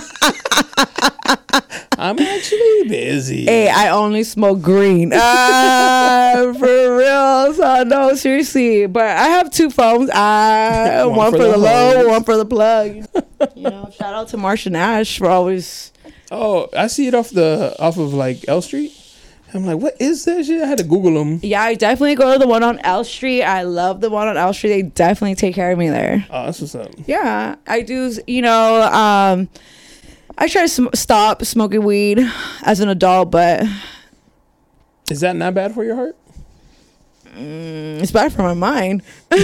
I'm actually busy. Hey, I only smoke green. Ah, [LAUGHS] for real. So no, seriously. But I have two phones. Ah, one, for, the, low, one for the plug. you know, shout out to March and Ash for always. Oh, I see it off the off of like L Street. I'm like, what is that shit? I had to Google them. Yeah, I definitely go to the one on L Street. I love the one on L Street. They definitely take care of me there. Oh, that's what's up. Yeah, I do. You know, um, I try to sm- stop smoking weed as an adult, but Is that not bad for your heart? it's bad for my mind. [LAUGHS]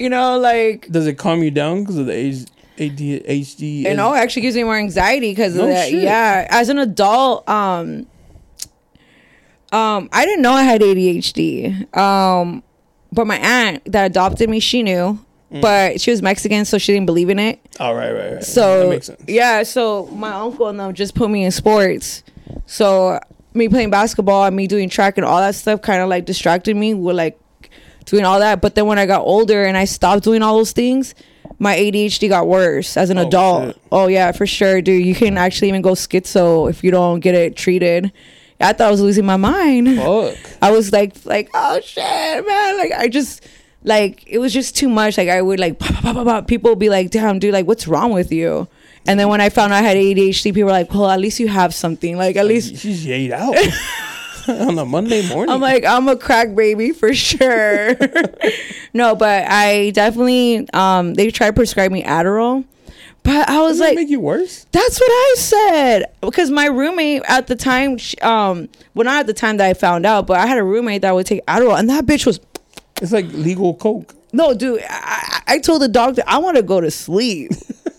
you know, like Does it calm you down because of the age, ADHD? you know, it actually gives me more anxiety because No of that. shit. Yeah, as an adult, um, um, I didn't know I had ADHD. Um, but my aunt that adopted me, she knew. Mm. But she was Mexican, so she didn't believe in it. Oh, right, right, right. So yeah, so my uncle and them just put me in sports. So me playing basketball and me doing track and all that stuff kind of like distracted me with like doing all that. But then when I got older and I stopped doing all those things, my ADHD got worse as an Oh, adult. shit. Oh yeah, for sure, dude. You can actually even go schizo if you don't get it treated. I thought I was losing my mind. Fuck. I was like, like, oh shit, man. Like, I just, like, it was just too much. Like, I would like, pop, pop, pop, pop, pop. people would be like, damn, dude, like, what's wrong with you? And then when I found out I had ADHD, people were like, well, at least you have something. Like, at least She's yayed out [LAUGHS] [LAUGHS] on a Monday morning. I'm like, I'm a crack baby for sure. [LAUGHS] no, but I definitely, um, they tried to prescribe me Adderall. But I was Does that like, make you worse? That's what I said because my roommate at the time, she, um, well, not at the time that I found out, but I had a roommate that would take Adderall, and that bitch was It's like legal coke. no, dude. I I told the doctor I want to go to sleep,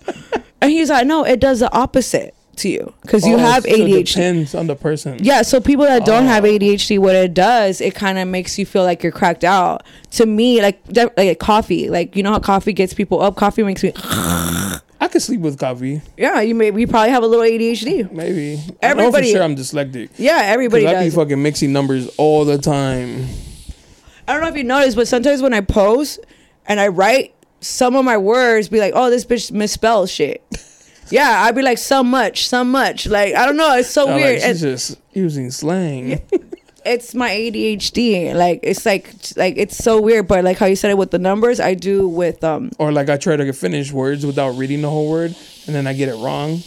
[LAUGHS] and he's like, no, it does the opposite to you because you Oh, have so it ADHD. depends on the person. Yeah, so people that don't have Oh. ADHD, what it does, it kind of makes you feel like you're cracked out. To me, like like coffee, like you know how coffee gets people up. Coffee makes me. I could sleep with coffee. Yeah, you may you probably have a little ADHD. Maybe. I know for Everybody- sure I'm dyslexic. Yeah, everybody I be fucking mixing numbers all the time. I don't know if you noticed, but sometimes when I post and I write, some of my words be like, "Oh, this bitch misspells shit." [LAUGHS] yeah, I'd be like, "So much, so much." Like I don't know, it's so I'm weird. Like, she's and just using slang. [LAUGHS] it's my ADHD. Like it's like like it's so weird. But like how you said it with the numbers, I do with um. Or like I try to finish words without reading the whole word, and then I get it wrong.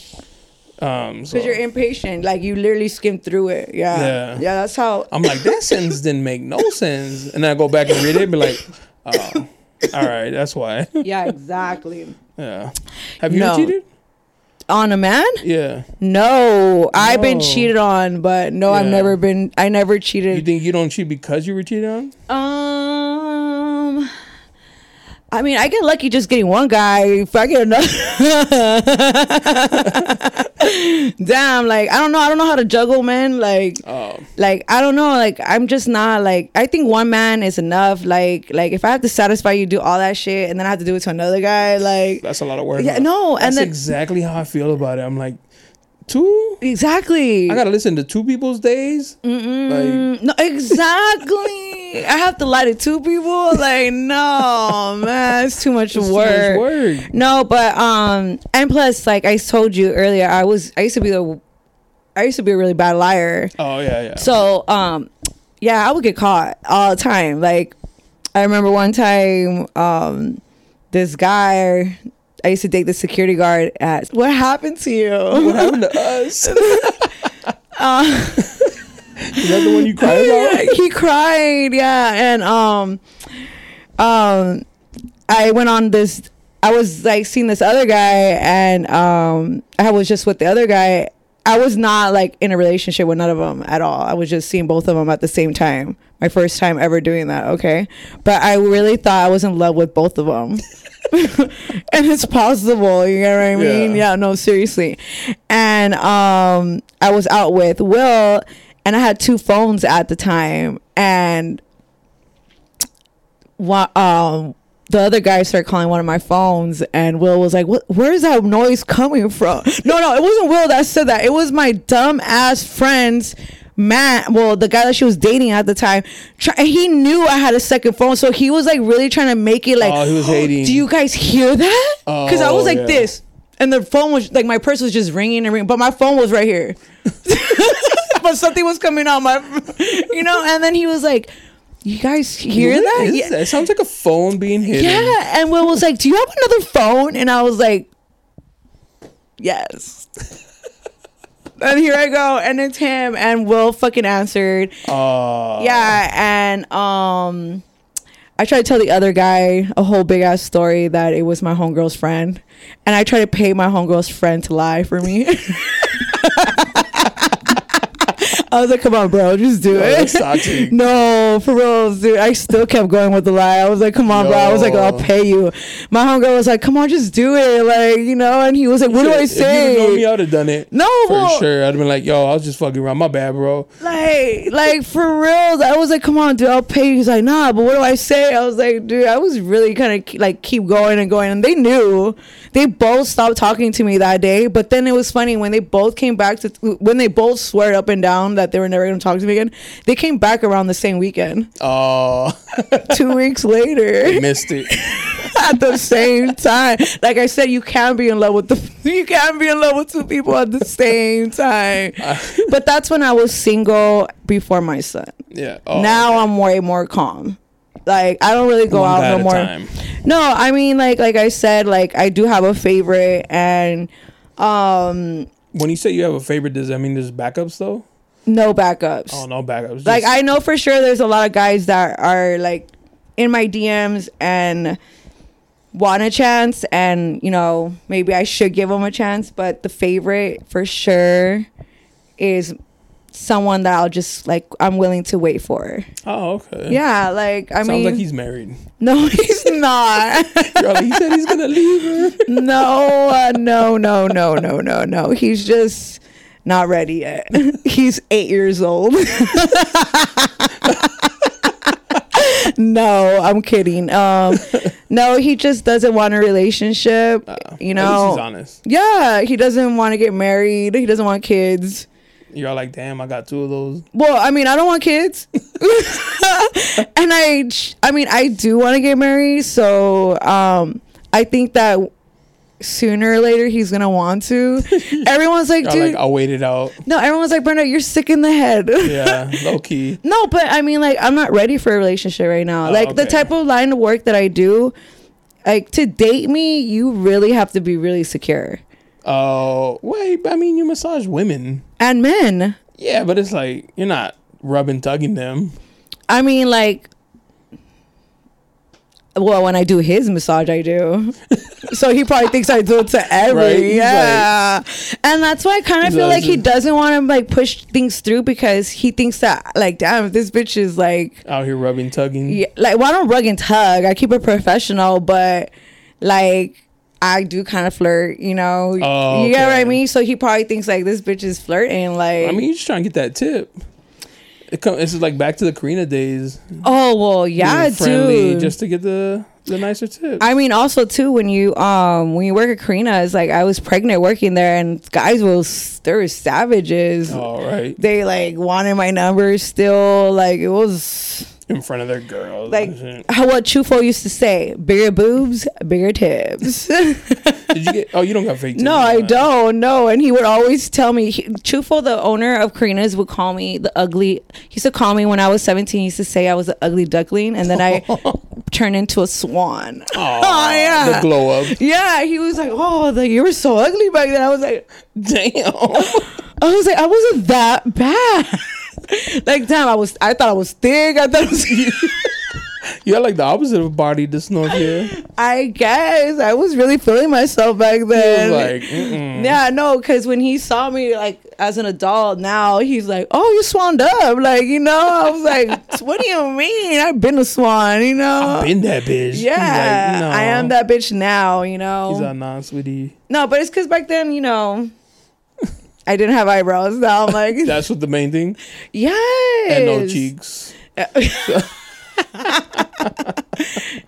Um, so Because you're impatient, like you literally skim through it. Yeah, Yeah. yeah. That's how. I'm like, that sentence [LAUGHS] didn't make no sense. And then I go back and read it, and be like, oh, all right, that's why. yeah, exactly. [LAUGHS] yeah. Have you No. cheated? On a man? Yeah. No, I've been No. cheated on, but no, I've Yeah. never been. I never cheated. You cheated. think you don't cheat because you were cheated on? Um, I mean, I get lucky just getting one guy. If I get another, [LAUGHS] damn, like I don't know, I don't know how to juggle, man. Like, Oh. like I don't know, like I'm just not like I think one man is enough. Like, like if I have to satisfy you, do all that shit, and then I have to do it to another guy, like That's a lot of work. Yeah, no, and That's then- exactly how I feel about it. I'm like, two? exactly. I gotta listen to two people's days. Like, no, exactly. I have to lie to two people. Like, no, man, it's too much it's too work. much work. No, but um, and plus, like I told you earlier, I was I used to be the, I used to be a really bad liar. Oh yeah, yeah. So um, yeah, I would get caught all the time. Like, I remember one time, um, this guy. I used to date the security guard at. What happened to you? what happened to us? [LAUGHS] Uh, [LAUGHS] Is that the one you cried [LAUGHS] about? he cried, yeah, and um, um, I went on this. I was like seeing this other guy, and um, I was just with the other guy. I was not like in a relationship with none of them at all. I was just seeing both of them at the same time. My first time ever doing that. Okay, but I really thought I was in love with both of them. [LAUGHS] and it's possible, you know what I mean? Yeah. Yeah, no, seriously. And um I was out with Will and I had two phones at the time and what um the other guy started calling one of my phones and Will was like, What where is that noise coming from? no, no, it wasn't Will that said that. It was my dumb ass friends Matt, well, the guy that she was dating at the time, try, he knew I had a second phone, so he was like really trying to make it like, Oh, he was [GASPS] hating. Do you guys hear that? Oh, because I was Oh, like yeah. this, and the phone was like my purse was just ringing and ringing, but my phone was right here. [LAUGHS] but something was coming out my, [LAUGHS] you know. And then he was like, "You guys hear What that?" Yeah. that? It sounds like a phone being hidden. Yeah, and Will was like, "Do you have another phone?" And I was like, "Yes." And here I go, and it's him, and Will fucking answered. Yeah, and um, I tried to tell the other guy a whole big ass story that it was my homegirl's friend, and I tried to pay my homegirl's friend to lie for me. [LAUGHS] [LAUGHS] I was like, "Come on, bro, just do Yo, it." [LAUGHS] no, for real, dude. I still kept going with the lie. I was like, "Come on, bro." I was like, "I'll pay you." My homegirl was like, "Come on, just do it," like you know. And he was like, "What do I If you'd have me. I would have done it. No, for well- sure. I'd have been like, "Yo, I was just fucking around. My bad, bro." Like, like for real. I was like, "Come on, dude, I'll pay you." He's like, "Nah, but what do I say?" I was like, "Dude, I was really kind of like keep going and going." And they knew. They both stopped talking to me that day. But then it was funny when they both came back to when they both swear up and down that they were never going to talk to me again. They came back around the same weekend. Oh, [LAUGHS] Two weeks later. missed it. [LAUGHS] at the same time. Like I said, you can't be in love with the [LAUGHS] you can't be in love with two people at the same time. But that's when I was single before my son. Yeah. Oh, now I'm way more calm. Like I don't really go One out no more. time. No, I mean like like I said, like I do have a favorite and um When you say you have a favorite, does that mean there's backups though? No backups. Oh no, backups. like Just- I know for sure there's a lot of guys that are like in my DMs and want a chance and you know maybe I should give them a chance but the favorite for sure is someone that I'll just like I'm willing to wait for. Oh, okay. Yeah, like I mean Sounds mean like he's married. no [LAUGHS] he's not. [LAUGHS] Girl, he said he's gonna leave her. no, uh, no, no, no, no, no, no. He's just not ready yet. [LAUGHS] He's eight years old. [LAUGHS] no, I'm kidding. Um, no, he just doesn't want a relationship. you At least know, he's honest. yeah, he doesn't want to get married. He doesn't want kids. You're like, damn, I got two of those. Well, I mean, I don't want kids, [LAUGHS] and I, I mean, I do want to get married. So, um, I think that sooner or later he's gonna want to. [LAUGHS] Everyone's like, dude, like, I'll wait it out. no, everyone's like, Brenda, you're sick in the head. [LAUGHS] Yeah, low key. no, but I mean, like, I'm not ready for a relationship right now. Oh, like the type of line of work that I do, like to date me, you really have to be really secure. Oh, wait. I mean, you massage women. And men, Yeah, but it's like you're not rubbing, tugging them. I mean, like, well, when I do his massage, I do. [LAUGHS] so he probably thinks I do it to every, Right, yeah. and that's why I kind of feel like- like he doesn't want to like push things through because he thinks that like, damn, if this bitch is like, Out here rubbing, tugging. yeah, like, well, don't rug and tug. I keep it professional, but like. I do kind of flirt, you know. Oh, You get what I mean? So he probably thinks like this bitch is flirting. Like, I mean, you're just trying to get that tip. It come, is like back to the Karina days. oh well, yeah, friendly dude. just to get the the nicer tip. I mean, also too, when you um when you work at Karina, it's like I was pregnant working there, and guys will they were savages. All right, They like wanted my number still. Like it was [LAUGHS] in front of their girls. like how what Chufo used to say: bigger boobs, bigger tips. [LAUGHS] did you get? Oh, you don't got fake. No, I right? don't. No, and he would always tell me. He, Chufo, the owner of Karina's, would call me the ugly. He used to call me when I was seventeen. He used to say I was an ugly duckling, and then I [LAUGHS] oh. turned into a swan. Aw, oh yeah, the glow up. yeah. He was like, "Oh, the, you were so ugly back then." I was like, Damn. I was like, I wasn't that bad. [LAUGHS] like, damn, I was. I thought I was thick. I thought I was. [LAUGHS] you had like the opposite of body dysmorphia. I guess I was really feeling myself back then. like, mm-mm. Yeah, no, because when he saw me like as an adult now, he's like, "Oh, you swanned up," like you know. I was like, [LAUGHS] "What do you mean? I've been a swan," you know. I've been that bitch. Yeah, like, no. I am that bitch now, you know. He's like, nah, sweetie. no, but it's because back then, you know, I didn't have eyebrows. Now I'm like, [LAUGHS] That's what the main thing. yes, And no cheeks. [LAUGHS]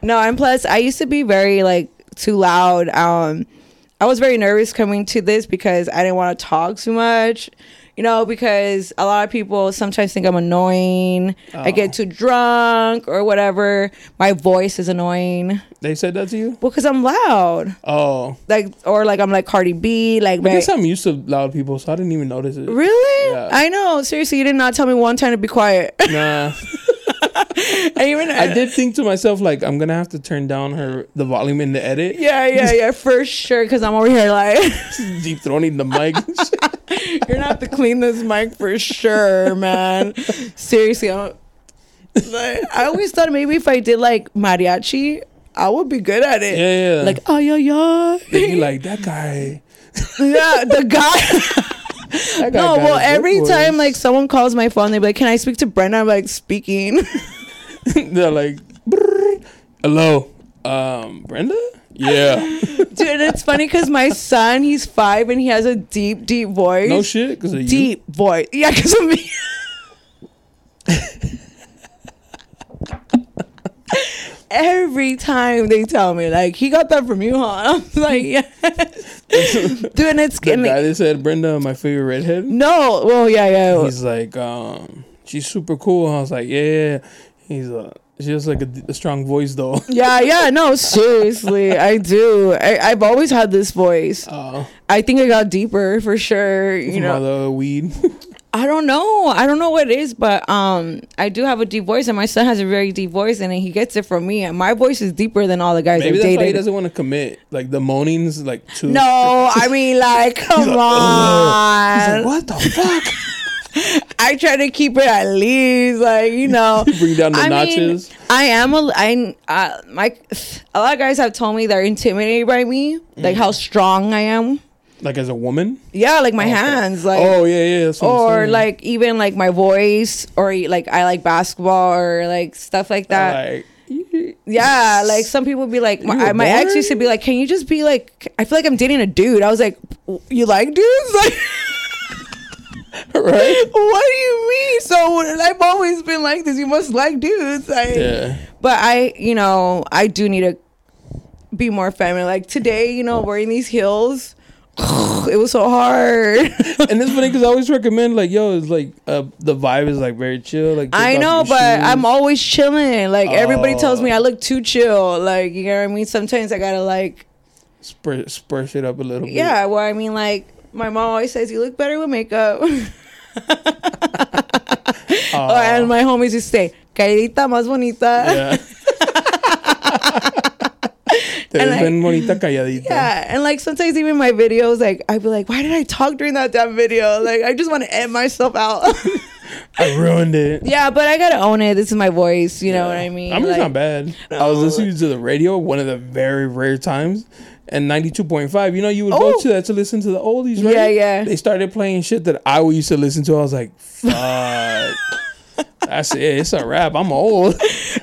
No, and plus I used to be very like too loud. Um I was very nervous coming to this because I didn't want to talk too much. You know, because a lot of people sometimes think I'm annoying. I Oh. get too drunk or whatever. My voice is annoying. They said that to you? Well, because I'm loud. Oh. Like, or like I'm like Cardi B. Like, I guess I'm used to loud people, so I didn't even notice it. really? Yeah. I know. Seriously, you did not tell me one time to be quiet. [LAUGHS] Nah. [LAUGHS] I even I uh, did think to myself, like, I'm gonna have to turn down her the volume in the edit. Yeah, yeah, yeah, for sure. Because I'm over here like. [LAUGHS] Deep throating the mic. [LAUGHS] You're gonna have to clean this mic for sure, man. Seriously, I'm, like, I always thought maybe if I did like mariachi, I would be good at it. yeah, yeah. Like, oh yeah, yeah. They'd be like, that guy. yeah, the guy. That guy no, well, every voice. time like someone calls my phone, they're like, "Can I speak to Brenda?" I'm like, "Speaking." [LAUGHS] they're like, "Brrr. hello, um, Brenda. Yeah. [LAUGHS] Dude, it's funny because my son, he's five and he has a deep, deep voice. no shit, because of you. deep voice. Yeah, because of me. [LAUGHS] Every time they tell me, like, he got that from you, huh? [LAUGHS] I'm like, yeah. [LAUGHS] Dude, and it's The getting guy that said Brenda, my favorite redhead. No, well, yeah, yeah. He's like, um, she's super cool. I was like, yeah. He's uh, she has like a, a strong voice though. [LAUGHS] Yeah, yeah, no, seriously, I do. I, I've always had this voice. Uh, I think it got deeper for sure. You know, the weed. I don't know. I don't know what it is, but um, I do have a deep voice, and my son has a very deep voice, and he gets it from me. And my voice is deeper than all the guys Maybe I've he doesn't want to commit. Like the moanings, like too. No, [LAUGHS] I mean, like, come on. like, what the fuck? [LAUGHS] I try to keep it at least, like, you know. [LAUGHS] Bring down the I notches. Mean, I am a, I, uh, my, a lot of guys have told me they're intimidated by me, like how strong I am. Like as a woman. Yeah, like my oh, Okay. hands, like, oh yeah, yeah. That's what I'm or like even like my voice, or like I like basketball or like stuff like that. like Yeah, like some people be like, my, my ex used to be like, "Can you just be like?" I feel like I'm dating a dude. I was like, "You like dudes?" [LAUGHS] Like, right? what do you mean? So I've always been like this. You must like dudes. Like, Yeah. But I, you know, I do need to be more feminine. Like today, you know, wearing these heels, [SIGHS] it was so hard. [LAUGHS] and it's funny because I always recommend like, yo, it's like uh, the vibe is like very chill. Like I know, but shoes. I'm always chilling. Like everybody tells me Oh. I look too chill. Like you know what I mean. Sometimes I gotta like, spur shit up a little bit. yeah. Well, I mean, like my mom always says you look better with makeup. [LAUGHS] [LAUGHS] Oh, and my homies used to say, "Caridita más bonita." Yeah. Te And ves I- bien bonita calladita. Yeah, and like sometimes even my videos, like I'd be like, "Why did I talk during that damn video?" Like I just want to end myself out. [LAUGHS] I ruined it. yeah, but I gotta own it. This is my voice. You know what I mean? I mean, it's Like, not bad. I was listening to the radio one of the very rare times, and ninety two point five. You know, you would go Oh. to that to listen to the oldies, right? Yeah, yeah. They started playing shit that I used to listen to. I was like, [LAUGHS] fuck. That's it. It's a wrap. I'm old.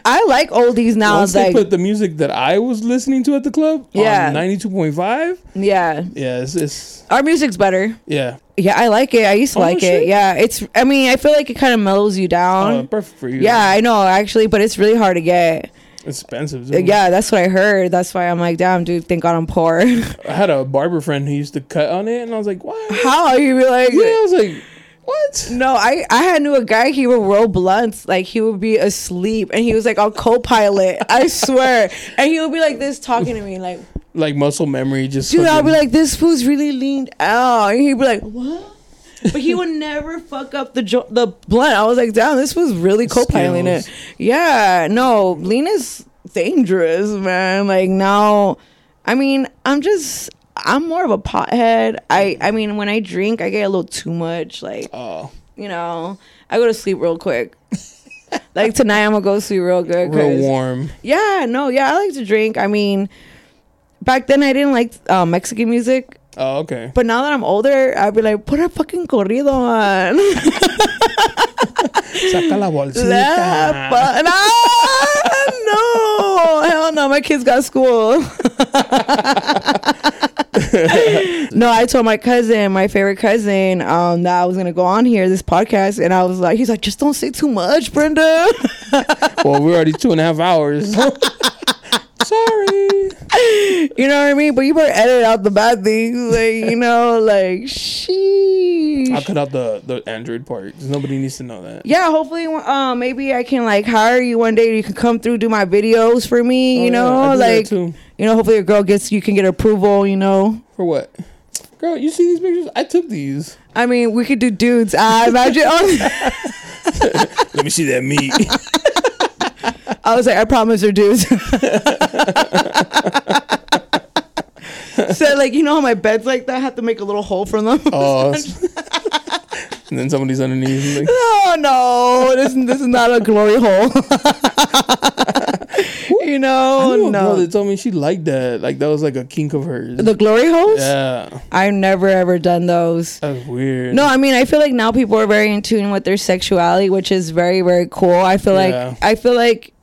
I like oldies now. Once they like, put the music that I was listening to at the club, Yeah. ninety two point five. yeah, Yeah, it's, it's our music's better. yeah, Yeah, I like it. I used to Oh, like it. Yeah, it's. I mean, I feel like it kind of mellows you down. uh, perfect for you. yeah, I know actually, but it's really hard to get. expensive. Too. Yeah, that's what I heard. That's why I'm like, damn, dude, thank God I'm poor. [LAUGHS] I had a barber friend who used to cut on it, and I was like, what? How you be like? Yeah, I was like, what? No, I I had knew a guy. He would roll blunts like he would be asleep, and he was like on co-pilot. I swear, and he would be like this talking to me, like, Like muscle memory, just dude, I'll be like, this fool's really leaned out, and he'd be like, what? But he would never fuck up the jo- the blunt. I was like, damn, this was really co-piloting it. Yeah, no, lean is dangerous, man. Like now, I mean, I'm just. I'm more of a pothead. I I mean, when I drink, I get a little too much. Like, oh, you know, I go to sleep real quick. [LAUGHS] like tonight, I'm gonna go to sleep real good. real warm. Yeah, no, yeah, I like to drink. I mean, back then I didn't like uh, Mexican music, Oh, okay. but now that I'm older, I'd be like, put a fucking corrido on. [LAUGHS] Saca la bolsita. La no, no, my kids got school. [LAUGHS] no, I told my cousin, my favorite cousin, um, that I was gonna go on here this podcast, and I was like, he's like, just don't say too much, Brenda. well, we're already two and a half hours. [LAUGHS] Sorry. you know what I mean? But you better edit out the bad things, like you know, like sheesh. I'll cut out the the Android part nobody needs to know that. yeah, hopefully, uh, maybe I can like hire you one day. You can come through, do my videos for me. Oh, you know, that like you know, hopefully your girl gets you can get approval. You know, For what? Girl, you see these pictures? I took these. I mean, we could do dudes. I imagine. [LAUGHS] Let me see that meat. [LAUGHS] I was like, I promise her dudes. so like, you know how my bed's like that? I have to make a little hole for them. Oh. [LAUGHS] and then somebody's underneath. Like, Oh no, this this is not a glory hole. [LAUGHS] you I know, knew a girl no. that told me she liked that. Like that was like a kink of hers. The glory holes? yeah, I've never ever done those. that's weird. No, I mean I feel like now people are very in tune with their sexuality, which is very very cool. I feel like I feel like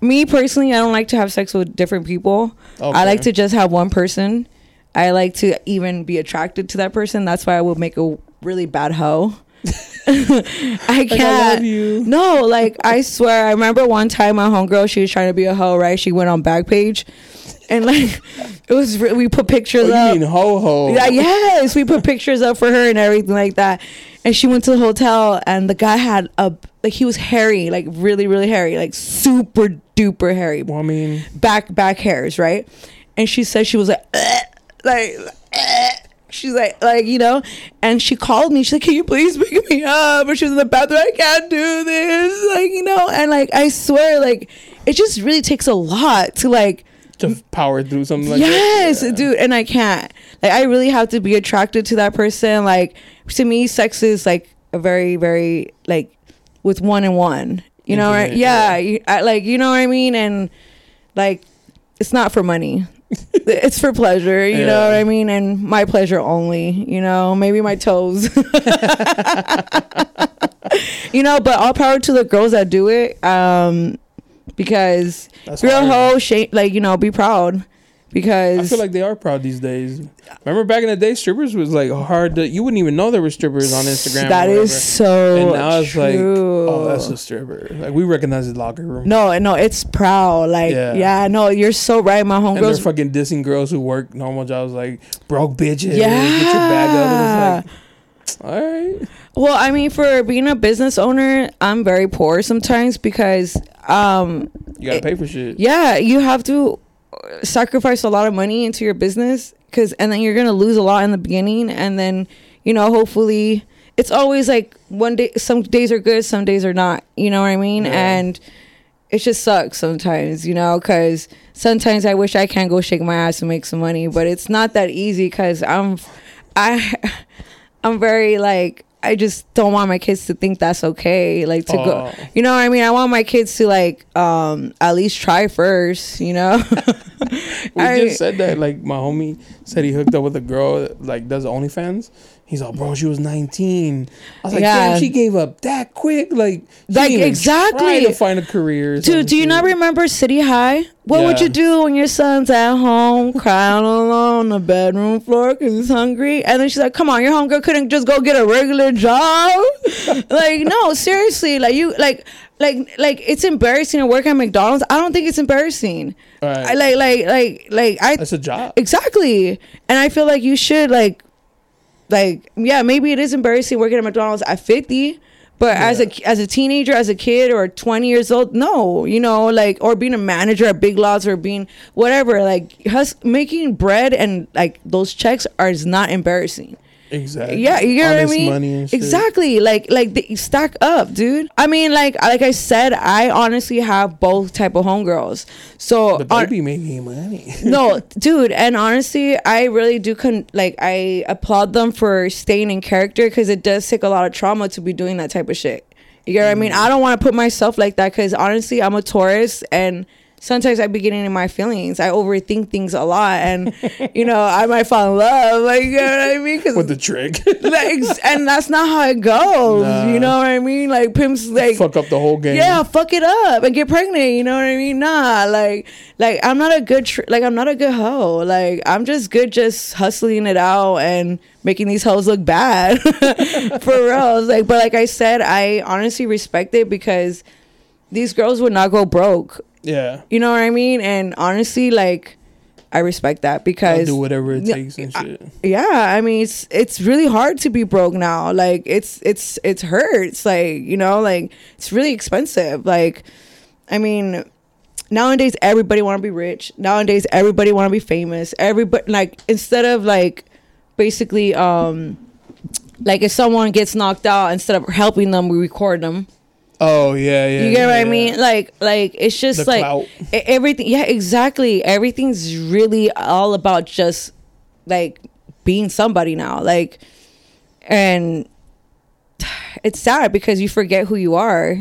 me personally, I don't like to have sex with different people. I like to just have one person. I like to even be attracted to that person. That's why I would make a really bad hoe. [LAUGHS] I can't. I love you. No, like I swear, I remember one time my homegirl, she was trying to be a hoe, right? She went on Backpage, and like [LAUGHS] it was re- we put pictures Oh, up. you mean ho ho? Yeah, yes, we put pictures up for her and everything like that. And she went to the hotel, and the guy had a like he was hairy, like really, really hairy, like super duper hairy, Well, I mean, back back hairs, right? And she said she was like, like. "Eh." She's like, like you know, and she called me. She's like, "Can you please pick me up?" And she was in the bathroom. I can't do this, like you know. And like, I swear, like, it just really takes a lot to like to power through something like yes, that. Yeah. dude, and I can't. Like, I really have to be attracted to that person. Like, to me, sex is like a very, very like with one and one. You know, right? Yeah, yeah. you, I, like you know what I mean. And like, it's not for money. [LAUGHS] it's for pleasure. You know what I mean, and my pleasure only. You know, maybe my toes. [LAUGHS] you know, but all power to the girls that do it. Um, because That's real hard. hoe, shame, like you know, be proud. Because I feel like they are proud these days. Remember back in the day, strippers was like hard to. You wouldn't even know there were strippers on Instagram. That is so And now it's like, true. oh, that's a stripper. Like we recognize the locker room. no, no, it's proud. Like, Yeah. yeah, no, you're so right. My and they're homegirls, fucking dissing girls who work normal jobs, like broke bitches. yeah, get your bag up. It's like, all right. Well, I mean, for being a business owner, I'm very poor sometimes because, um, You gotta pay for shit. yeah, you have to sacrifice a lot of money into your business because, and then you're gonna lose a lot in the beginning, and then, you know, hopefully, it's always like one day. Some days are good, some days are not. You know what I mean? Yeah. And it just sucks sometimes, you know, because sometimes I wish I can go shake my ass and make some money, but it's not that easy because I'm, I, [LAUGHS] I'm very like I just don't want my kids to think that's okay. Like to go, Oh. you know what I mean? I want my kids to like um at least try first, you know? [LAUGHS] We I- just said that. Like my homie said, he hooked up with a girl that, like does OnlyFans. He's like, bro, she was 19. I was like, Yeah. damn, she gave up that quick. Like, Like, exactly. to find a career. Dude, do you not remember City High? What would you do when your son's at home crying alone on the bedroom floor because he's hungry? And then she's like, "Come on, your homegirl couldn't just go get a regular job." [LAUGHS] like, no, seriously, like you, like, like, like it's embarrassing to work at McDonald's. I don't think it's embarrassing. Right. I like, like, like, like I That's a job. exactly, and I feel like you should like, like, yeah, maybe it is embarrassing working at McDonald's at fifty. But as a as a teenager, as a kid, or twenty years old, no, you know, like or being a manager at Big Lots or being whatever, like hus- making bread and like those checks are is not embarrassing. Exactly. Yeah, you get what I mean. Money and shit. Exactly, like like they stack up, dude. I mean, like like I said, I honestly have both type of homegirls. So they on- be making money. [LAUGHS] no, dude, and honestly, I really do con- like I applaud them for staying in character because it does take a lot of trauma to be doing that type of shit. You get what I mean? Mm-hmm. I don't want to put myself like that because honestly, I'm a Taurus and sometimes I be getting in my feelings. I overthink things a lot, and [LAUGHS] you know, I might fall in love. Like you know what I mean? Because with the trick. [LAUGHS] like, and that's not how it goes. Nah. You know what I mean? Like pimps, like Fuck up the whole game. yeah, fuck it up and get pregnant. You know what I mean? Nah, like, like I'm not a good, tr- like I'm not a good hoe. Like I'm just good, just hustling it out and making these hoes look bad [LAUGHS] for real. Like, but like I said, I honestly respect it because these girls would not go broke. Yeah. You know what I mean? And honestly, like, I respect that I'll because do whatever it takes and shit. yeah i mean it's it's really hard to be broke now like it's it's it's hurts like you know like it's really expensive like i mean nowadays everybody want to be rich nowadays everybody want to be famous everybody like instead of like basically um like if someone gets knocked out instead of helping them we record them Oh yeah, yeah. you get what yeah, I mean? Like, like it's just The like clout. everything. Yeah, exactly. Everything's really all about just like being somebody now. Like, and [SIGHS] it's sad because you forget who you are,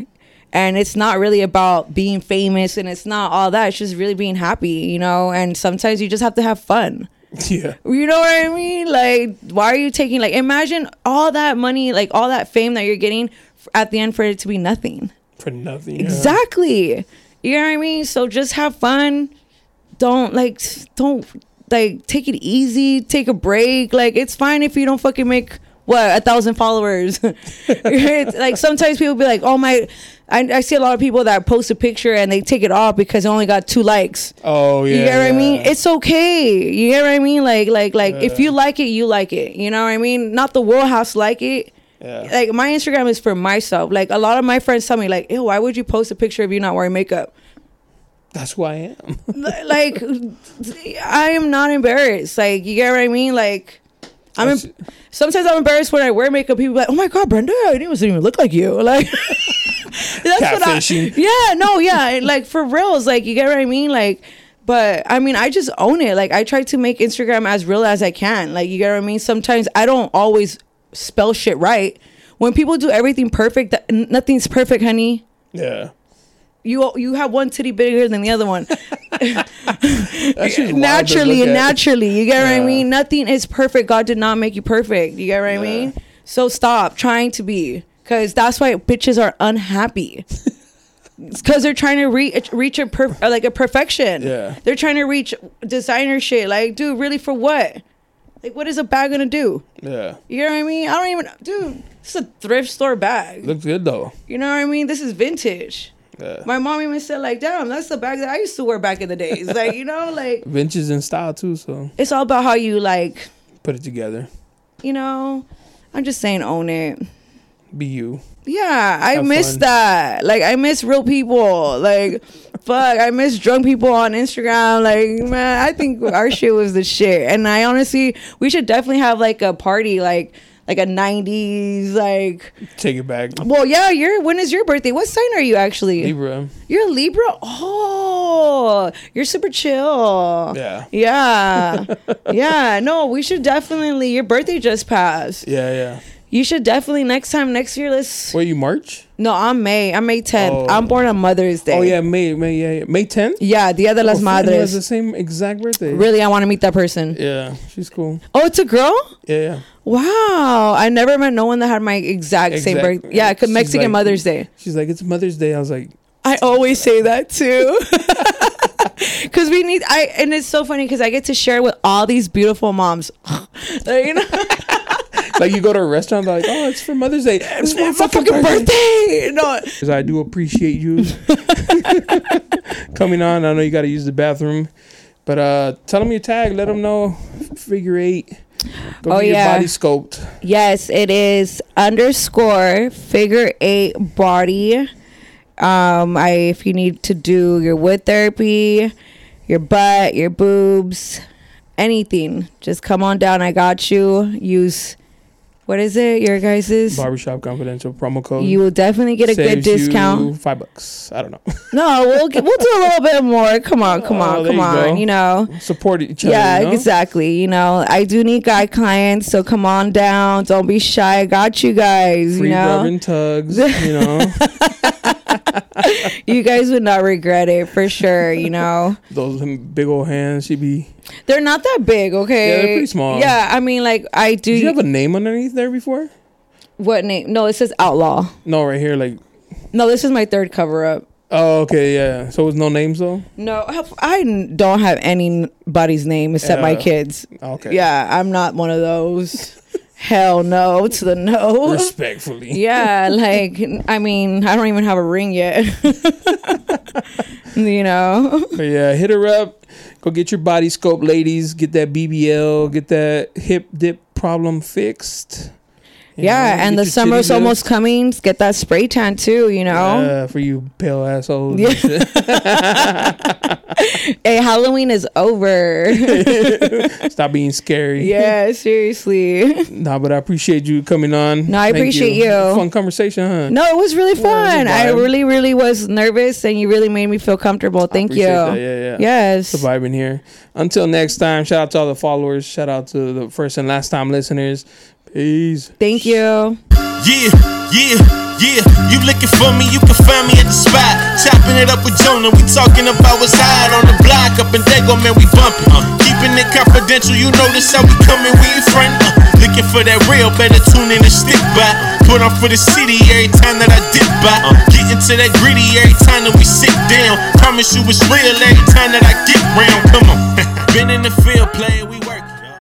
and it's not really about being famous, and it's not all that. It's just really being happy, you know. And sometimes you just have to have fun. [LAUGHS] Yeah. You know what I mean? Like, why are you taking like? Imagine all that money, like all that fame that you're getting at the end for it to be nothing. For nothing. yeah. Exactly. You know what I mean? So just have fun. Don't like don't like take it easy. Take a break. Like it's fine if you don't fucking make what a thousand followers. [LAUGHS] Like sometimes people be like, "Oh my," I, I see a lot of people that post a picture and they take it off because it only got two likes. Oh yeah. You get what I mean? It's okay. You get what I mean? Like like like if you like it, you like it. You know what I mean? Not the world has to like it Yeah. like my Instagram is for myself. Like a lot of my friends tell me, like, "Ew, why would you post a picture of you not wearing makeup?" That's who I am. [LAUGHS] Like, I am not embarrassed. Like, you get what I mean? Like, I'm. Em- sometimes I'm embarrassed when I wear makeup. People be like, "Oh my god, Brenda, I didn't even look like you." [LAUGHS] Like, [LAUGHS] that's what I. Yeah, no, yeah, like for reals. Like, you get what I mean? Like. But I mean, I just own it. Like I try to make Instagram as real as I can. Like you get what I mean. Sometimes I don't always spell shit right. When people do everything perfect, that, nothing's perfect, honey. Yeah. You you have one titty bigger than the other one. [LAUGHS] That's just wild naturally and naturally, you get what I mean. Nothing is perfect. God did not make you perfect. You get what I mean. So stop trying to be, because that's why bitches are unhappy. [LAUGHS] Because they're trying to reach reach a per, uh, like a perfection. Yeah. They're trying to reach designer shit. Like, dude, really for what? Like, what is a bag gonna do? Yeah. You know what I mean? I don't even, dude. This is a thrift store bag. Looks good though. You know what I mean? This is vintage. Yeah. My mom even said, like, damn, that's the bag that I used to wear back in the days. [LAUGHS] Like, you know, like Vintage in style too, so it's all about how you like, put it together. you know. I'm just saying, own it. Be you. Yeah, I Have miss fun. that. Like, I miss real people. Like, fuck, I miss drunk people on Instagram. Like, man, I think our [LAUGHS] shit was the shit. And I honestly, we should definitely have like a party, like, like a '90s, like. Take it back. Well, yeah, you're. When is your birthday? What sign are you actually? Libra. You're a Libra. Oh, you're super chill. Yeah. Yeah. [LAUGHS] yeah. No, we should definitely. Your birthday just passed. Yeah, yeah. You should definitely next time next year. Let's. Where you March? No, I'm May. I'm May 10th. Oh. I'm born on Mother's Day. Oh yeah, May May yeah, yeah. May 10th. Yeah, Dia de las Oh, has Madres. the same exact birthday. Really, I want to meet that person. Yeah, she's cool. Oh, it's a girl. Yeah, yeah. Wow, I never met no one that had my exact, same Exact- birthday. Yeah, 'cause she's Mexican like- Mother's Day. She's like, it's Mother's Day. I was like, I always say that too. [LAUGHS] [LAUGHS] Cause we need I and it's so funny because I get to share with all these beautiful moms. [LAUGHS] You know, like you go to a restaurant, they're like, oh, it's for Mother's Day. It's for my fucking birthday. No, Because [LAUGHS] I do appreciate you [LAUGHS] coming on. I know you got to use the bathroom, but uh, tell them your tag. Let them know. Figure eight. Go Oh, get yeah. your body scoped. yes, it is underscore figure eight body. Um, I if you need to do your wood therapy, your butt, your boobs, anything, just come on down. I got you. Use what is it? Your guys's. Barbershop Confidential promo code. You will definitely get a good discount. five bucks. I don't know. [LAUGHS] No, we'll get, we'll do a little bit more. Come on, come Oh, on, there come you on. go. You know. Support each other. Yeah, you know? exactly. You know, I do need guy clients, so come on down. Don't be shy. I got you guys. Free you know, rubbing tugs. You know [LAUGHS] [LAUGHS] you guys would not regret it for sure. You know, those big old hands. She be. they're not that big. Okay, Yeah, they're pretty small. Yeah, I mean, like I do. Did you have a name underneath there before? what name? No, it says outlaw. No, right here. Like. No, this is my third cover up. Oh, okay, yeah. So it's no names though. No, I don't have anybody's name except my kids. Okay. Yeah, I'm not one of those. [LAUGHS] Hell no to the no. Respectfully. [LAUGHS] Yeah, like I mean, I don't even have a ring yet. [LAUGHS] you know. But yeah, hit her up. Go get your body scope, ladies. Get that BBL. Get that hip dip problem fixed. You Yeah, know, and the summer's almost coming. Get that spray tan too, you know. Yeah, for you pale assholes. Yeah. [LAUGHS] Hey, Halloween is over. [LAUGHS] Stop being scary. yeah, seriously. [LAUGHS] Nah, but I appreciate you coming on. No, I Thank appreciate you. Fun conversation, huh? No, it was really Yeah, was fun. I really, really was nervous, and you really made me feel comfortable. Thank you. that. Yeah, yeah. Yes. Surviving here. Until next time, shout out to all the followers. Shout out to the first and last time listeners. Peace. Thank you. Yeah, yeah, yeah. You looking for me, you can find me at the spot. Chopping it up with Jonah. We talking about what's hot on the block. Up in Dago, man, we bumping. Uh, keeping it confidential, you know this how we coming, we ain't friend. Uh, looking for that real, better tune in and stick by. Put on for the city every time that I dip by. Uh, getting to that gritty every time that we sit down. Promise you it's real every time that I get round. Come on. [LAUGHS] Been in the field playing with